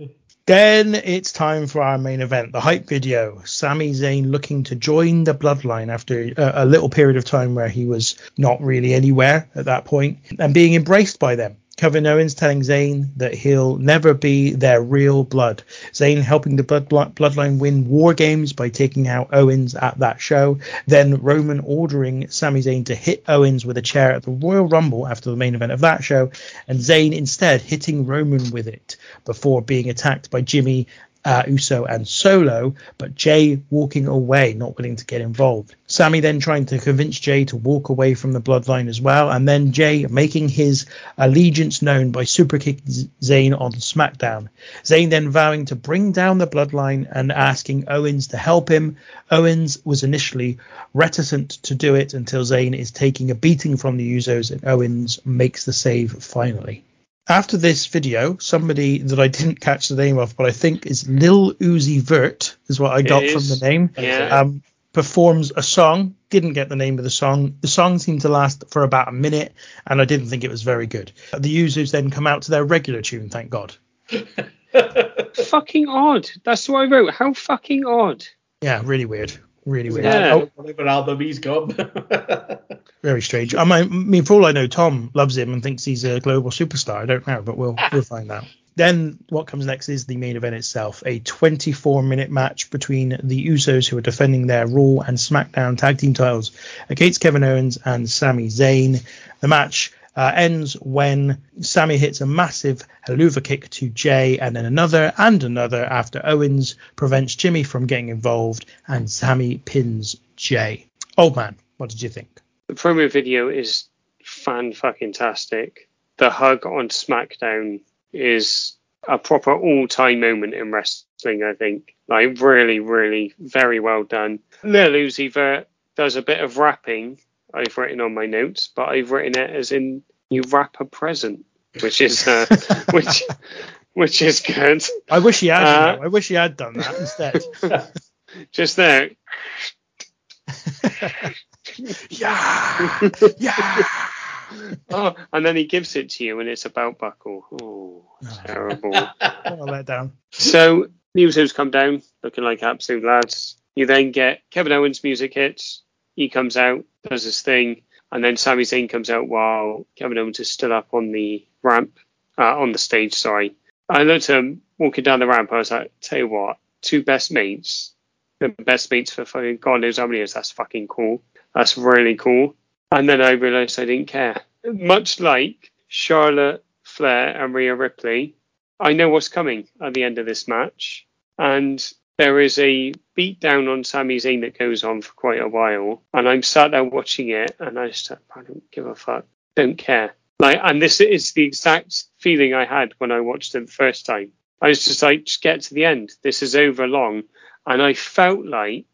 Then it's time for our main event, the hype video. Sami Zayn looking to join the bloodline after a, a little period of time where he was not really anywhere at that point and being embraced by them. Kevin Owens telling Zayn that he'll never be their real blood. Zayn helping the blood, bloodline win war games by taking out Owens at that show. Then Roman ordering Sami Zayn to hit Owens with a chair at the Royal Rumble after the main event of that show, and Zayn instead hitting Roman with it before being attacked by Jimmy. Uh, Uso and Solo, but Jay walking away, not willing to get involved. Sami then trying to convince Jay to walk away from the bloodline as well, and then Jay making his allegiance known by superkicking Zayn on SmackDown. Zayn then vowing to bring down the bloodline and asking Owens to help him. Owens was initially reticent to do it until Zayn is taking a beating from the Usos and Owens makes the save finally. After this video, somebody that I didn't catch the name of, but I think is Lil Uzi Vert, is what I It got is. from the name Yeah. um, performs a song. Didn't get the name of the song. The song seemed to last for about a minute, and I didn't think it was very good. The Usos then come out to their regular tune, thank God. fucking odd. That's what I wrote. How fucking odd. Yeah, really weird. Really weird. Yeah. Oh, Whatever album he's got. very strange. I I mean, for all I know, Tom loves him and thinks he's a global superstar. I don't know, but we'll ah. we'll find out. Then what comes next is the main event itself, a 24 minute match between the Usos who are defending their Raw and SmackDown tag team titles against Kevin Owens and Sami Zayn. The match uh, ends when Sami hits a massive Helluva kick to Jay and then another and another after Owens prevents Jimmy from getting involved and Sami pins Jay. Old man, what did you think? The promo video is fan fucking tastic. The hug on SmackDown is a proper all time moment in wrestling, I think. Like, really, really, very well done. Lil Uzi Vert does a bit of rapping, I've written on my notes, but I've written it as in you wrap a present, which is, uh, which, which is good. I wish he had. Uh, I wish he had done that instead. Just there. yeah, yeah. Oh, and then he gives it to you, and it's a belt buckle. Oh, terrible. I'll let down. So the Usos come down, looking like absolute lads. You then get Kevin Owens' music hits. He comes out, does his thing, and then Sami Zayn comes out while Kevin Owens is still up on the ramp, uh, on the stage. Sorry. I looked at him walking down the ramp. I was like, tell you what, two best mates, the best mates for fucking God knows how many years. That's fucking cool. That's really cool. And then I realised I didn't care. Much like Charlotte Flair and Rhea Ripley, I know what's coming at the end of this match. And there is a beatdown on Sami Zayn that goes on for quite a while. And I'm sat there watching it and I just I don't give a fuck. Don't care. Like and this is the exact feeling I had when I watched it the first time. I was just like, just get to the end. This is over long. And I felt like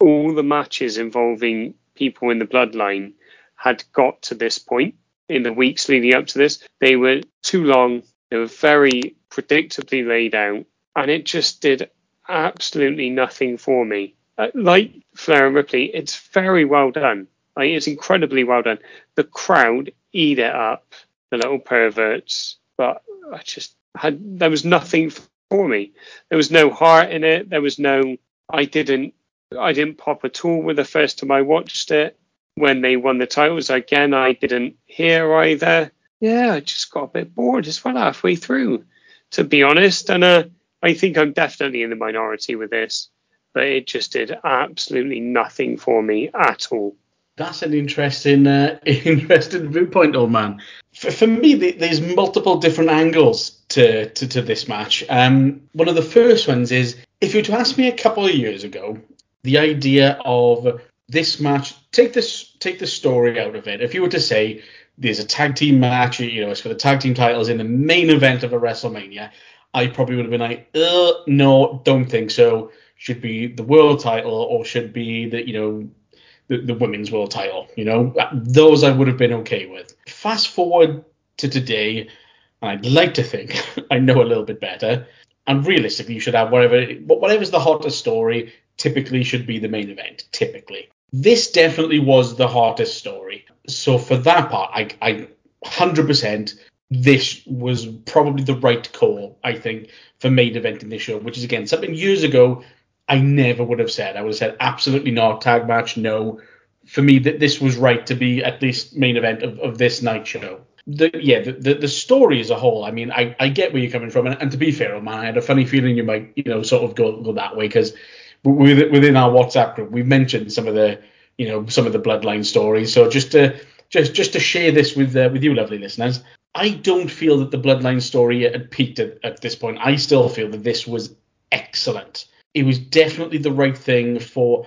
all the matches involving people in the bloodline had got to this point in the weeks leading up to this. They were too long. They were very predictably laid out, and it just did absolutely nothing for me. Uh, like Flair and Ripley, it's very well done. Like, it's incredibly well done. The crowd eat it up, the little perverts, but I just had there was nothing for me. There was no heart in it. There was no. I didn't. I didn't pop at all with the first time I watched it when they won the titles. Again, I didn't hear either. Yeah, I just got a bit bored as well halfway through, to be honest. And uh, I think I'm definitely in the minority with this, but it just did absolutely nothing for me at all. That's an interesting, uh, interesting viewpoint, old man. For, for me, th- there's multiple different angles to, to, to this match. Um, one of the first ones is if you were to ask me a couple of years ago, the idea of this match, take this, take the story out of it. If you were to say there's a tag team match, you know, it's for the tag team titles in the main event of a WrestleMania, I probably would have been like, uh, no, don't think so. Should be the world title or should be the, you know, the, the women's world title. You know, those I would have been okay with. Fast forward to today, and I'd like to think I know a little bit better. And realistically, you should have whatever whatever's the hottest story. Typically, should be the main event. Typically, this definitely was the hottest story. So for that part, I, I 100% this was probably the right call, I think, for main event in this show, which is again something years ago I never would have said. I would have said absolutely not. Tag match, no. For me, that this was right to be at least main event of, of this night show. The, yeah, the, the, the story as a whole. I mean, I, I get where you're coming from, and, and to be fair, man, I had a funny feeling you might you know sort of go go that way because within our WhatsApp group we've mentioned some of the you know some of the bloodline stories. So just to just just to share this with uh, with you, lovely listeners, I don't feel that the bloodline story had peaked at, at this point. I still feel that this was excellent it was definitely the right thing for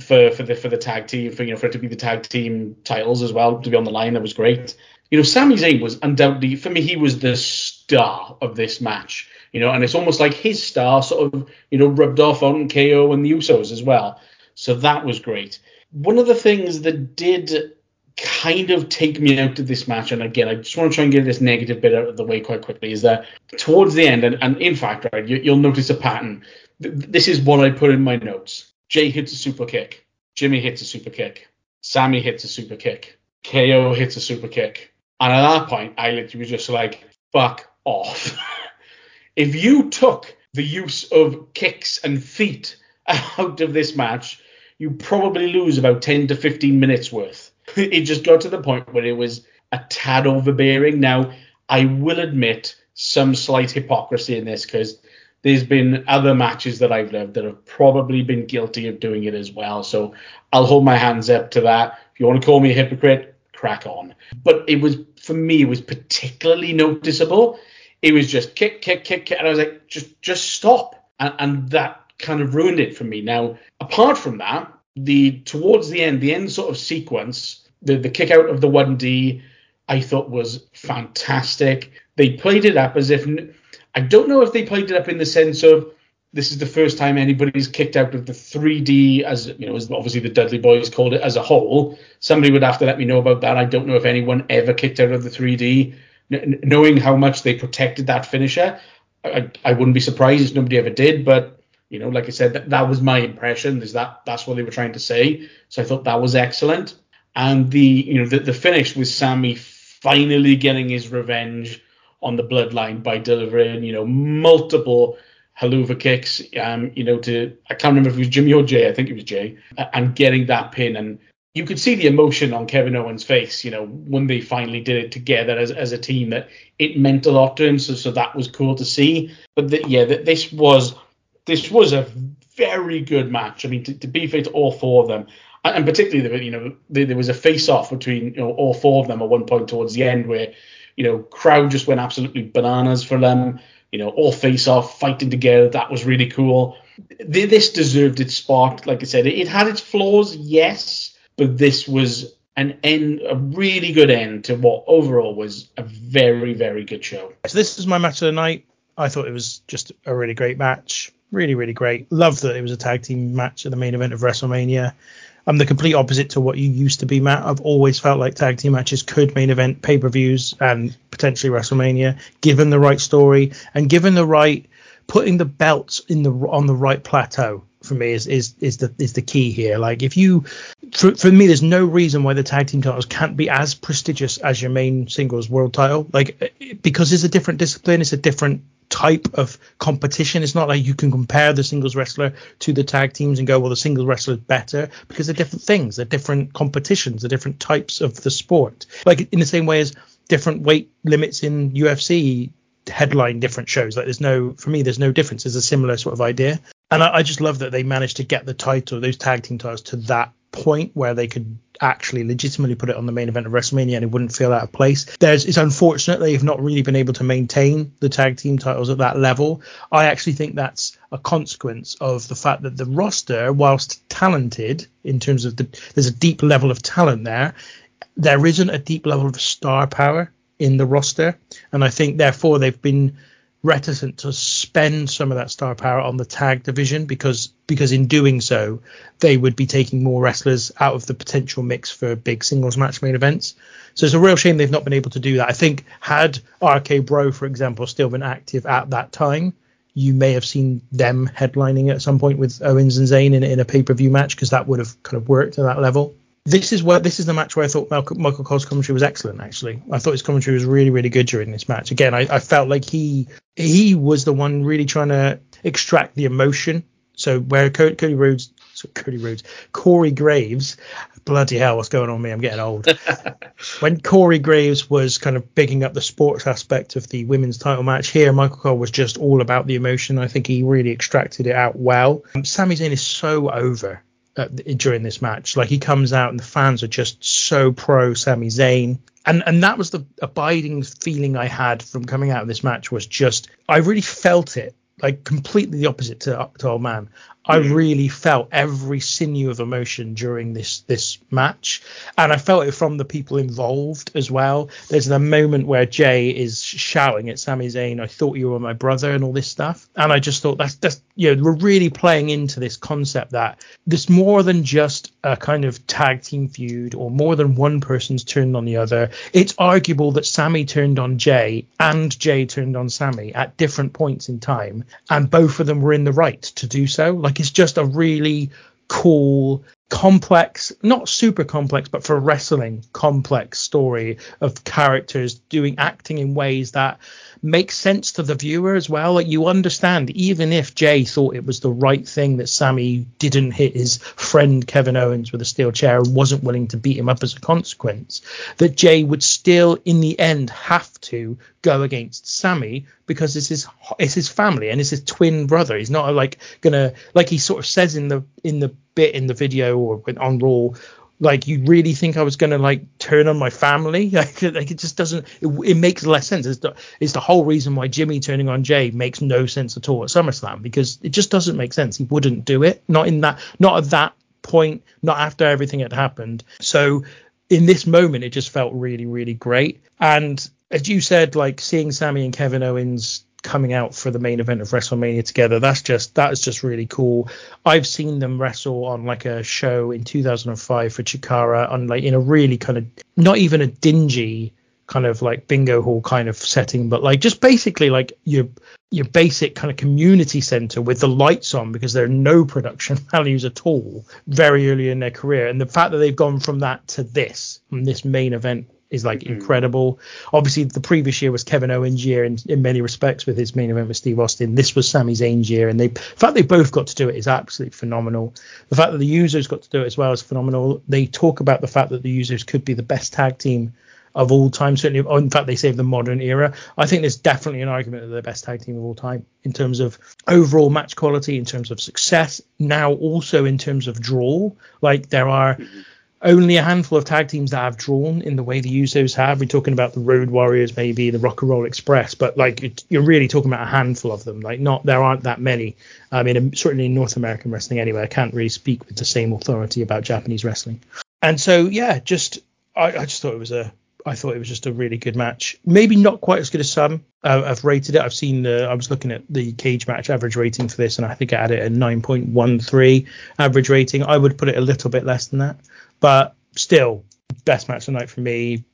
for for the for the tag team for you know for it to be the tag team titles as well to be on the line. That was great. You know, Sami Zayn was undoubtedly for me he was the star of this match. You know, and it's almost like his star sort of you know rubbed off on KO and the Usos as well. So that was great. One of the things that did kind of take me out of this match, and again, I just want to try and get this negative bit out of the way quite quickly, is that towards the end, and, and in fact, right, you, will notice a pattern this is what I put in my notes. Jay hits a super kick. Jimmy hits a super kick. Sami hits a super kick. KO hits a super kick. And at that point, I literally was just like, fuck off. if you took the use of kicks and feet out of this match, you probably lose about 10 to 15 minutes worth. it just got to the point where it was a tad overbearing. Now, I will admit some slight hypocrisy in this because there's been other matches that I've loved that have probably been guilty of doing it as well. So I'll hold my hands up to that. If you want to call me a hypocrite, crack on. But it was for me, it was particularly noticeable. It was just kick, kick, kick, kick, and I was like, just, just stop, and, and that kind of ruined it for me. Now, apart from that, the towards the end, the end sort of sequence, the the kick out of the one D, I thought was fantastic. They played it up as if I don't know if they played it up in the sense of this is the first time anybody's kicked out of the 3D as you know, as obviously the Dudley Boyz called it as a whole. Somebody would have to let me know about that. I don't know if anyone ever kicked out of the 3D. N- knowing how much they protected that finisher, I, I wouldn't be surprised if nobody ever did. But you know, like I said, that, that was my impression. Is that that's what they were trying to say. So I thought that was excellent. And the you know the, the finish with Sami finally getting his revenge on the bloodline by delivering you know multiple Helluva kicks, um, you know, to I can't remember if it was Jimmy or Jay, I think it was Jay, and getting that pin, and you could see the emotion on Kevin Owens' face, you know, when they finally did it together as, as a team. That it meant a lot to him, so so that was cool to see. But the, yeah, that this was this was a very good match. I mean, to, to be fair to all four of them, and particularly, you know, there, there was a face-off between you know all four of them at one point towards the end where, you know, crowd just went absolutely bananas for them you know, all face off, fighting together. That was really cool. This deserved its spot. Like I said, it had its flaws, yes, but this was an end, a really good end to what overall was a very, very good show. So this is my match of the night. I thought it was just a really great match. Really, really great. Love that it was a tag team match at the main event of WrestleMania. I'm the complete opposite to what you used to be, Matt. I've always felt like tag team matches could main event pay per views and potentially WrestleMania, given the right story and given the right putting the belts in the on the right plateau for me is is is the is the key here. Like if you for, for me, there's no reason why the tag team titles can't be as prestigious as your main singles world title. Like because it's a different discipline, it's a different type of competition. It's not like you can compare the singles wrestler to the tag teams and go, well, the singles wrestler is better because they're different things. They're different competitions. They're different types of the sport. Like in the same way as different weight limits in UFC headline different shows. Like there's no, for me, there's no difference. It's a similar sort of idea. And I, I just love that they managed to get the title, those tag team titles, to that point where they could actually legitimately put it on the main event of WrestleMania and it wouldn't feel out of place. There's it's unfortunate they've not really been able to maintain the tag team titles at that level. I actually think that's a consequence of the fact that the roster, whilst talented in terms of the there's a deep level of talent there, there isn't a deep level of star power in the roster. And I think therefore they've been reticent to spend some of that star power on the tag division because because in doing so they would be taking more wrestlers out of the potential mix for big singles match main events. So it's a real shame they've not been able to do that. I think had RK Bro, for example, still been active at that time, you may have seen them headlining at some point with Owens and Zayn in, in a pay per view match because that would have kind of worked to that level this is where this is the match where I thought Michael, Michael Cole's commentary was excellent. Actually, I thought his commentary was really, really good during this match. Again, I, I felt like he he was the one really trying to extract the emotion. So where Cody, Cody Rhodes, so Cody Rhodes, Corey Graves, bloody hell, what's going on with me? I'm getting old. when Corey Graves was kind of bigging up the sports aspect of the women's title match here, Michael Cole was just all about the emotion. I think he really extracted it out well. Um, Sami Zayn is so over uh, during this match. Like he comes out and the fans are just so pro Sami Zayn. And and that was the abiding feeling I had from coming out of this match was just I really felt it like completely the opposite to, to old man. I mm. really felt every sinew of emotion during this this match, and I felt it from the people involved as well. There's the moment where Jay is shouting at Sami Zayn, "I thought you were my brother," and all this stuff, and I just thought that's that's you know we're really playing into this concept that this more than just a kind of tag team feud or more than one person's turned on the other. It's arguable that Sami turned on Jay and Jay turned on Sami at different points in time, and both of them were in the right to do so. Like like it's just a really cool complex not super complex but for wrestling complex story of characters doing acting in ways that make sense to the viewer as well like you understand even if jay thought it was the right thing that Sami didn't hit his friend kevin owens with a steel chair and wasn't willing to beat him up as a consequence that jay would still in the end have to go against Sami because it's his it's his family and it's his twin brother. He's not like gonna like he sort of says in the in the bit in the video or on Raw. Like you really think I was gonna like turn on my family? Like, like it just doesn't. It, it makes less sense. It's the, it's the whole reason why Jimmy turning on Jay makes no sense at all at SummerSlam because it just doesn't make sense. He wouldn't do it. Not in that. Not at that point. Not after everything had happened. So in this moment, it just felt really, really great. And as you said, like seeing Sami and Kevin Owens coming out for the main event of WrestleMania together, that's just that is just really cool. I've seen them wrestle on like a show in 2005 for Chikara on like in a really kind of not even a dingy kind of like bingo hall kind of setting, but like just basically like your your basic kind of community center with the lights on because there are no production values at all very early in their career. And the fact that they've gone from that to this, from this main event is like mm-hmm. incredible. Obviously, the previous year was Kevin Owens' year in, in many respects with his main event with Steve Austin. This was Sami Zayn's year, and they the fact they both got to do it is absolutely phenomenal. The fact that the Usos got to do it as well is phenomenal. They talk about the fact that the Usos could be the best tag team of all time. Certainly, in fact, they say of the modern era. I think there's definitely an argument that they're the best tag team of all time in terms of overall match quality, in terms of success. Now, also in terms of draw, like there are. Mm-hmm only a handful of tag teams that I've drawn in the way the Usos have. We're talking about the Road Warriors, maybe the Rock and Roll Express, but like you're really talking about a handful of them. Like not there aren't that many. I mean, certainly in North American wrestling anyway. I can't really speak with the same authority about Japanese wrestling. And so yeah, just I, I just thought it was a I thought it was just a really good match. Maybe not quite as good as some. Uh, I've rated it. I've seen the. I was looking at the cage match average rating for this, and I think I had it at 9.13 average rating. I would put it a little bit less than that, but still, best match of the night for me.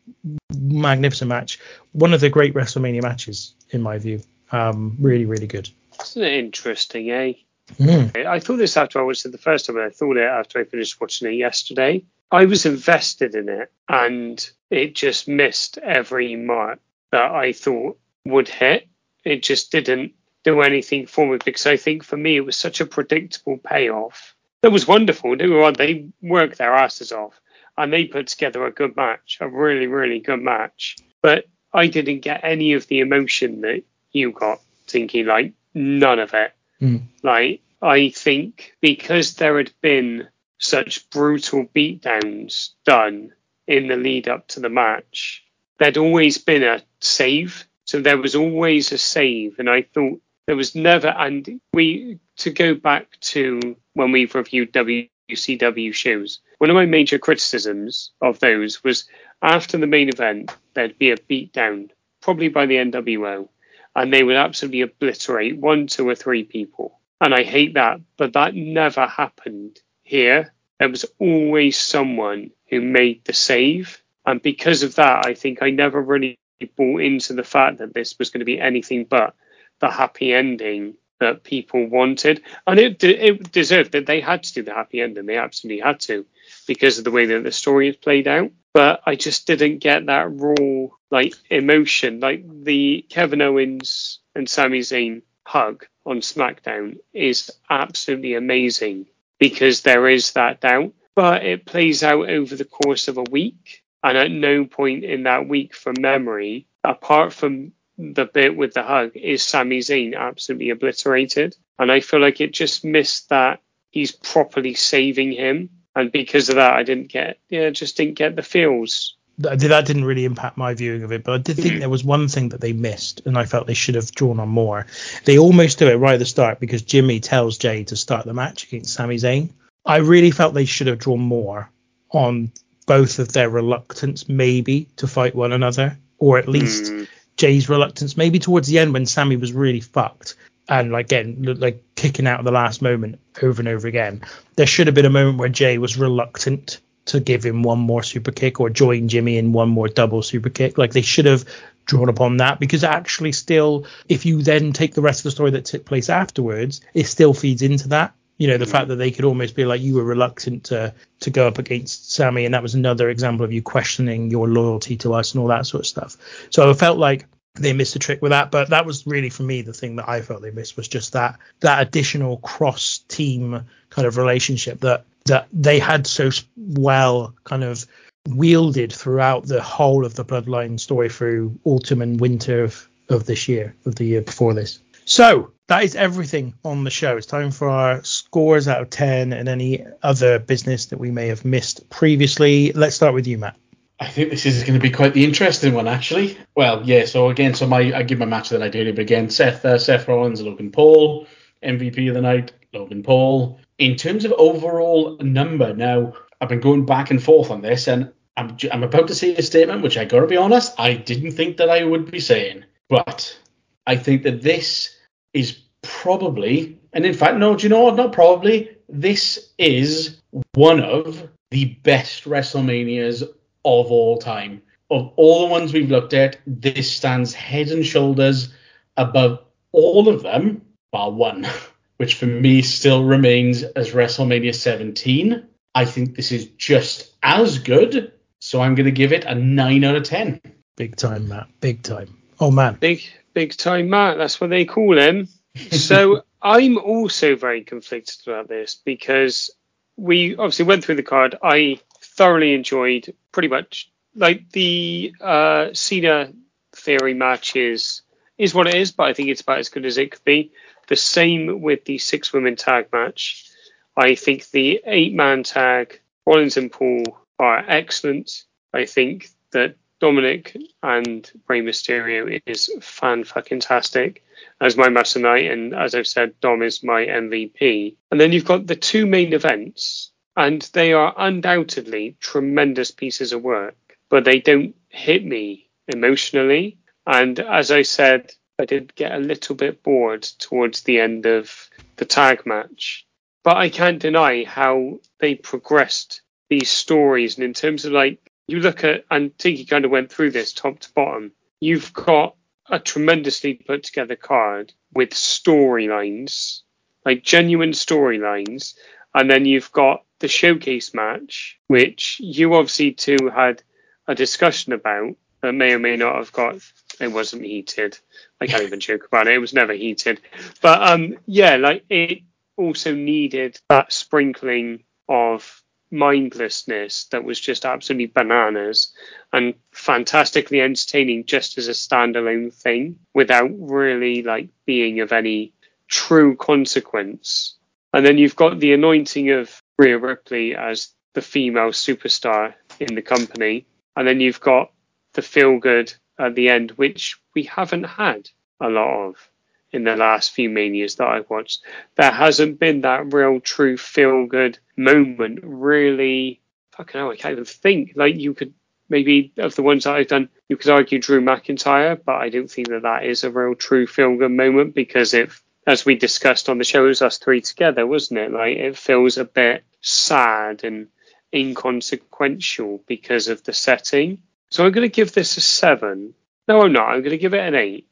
Magnificent match. One of the great WrestleMania matches in my view. Um, really, really good. Isn't it interesting, eh? Mm. I thought this after I watched it the first time, and I thought it after I finished watching it yesterday. I was invested in it, and it just missed every mark that I thought would hit. It just didn't do anything for me because I think for me it was such a predictable payoff. That was wonderful. They, were, they worked their asses off and they put together a good match, a really, really good match. But I didn't get any of the emotion that you got, thinking like none of it. Mm. Like I think because there had been such brutal beatdowns done in the lead up to the match, there'd always been a save. So there was always a save, and I thought there was never. And we to go back to when we've reviewed WCW shows, one of my major criticisms of those was after the main event there'd be a beatdown, probably by the NWO, and they would absolutely obliterate one, two, or three people. And I hate that, but that never happened here. There was always someone who made the save. And because of that, I think I never really bought into the fact that this was going to be anything but the happy ending that people wanted. And it, it deserved that they had to do the happy ending. They absolutely had to because of the way that the story is played out. But I just didn't get that raw like emotion. Like the Kevin Owens and Sami Zayn hug on SmackDown is absolutely amazing because there is that doubt but it plays out over the course of a week. And at no point in that week from memory, apart from the bit with the hug, is Sami Zayn absolutely obliterated. And I feel like it just missed that he's properly saving him. And because of that, I didn't get, yeah, just didn't get the feels. That didn't really impact my viewing of it, but I did think there was one thing that they missed, and I felt they should have drawn on more. They almost do it right at the start because Jimmy tells Jay to start the match against Sami Zayn, I really felt they should have drawn more on both of their reluctance, maybe, to fight one another, or at least mm. Jay's reluctance, maybe towards the end when Sami was really fucked and like getting like kicking out at the last moment over and over again. There should have been a moment where Jay was reluctant to give him one more super kick or join Jimmy in one more double super kick. Like they should have drawn upon that because actually still if you then take the rest of the story that took place afterwards, it still feeds into that. You know, the mm fact that they could almost be like you were reluctant to to go up against Sami, and that was another example of you questioning your loyalty to us and all that sort of stuff. So I felt like they missed a trick with that, but that was really for me the thing that I felt they missed was just that that additional cross team kind of relationship that that they had so well kind of wielded throughout the whole of the Bloodline story through autumn and winter of, of this year, of the year before this. So that is everything on the show. It's time for our scores out of 10 and any other business that we may have missed previously. Let's start with you, Matt. I think this is going to be quite the interesting one, actually. Well, yeah. So again, so my I give my match that I did, but again, Seth uh, Seth Rollins, Logan Paul, MVP of the night, Logan Paul. In terms of overall number, now I've been going back and forth on this, and I'm I'm about to say a statement which I gotta be honest, I didn't think that I would be saying, but I think that this is probably, and in fact, no, do you know what? Not probably. This is one of the best WrestleManias of all time. Of all the ones we've looked at, this stands head and shoulders above all of them, bar one, which for me still remains as WrestleMania 17. I think this is just as good, so I'm going to give it a 9 out of 10. Big time, Matt. Big time. Oh, man. Big, big time Matt. That's what they call him. so I'm also very conflicted about this because we obviously went through the card. I thoroughly enjoyed pretty much like the uh, Cena Theory match is is what it is, but I think it's about as good as it could be. The same with the six women tag match. I think the eight man tag, Rollins and Paul are excellent. I think that Dominic and Rey Mysterio is fan fucking tastic as my match tonight, and as I've said, Dom is my MVP. And then you've got the two main events, and they are undoubtedly tremendous pieces of work, but they don't hit me emotionally. And as I said, I did get a little bit bored towards the end of the tag match. But I can't deny how they progressed these stories. And in terms of like, you look at, and Tinky kind of went through this top to bottom, you've got a tremendously put together card with storylines, like genuine storylines. And then you've got the showcase match, which you obviously two had a discussion about that may or may not have got. It wasn't heated. I can't even joke about it. It was never heated. But um, yeah, like it also needed that sprinkling of mindlessness that was just absolutely bananas and fantastically entertaining just as a standalone thing without really like being of any true consequence. And then you've got the anointing of Rhea Ripley as the female superstar in the company. And then you've got the feel good at the end, which we haven't had a lot of in the last few manias that I've watched. There hasn't been that real true feel good moment really fucking hell, I can't even think. Like you could maybe of the ones that I've done, you could argue Drew McIntyre, but I don't think that that is a real true feel good moment because it, as we discussed on the show, it was us three together, wasn't it? Like it feels a bit sad and inconsequential because of the setting. So I'm going to give this a seven. No, I'm not. I'm going to give it an eight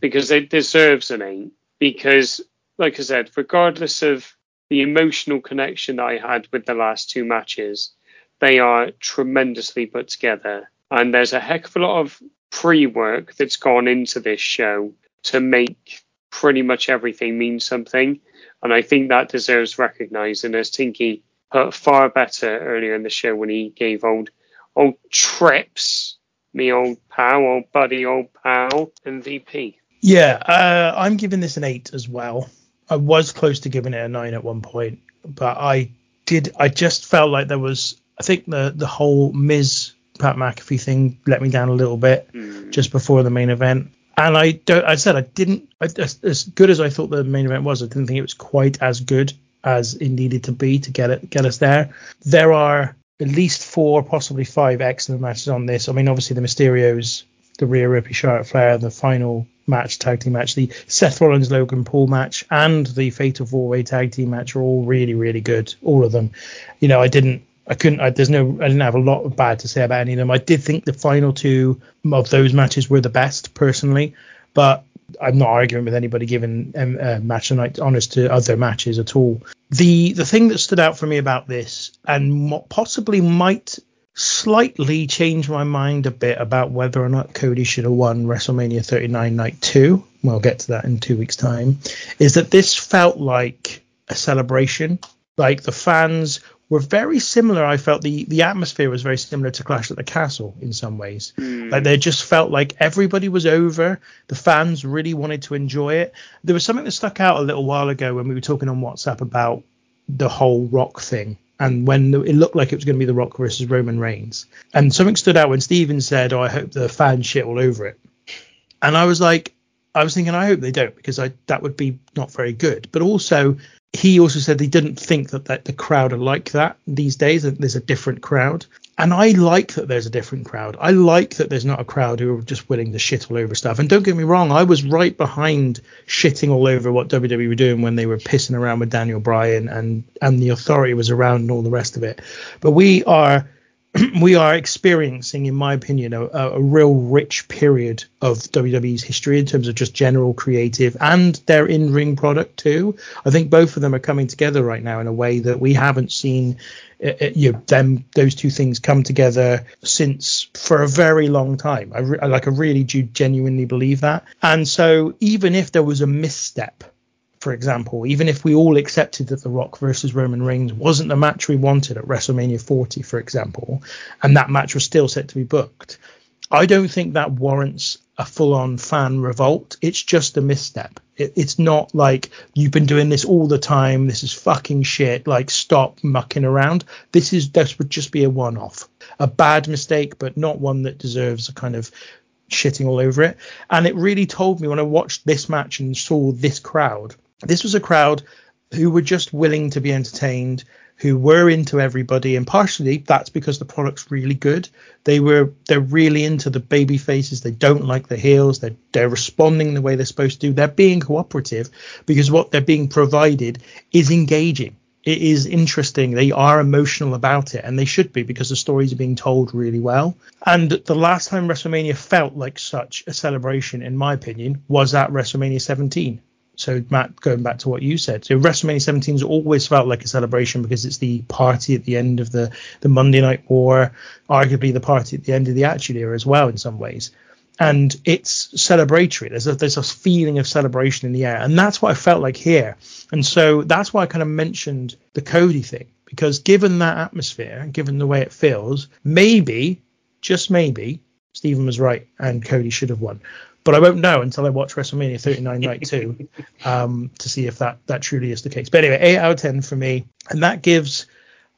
because it deserves an eight. Because, like I said, regardless of the emotional connection that I had with the last two matches, they are tremendously put together. And there's a heck of a lot of pre work that's gone into this show to make pretty much everything mean something. And I think that deserves recognising as Tinky put far better earlier in the show when he gave old old trips me old pal, old buddy, old pal, MVP. Yeah, uh, I'm giving this an eight as well. I was close to giving it a nine at one point, but I did. I just felt like there was. I think the the whole Miz Pat McAfee thing let me down a little bit mm. just before the main event. And I don't. I said I didn't. As, as good as I thought the main event was, I didn't think it was quite as good as it needed to be to get it get us there. There are at least four, possibly five excellent matches on this. I mean, obviously the Mysterios, the Rhea Ripley, Charlotte Flair, the final match, tag team match, the Seth Rollins, Logan Paul match, and the Fatal Four Way tag team match are all really, really good. All of them. You know, I didn't. I couldn't. I, there's no. I didn't have a lot of bad to say about any of them. I did think the final two of those matches were the best, personally, but I'm not arguing with anybody giving um, uh, match of night honors to other matches at all. The the thing that stood out for me about this, and possibly might slightly change my mind a bit about whether or not Cody should have won WrestleMania 39 Night 2. We'll get to that in two weeks' time. Is that this felt like a celebration? Like the fans were very similar. I felt the the atmosphere was very similar to Clash at the Castle in some ways. Hmm. Like they just felt like everybody was over. The fans really wanted to enjoy it. There was something that stuck out a little while ago when we were talking on WhatsApp about the whole Rock thing. And when it looked like it was going to be The Rock versus Roman Reigns, and something stood out when Steven said, "Oh, I hope the fans shit all over it," and I was like, I was thinking, I hope they don't because I that would be not very good. But also, he also said he didn't think that, that the crowd are like that these days. That there's a different crowd, and I like that there's a different crowd. I like that there's not a crowd who are just willing to shit all over stuff. And don't get me wrong, I was right behind shitting all over what WWE were doing when they were pissing around with Daniel Bryan and and the authority was around and all the rest of it. But we are we are experiencing, in my opinion, a, a real rich period of WWE's history in terms of just general creative and their in-ring product too. I think both of them are coming together right now in a way that we haven't seen. Uh, you know, them those two things come together since for a very long time. I, re- I like I really do genuinely believe that. And so even if there was a misstep for example, even if we all accepted that The Rock versus Roman Reigns wasn't the match we wanted at WrestleMania 40, for example, and that match was still set to be booked, I don't think that warrants a full on fan revolt. It's just a misstep. It, it's not like you've been doing this all the time. This is fucking shit. Like, stop mucking around. This is this would just be a one off, a bad mistake, but not one that deserves a kind of shitting all over it. And it really told me when I watched this match and saw this crowd this was a crowd who were just willing to be entertained, who were into everybody, and partially that's because the product's really good. They were they're really into the baby faces. They don't like the heels. They're they're responding the way they're supposed to. They're being cooperative because what they're being provided is engaging. It is interesting. They are emotional about it, and they should be because the stories are being told really well. And the last time WrestleMania felt like such a celebration, in my opinion, was at WrestleMania 17 so Matt, going back to what you said, so WrestleMania 17 has always felt like a celebration because it's the party at the end of the the Monday Night War, arguably the party at the end of the Attitude Era as well in some ways, and it's celebratory. There's a there's a feeling of celebration in the air, and that's what I felt like here, and so that's why I kind of mentioned the Cody thing because given that atmosphere, given the way it feels, maybe just maybe Stephen was right and Cody should have won but I won't know until I watch WrestleMania 39 Night 2 um, to see if that, that truly is the case. But anyway, 8 out of 10 for me. And that gives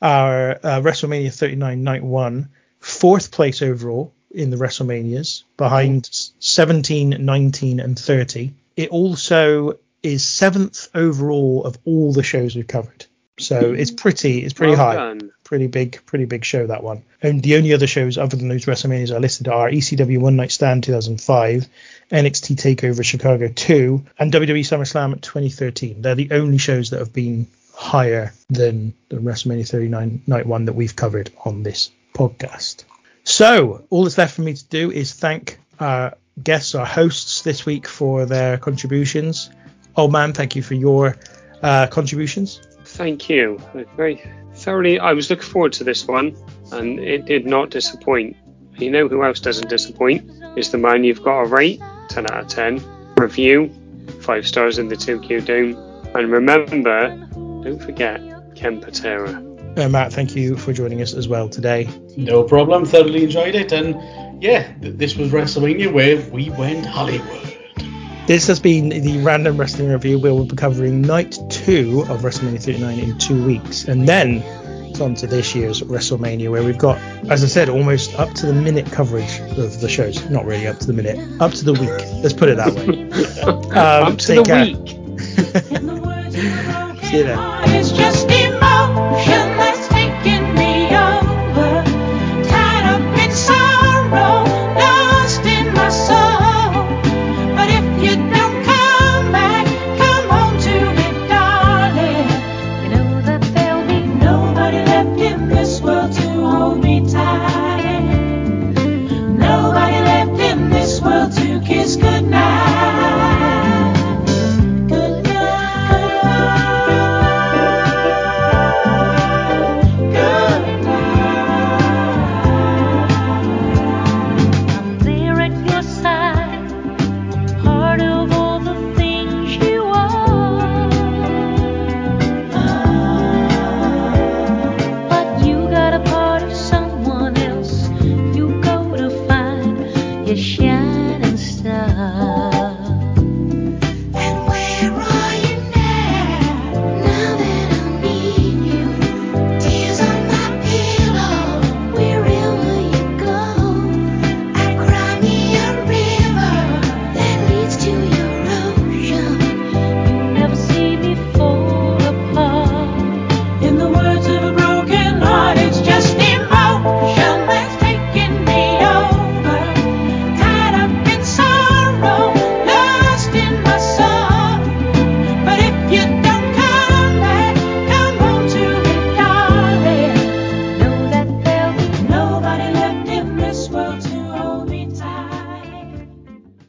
our uh, WrestleMania 39 Night 1 fourth place overall in the WrestleManias behind 17, 19, and 30. It also is seventh overall of all the shows we've covered. So it's pretty it's pretty Well high. done. Pretty big pretty big show that one. And the only other shows other than those WrestleManias I listed are ECW One Night Stand 2005, NXT Takeover Chicago 2, and WWE SummerSlam 2013. They're the only shows that have been higher than the WrestleMania 39 Night 1 that we've covered on this podcast. So all that's left for me to do is thank our guests, our hosts this week for their contributions. Oh man, thank you for your uh, contributions. Thank you. Very thoroughly. I was looking forward to this one, and it did not disappoint. You know who else doesn't disappoint? Is the man you've got to rate 10 out of 10. Review 5 stars in the Tokyo Dome. And remember, don't forget Ken Patera. Uh, Matt, thank you for joining us as well today. No problem. Thoroughly enjoyed it, and yeah, th- this was WrestleMania where we went Hollywood. This has been the Random Wrestling Review. We'll be covering night two of WrestleMania 39 in two weeks. And then it's on to this year's WrestleMania, where we've got, as I said, almost up to the minute coverage of the shows. Not really up to the minute, up to the week. Let's put it that way. Um, Up to the care. week. See you then.